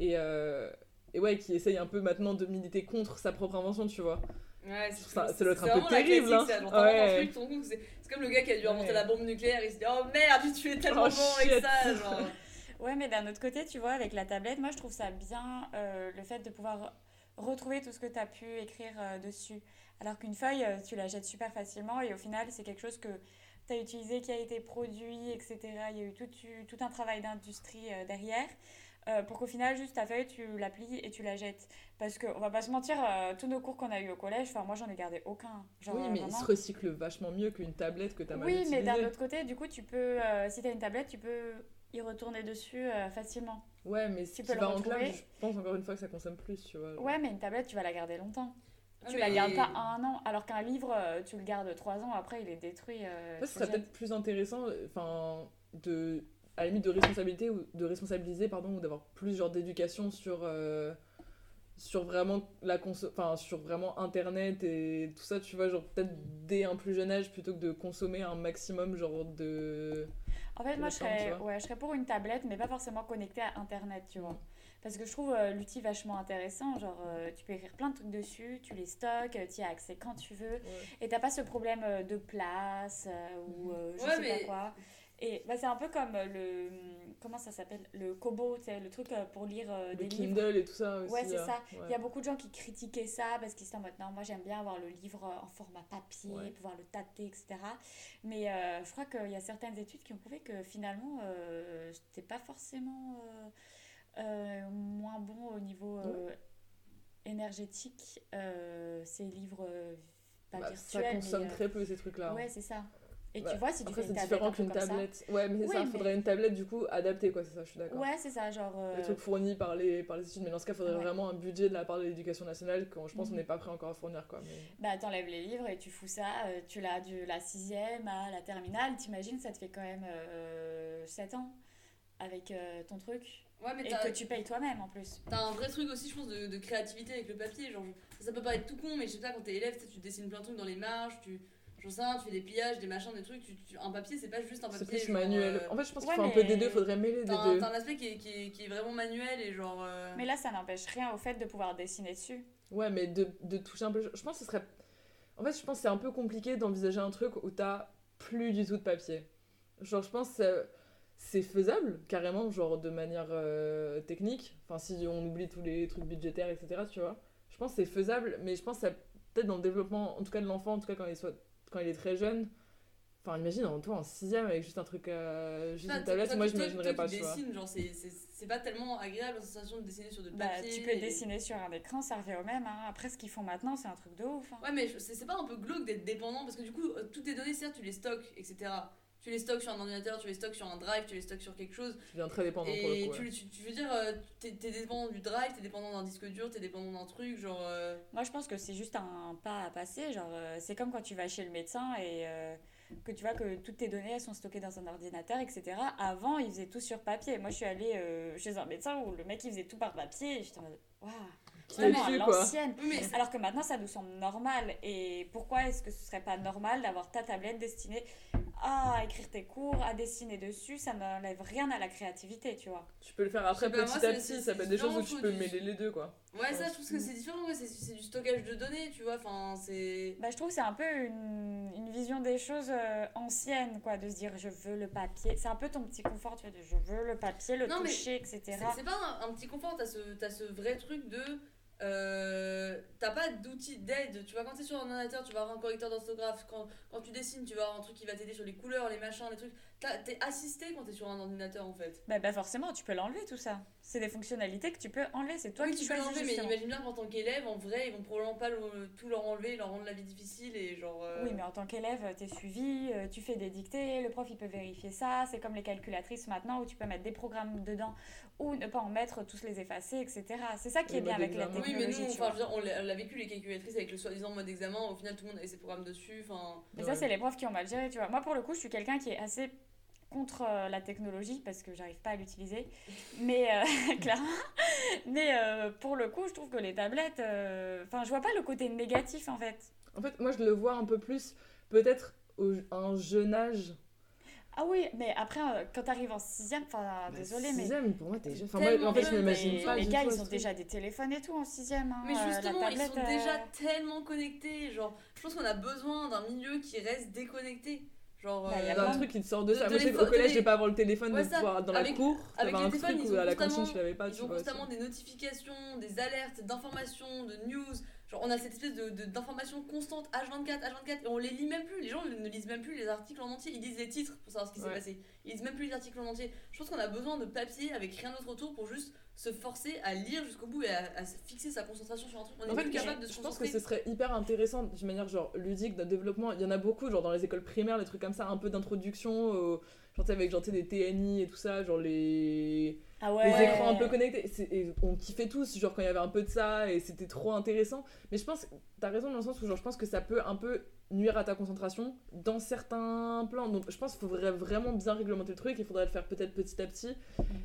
Et, euh, et ouais, qui essaye un peu maintenant de militer contre sa propre invention, tu vois. Ouais, Ça- ça c'est être un peu terrible, hein. Ouais. c'est comme le gars qui a dû inventer Ouais. la bombe nucléaire, il se dit oh merde, tu es tellement Oh, bon avec ça, genre. Ouais, mais d'un autre côté, tu vois, avec la tablette, moi je trouve ça bien euh, le fait de pouvoir retrouver tout ce que tu as pu écrire euh, dessus. Alors qu'une feuille, euh, tu la jettes super facilement et au final, c'est quelque chose que tu as utilisé, qui a été produit, etc. Il y a eu tout, tu- tout un travail d'industrie euh, derrière. euh, pour qu'au final, juste ta feuille, tu la plies et tu la jettes. Parce qu'on va pas se mentir, euh, tous nos cours qu'on a eu au collège, enfin moi j'en ai gardé aucun. Genre, oui, mais il vraiment. se recycle vachement mieux qu'une tablette que t'as mal Oui, utilisée. mais d'un autre côté, du coup, tu peux, euh, si tu as une tablette, tu peux y retourner dessus facilement. Ouais, mais si Tu tu, peux le en je pense encore une fois que ça consomme plus, tu vois. genre. Ouais, mais une tablette, tu vas la garder longtemps. Ah, tu mais- la gardes pas un an, alors qu'un livre, euh, tu le gardes trois ans, après il est détruit. euh, tu serait peut-être plus intéressant, euh, enfin, de, à la limite de responsabilité ou de responsabiliser, pardon, ou d'avoir plus genre d'éducation sur, euh, sur vraiment la enfin, sur vraiment Internet et tout ça, tu vois, genre peut-être dès un plus jeune âge plutôt que de consommer un maximum genre de. En fait, moi je serais, ouais, je serais pour une tablette, mais pas forcément connectée à Internet, tu vois. Parce que je trouve euh, l'outil vachement intéressant. Genre, euh, tu peux écrire plein de trucs dessus, tu les stockes, tu y as accès quand tu veux. Et t'as pas ce problème euh, de place euh, ou euh, je Ouais, sais mais- pas quoi. Et bah, c'est un peu comme euh, le. Comment ça s'appelle Le Kobo, le truc euh, pour lire euh, Le des livres. Kindle et tout ça aussi. Ouais, c'est ça. Ouais. Il y a beaucoup de gens qui critiquaient ça parce qu'ils se disent non, moi j'aime bien avoir le livre euh, en format papier, Ouais. pouvoir le tâter, etc. Mais euh, je crois qu'il y a certaines études qui ont prouvé que finalement, euh, c'était pas forcément euh, euh, moins bon au niveau euh, énergétique, euh, ces livres euh, pas Bah, virtuels. ça consomme euh, très peu ces trucs-là. Ouais, c'est ça. Et Bah, tu vois, si tu Après, fais c'est une tablette différent qu'une ça- tablette. Ouais, mais c'est Oui, ça, mais- faudrait une tablette du coup adaptée, quoi, c'est ça, je suis d'accord. Ouais, c'est ça, genre. euh, Les trucs fournis par les, par les études, mais dans ce cas, il faudrait Ouais. vraiment un budget de la part de l'éducation nationale quand je pense qu'on Mhm. n'est pas prêt encore à fournir. Quoi, mais... Bah, t'enlèves les livres et tu fous ça, euh, tu l'as de la sixième à la terminale, t'imagines, ça te fait quand même 7 ans avec euh, ton truc. Ouais, mais Et que tu payes toi-même en plus. t'as un vrai truc aussi, je pense, de, de créativité avec le papier. Genre, je- ça peut paraître tout con, mais je sais pas, quand t'es élève, tu dessines plein de trucs dans les marges, tu. J'en sais rien, tu fais des pliages, des machins, des trucs. Tu, tu- un papier, c'est pas juste un C'est papier. plus genre, manuel. euh, En fait, je pense qu'il ouais, faut un peu mais- des deux, faudrait mêler des deux. t'as un aspect qui est, qui, est, qui est vraiment manuel et genre. euh, Mais là, ça n'empêche rien au fait de pouvoir dessiner dessus. Ouais, mais de, de toucher un peu. Je pense que ce serait. En fait, je pense que c'est un peu compliqué d'envisager un truc où t'as plus du tout de papier. Genre, je pense que ça- c'est faisable, carrément, genre de manière euh, technique. Enfin, si on oublie tous les trucs budgétaires, etc., tu vois. Je pense que c'est faisable, mais je pense que ça peut-être dans le développement, en tout cas de l'enfant, en tout cas quand il, soit, quand il est très jeune. Enfin, imagine, en toi en sixième avec juste un truc, euh, juste Enfin, une tablette, moi j'imaginerais toi pas, tu dessines, genre, c'est- c'est c'est pas tellement agréable la sensation de dessiner sur de Bah, papier. tu peux et- dessiner sur un écran, ça revient au même. hein. Après, ce qu'ils font maintenant, c'est un truc de ouf. hein. Ouais, mais je- c'est c'est pas un peu glauque d'être dépendant parce que du coup, euh, toutes tes données, certes, tu les stockes, etc. Tu les stockes sur un ordinateur, tu les stockes sur un drive, tu les stockes sur quelque chose. Je deviens très dépendant pour le Et coup. tu, ouais. tu, tu veux dire, euh, t'es t'es dépendant du drive, t'es dépendant d'un disque dur, t'es dépendant d'un truc, genre. euh, Moi, je pense que c'est juste un pas à passer. Genre, euh, c'est comme quand tu vas chez le médecin et euh, que tu vois que toutes tes données elles sont stockées dans un ordinateur, etc. Avant, ils faisaient tout sur papier. Moi, je suis allée euh, chez un médecin où le mec il faisait tout par papier. Et j'étais en mode, waouh, Qui à l'ancienne. Alors que maintenant, ça nous semble normal. Et pourquoi est-ce que ce serait pas normal d'avoir ta tablette destinée à écrire tes cours, à dessiner dessus? Ça n'enlève rien à la créativité, tu vois. Tu peux le faire après petit moi, à petit, ça peut être des choses où tu peux mêler les deux, quoi. Ouais, ça, je trouve que c'est différent, ouais, c'est c'est du stockage de données, tu vois, enfin, c'est... Bah, je trouve que c'est un peu une, une vision des choses euh, anciennes, quoi, de se dire je veux le papier. C'est un peu ton petit confort, tu vois, de je veux le papier, le Non, mais toucher, etc. C'est c'est pas un, un petit confort, t'as ce, t'as ce vrai truc de... euh, t'as pas d'outil d'aide, tu vois, quand t'es sur un ordinateur, tu vas avoir un correcteur d'orthographe, quand, quand tu dessines, tu vas avoir un truc qui va t'aider sur les couleurs, les machins, les trucs. T'as- T'es assisté quand t'es sur un ordinateur, en fait. Bah, bah, forcément, tu peux l'enlever tout ça. C'est des fonctionnalités que tu peux enlever, c'est toi oui, qui tu peux l'enlever, mais imagine bien qu'en tant qu'élève, en vrai, ils vont probablement pas le- tout leur enlever, leur rendre la vie difficile et genre. euh, Oui, mais en tant qu'élève, t'es suivi, euh, tu fais des dictées, le prof il peut vérifier ça. C'est comme les calculatrices maintenant où tu peux mettre des programmes dedans ou ne pas en mettre, tous les effacer, etc. C'est ça qui est bien avec la d'examen. Oui, mais technologie. nous, tu enfin, vois. je veux dire, on l'a vécu les calculatrices avec le soi-disant mode examen, au final tout le monde avait ses programmes dessus, enfin. Et ça, Ouais. c'est les profs qui ont mal géré, tu vois. Moi, pour le coup, je suis quelqu'un qui est assez contre euh, la technologie parce que j'arrive pas à l'utiliser. Mais, euh, clairement. Mais euh, pour le coup, je trouve que les tablettes. euh, Enfin, je vois pas le côté négatif en fait. En fait, moi, je le vois un peu plus, peut-être au- à un jeune âge. Ah oui, mais après, quand t'arrives en sixième, enfin, Bah, désolé, mais. Sixième, pour moi, t'es déjà. Enfin, Tellement moi, en fait, je jeune, m'imagine pas. les gars, ils ont déjà des téléphones et tout en sixième. hein, Mais euh, justement, ils sont euh, déjà tellement connectés. Genre, je pense qu'on a besoin d'un milieu qui reste déconnecté. Genre, Bah, y a euh, D'un plein truc qui te sort de de- ça. de Moi, je de collège, j'ai pas avoir le téléphone Ouais, de pouvoir dans la Avec- cour. avec les un téléphones, truc ils ont à la cantine, constamment- tu l'avais pas. Ils tu ont vois, constamment des notifications, des alertes, d'informations, de news. Genre, on a cette espèce de, de- d'informations constantes H24, H24, et on les lit même plus. Les gens ne lisent même plus les articles en entier. Ils lisent les titres pour savoir ce qui s'est Ouais. passé. Ils lisent même plus les articles en entier. Je pense qu'on a besoin de papier avec rien d'autre autour pour juste se forcer à lire jusqu'au bout et à, fixer sa concentration sur un truc. On En est fait, plus capable de se je pense que concentrer. ce serait hyper intéressant d'une manière genre ludique de développement. Il y en a beaucoup, genre dans les écoles primaires, les trucs comme ça, un peu d'introduction, au- genre avec genre des TNI et tout ça, genre les, Ah ouais. les écrans un peu connectés. Et on kiffait tous, genre quand il y avait un peu de ça et c'était trop intéressant. Mais je pense, t'as raison dans le sens où genre je pense que ça peut un peu nuire à ta concentration dans certains plans. Donc je pense qu'il faudrait vraiment bien réglementer le truc. Il faudrait le faire peut-être petit à petit,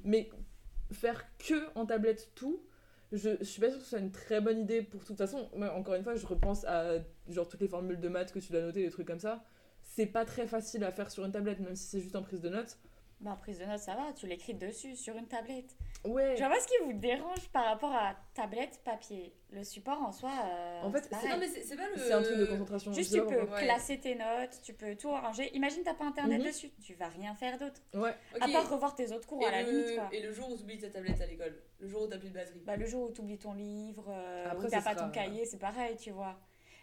mais faire que en tablette tout. Je, suis pas sûre que ce soit une très bonne idée pour toute façon. Encore une fois, je repense à genre toutes les formules de maths que tu dois noter, des trucs comme ça. C'est pas très facile à faire sur une tablette, même si c'est juste en prise de notes. Bah, prise de notes, ça va, tu l'écris dessus, sur une tablette. Ouais. Je vois pas ce qui vous dérange par rapport à tablette, papier. Le support en soi. euh, En fait, c'est pas le. C'est un truc de concentration. Juste, tu peux. Ouais. classer tes notes, tu peux tout arranger. Imagine, t'as pas internet Mhm. dessus, tu vas rien faire d'autre. Ouais. À part revoir tes autres cours à la et, le, limite, quoi. et le jour où tu oublies ta tablette à l'école, le jour où t'as plus de batterie. Bah, le jour où tu oublies ton livre, euh, Après, où t'as pas sera- ton cahier, c'est pareil, tu vois.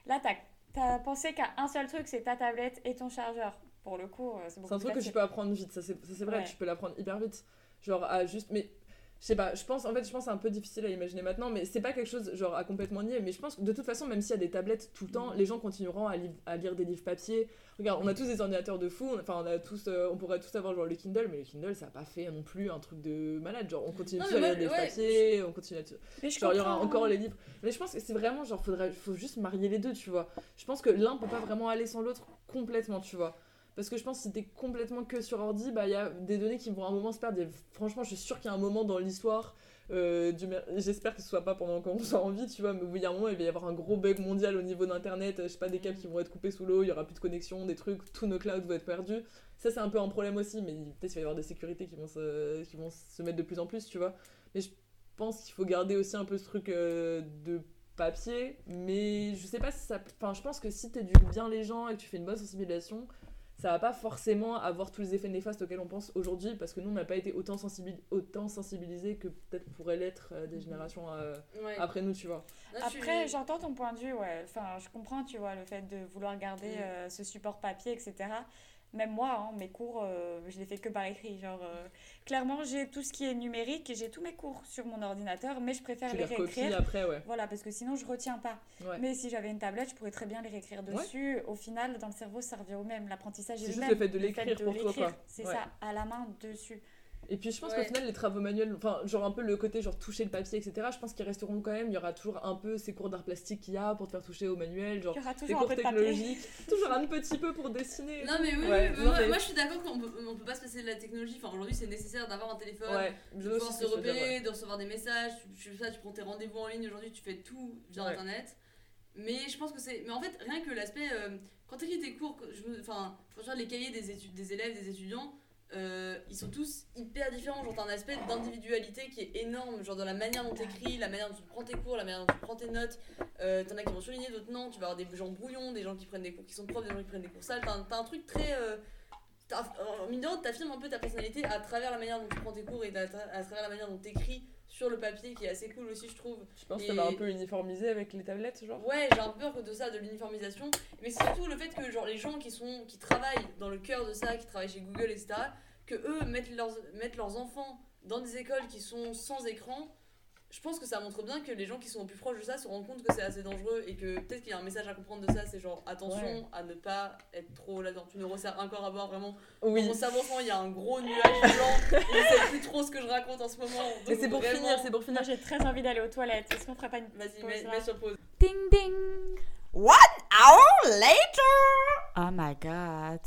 Là, t'as as pensé qu'à un seul truc, c'est ta tablette et ton chargeur. Pour le coup, euh, c'est beaucoup C'est un truc que tu peux apprendre vite, ça c'est vrai, Ouais. tu peux l'apprendre hyper vite. Genre à juste. Mais je sais pas, je pense, en fait, je pense que c'est un peu difficile à imaginer maintenant, mais c'est pas quelque chose genre à complètement nier. Mais je pense que de toute façon, même s'il y a des tablettes tout le temps, Mm. les gens continueront à, li- à lire des livres papier. Regarde, on a tous des ordinateurs de fou, enfin, on, a tous, euh, on pourrait tous avoir genre le Kindle, mais le Kindle ça a pas fait non plus un truc de malade. Genre, on continue Non, à lire des livres ouais, papier, on continue à. Mais je Genre, il y aura encore hein. les livres. Mais je pense que c'est vraiment, genre, faudrait, faut juste marier les deux, tu vois. Je pense que l'un peut pas vraiment aller sans l'autre complètement, tu vois. Parce que je pense que si t'es complètement que sur ordi, bah, il y a des données qui vont à un moment se perdre. Et franchement, je suis sûre qu'il y a un moment dans l'histoire, euh, j'espère que ce soit pas pendant qu'on soit en vie, tu vois, mais où il y a un moment, il va y avoir un gros bug mondial au niveau d'Internet, je sais pas, des câbles qui vont être coupés sous l'eau, il y aura plus de connexion, des trucs, tous nos clouds vont être perdus. Ça, c'est un peu un problème aussi, mais peut-être qu'il va y avoir des sécurités qui vont, se, qui vont se mettre de plus en plus, tu vois. Mais je pense qu'il faut garder aussi un peu ce truc euh, de papier, mais je sais pas si ça. Enfin, je pense que si t'éduques bien les gens et que tu fais une bonne sensibilisation, ça va pas forcément avoir tous les effets néfastes auxquels on pense aujourd'hui, parce que nous, on n'a pas été autant, sensibil... autant sensibilisés que peut-être pourraient l'être euh, des générations euh, Ouais. après nous, tu vois. Après, j'entends ton point de vue, ouais. Enfin, je comprends, tu vois, le fait de vouloir garder euh, ce support papier, etc. Même moi, hein, mes cours, euh, je les fais que par écrit. Genre, euh, clairement, j'ai tout ce qui est numérique et j'ai tous mes cours sur mon ordinateur, mais je préfère Tu les réécrire. après, ouais. Voilà, parce que sinon, je retiens pas. Ouais. Mais si j'avais une tablette, je pourrais très bien les réécrire dessus. Au final, dans le cerveau, ça revient au même. L'apprentissage est C'est le juste même. le fait de l'écrire pour toi. C'est Ouais. ça, à la main, dessus. Et puis je pense Ouais. qu'au final, les travaux manuels, enfin, genre un peu le côté genre toucher le papier, etc., je pense qu'ils resteront quand même. Il y aura toujours un peu ces cours d'art plastique qu'il y a pour te faire toucher au manuel, genre Il y aura des toujours un cours technologiques, toujours un petit peu pour dessiner. Non mais oui, Ouais, mais moi, mais- moi, je suis d'accord qu'on peut, on peut pas se passer de la technologie. Enfin aujourd'hui c'est nécessaire d'avoir un téléphone, Ouais, de pouvoir se repérer, ouais. de recevoir des messages. Tu, tu, ça, tu prends tes rendez-vous en ligne aujourd'hui, tu fais tout via Ouais. internet. Mais je pense que c'est. Mais en fait rien que l'aspect euh, quand tu écris tes cours, je enfin quand je regarde les cahiers des études, des élèves, des étudiants. Euh, ils sont tous hyper différents, genre t'as un aspect d'individualité qui est énorme, genre dans la manière dont t'écris, la manière dont tu prends tes cours, la manière dont tu prends tes notes, euh, t'en as qui vont surligner, d'autres non, tu vas avoir des gens brouillons, des gens qui prennent des cours qui sont profs, des gens qui prennent des cours sales, t'as t'as un truc très... Euh, en rien, t'affirmes un peu ta personnalité à travers la manière dont tu prends tes cours et à, à travers la manière dont t'écris sur le papier qui est assez cool aussi je trouve. Je pense que Et- ça va un peu uniformiser avec les tablettes, genre. Ouais, j'ai un peu peur de ça, de l'uniformisation. Mais c'est surtout le fait que genre, les gens qui, sont, qui travaillent dans le cœur de ça, qui travaillent chez Google, etc., que eux mettent leurs, mettent leurs enfants dans des écoles qui sont sans écran. Je pense que ça montre bien que les gens qui sont au plus proches de ça se rendent compte que c'est assez dangereux et que peut-être qu'il y a un message à comprendre de ça, c'est genre attention Ouais. à ne pas être trop là-dedans. Tu ne resserres encore à boire vraiment. Oui. Dans mon cerveau, il y a un gros nuage blanc et je sais plus trop ce que je raconte en ce moment. Mais c'est pour vraiment- finir, c'est pour finir. j'ai très envie d'aller aux toilettes. Est-ce qu'on ferait pas une Vas-y, pause mets, mets sur pause. Ding ding. One hour later. Oh my god.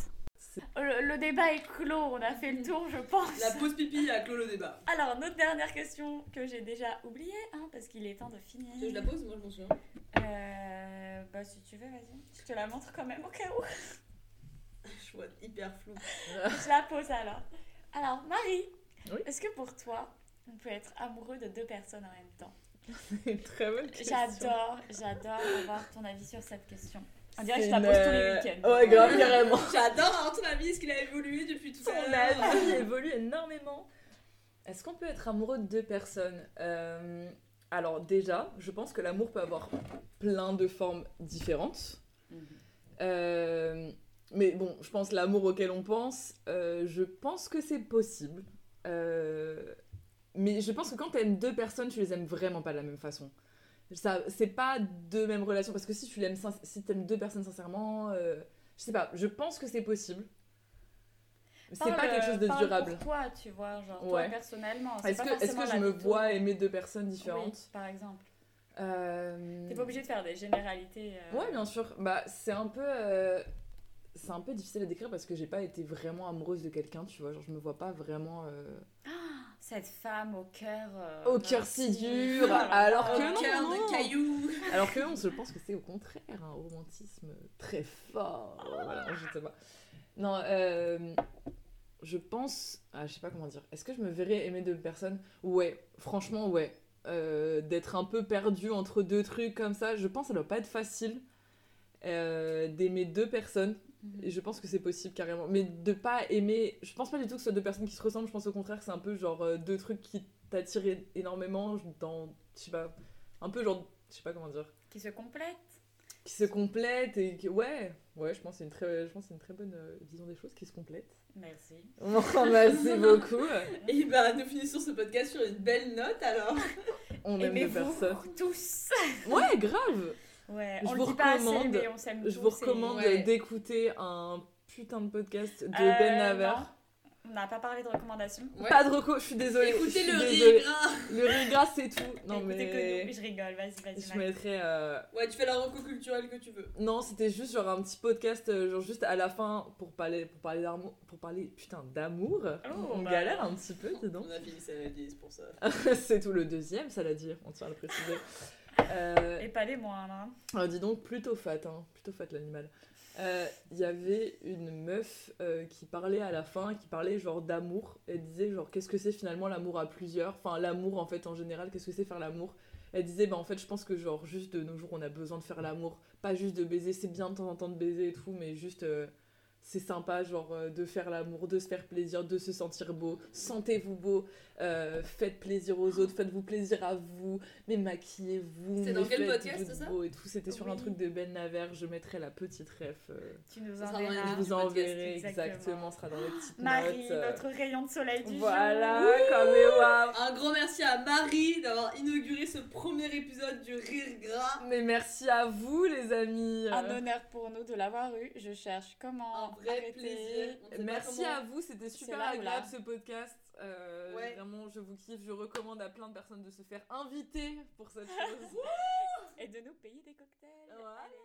Le, le débat est clos, on a fait le tour, je pense. La pause pipi a clos le débat. Alors, notre dernière question que j'ai déjà oubliée, hein, parce qu'il est temps de finir. Tu veux que je la pose Moi, je m'en souviens. Euh, bah, si tu veux, vas-y. Je te la montre quand même au cas où. choix hyper flou. Je la pose alors. Alors, Marie, Oui. est-ce que pour toi, on peut être amoureux de deux personnes en même temps? C'est une très bonne question. J'adore, j'adore avoir ton avis sur cette question. On dirait que je C'est la pose une, tous les euh, week-ends. Ouais, grave, carrément. J'adore avoir ton avis, est-ce qu'il a évolué depuis tout à l'heure avis évolue énormément. Est-ce qu'on peut être amoureux de deux personnes? Euh, Alors déjà, je pense que l'amour peut avoir plein de formes différentes. Euh, mais bon, je pense l'amour auquel on pense, euh, je pense que c'est possible. Euh, mais je pense que quand tu aimes deux personnes, tu les aimes vraiment pas de la même façon. Ça, c'est pas deux mêmes relations parce que si tu l'aimes, si aimes deux personnes sincèrement, euh, je sais pas. Je pense que c'est possible. C'est pas quelque chose de durable. Pour toi, tu vois, genre Ouais. toi personnellement. Est-ce pas que, est-ce que je me vois aimer deux personnes différentes Oui, par exemple. Euh, T'es pas obligé de faire des généralités. euh, Ouais, bien sûr. Bah, c'est un peu. euh, C'est un peu difficile à décrire parce que j'ai pas été vraiment amoureuse de quelqu'un, tu vois. Genre, je me vois pas vraiment. euh, Cette femme au cœur. euh, Au cœur si dur, alors que Au cœur de cailloux Alors que non, je pense que c'est au contraire un romantisme très fort. Voilà, je sais pas. Non, euh, je pense. Ah, je sais pas comment dire. Est-ce que je me verrais aimer deux personnes? Ouais, franchement, ouais. Euh, D'être un peu perdu entre deux trucs comme ça, je pense que ça doit pas être facile d'aimer deux personnes. Et je pense que c'est possible carrément. Mais de pas aimer. Je pense pas du tout que ce soit deux personnes qui se ressemblent. Je pense au contraire que c'est un peu genre euh, deux trucs qui t'attirent énormément dans. Je sais pas. Un peu genre. Je sais pas comment dire. Qui se complètent. Qui se complètent et qui. Ouais. Ouais, je pense que c'est une très, je pense que c'est une très bonne euh, vision des choses qui se complètent. Merci. Merci beaucoup. Et bah, nous finissons ce podcast sur une belle note alors. On aime Aimez-vous personnes. tous. Ouais, grave. Ouais, Je on vous le dit pas assez, mais on s'aime tous. Je vous recommande Ouais. d'écouter un putain de podcast de Euh, Ben Naver. non, On n'a pas parlé de recommandations. Ouais. Pas de reco, je suis désolée. Écoutez suis le gras. Le riz gras, c'est tout. Non, Écoutez mais. que nous. Je rigole, vas-y, vas-y. Je mettrais. euh, Ouais, tu fais la reco culturelle que tu veux. Non, c'était juste genre un petit podcast, euh, genre juste à la fin pour parler, pour parler d'amour, pour parler putain d'amour. Oh, On bah. galère un petit peu, dis donc. On a fini ça à 10 pour ça. c'est tout le deuxième, ça l'a dit, on tient à le préciser. Euh, Et pas les moindres. hein. alors, dis donc, plutôt fat, hein, plutôt fat l'animal. Euh, Il y avait une meuf euh, qui parlait à la fin, qui parlait genre d'amour. Elle disait genre qu'est-ce que c'est finalement l'amour à plusieurs, enfin l'amour en fait en général, qu'est-ce que c'est faire l'amour? Elle disait bah en fait je pense que genre juste de nos jours on a besoin de faire l'amour, pas juste de baiser, c'est bien de temps en temps de baiser et tout, mais juste euh, c'est sympa genre euh, de faire l'amour, de se faire plaisir, de se sentir beau, sentez-vous beau, euh, faites plaisir aux autres, faites-vous plaisir à vous, mais maquillez-vous, C'est dans quel podcast, ça et tout. C'était sur un truc de Ben Naver, je mettrai la petite ref. euh, Tu nous Ça sera dans les enverras. Je vous enverrai exactement. exactement, ce sera dans les petites Marie, notes. euh, notre rayon de soleil du Voilà, jour. comme et waouh. Un grand merci à Marie d'avoir inauguré ce premier épisode du Rire Gras. Mais merci à vous les amis. Un honneur pour nous de l'avoir eu. Je cherche comment Un vrai arrêter. plaisir. Merci comment- à vous, c'était super agréable ce podcast. Euh, Ouais. Vraiment, je vous kiffe. Je recommande à plein de personnes de se faire inviter pour cette chose. Et de nous payer des cocktails. Voilà. Allez.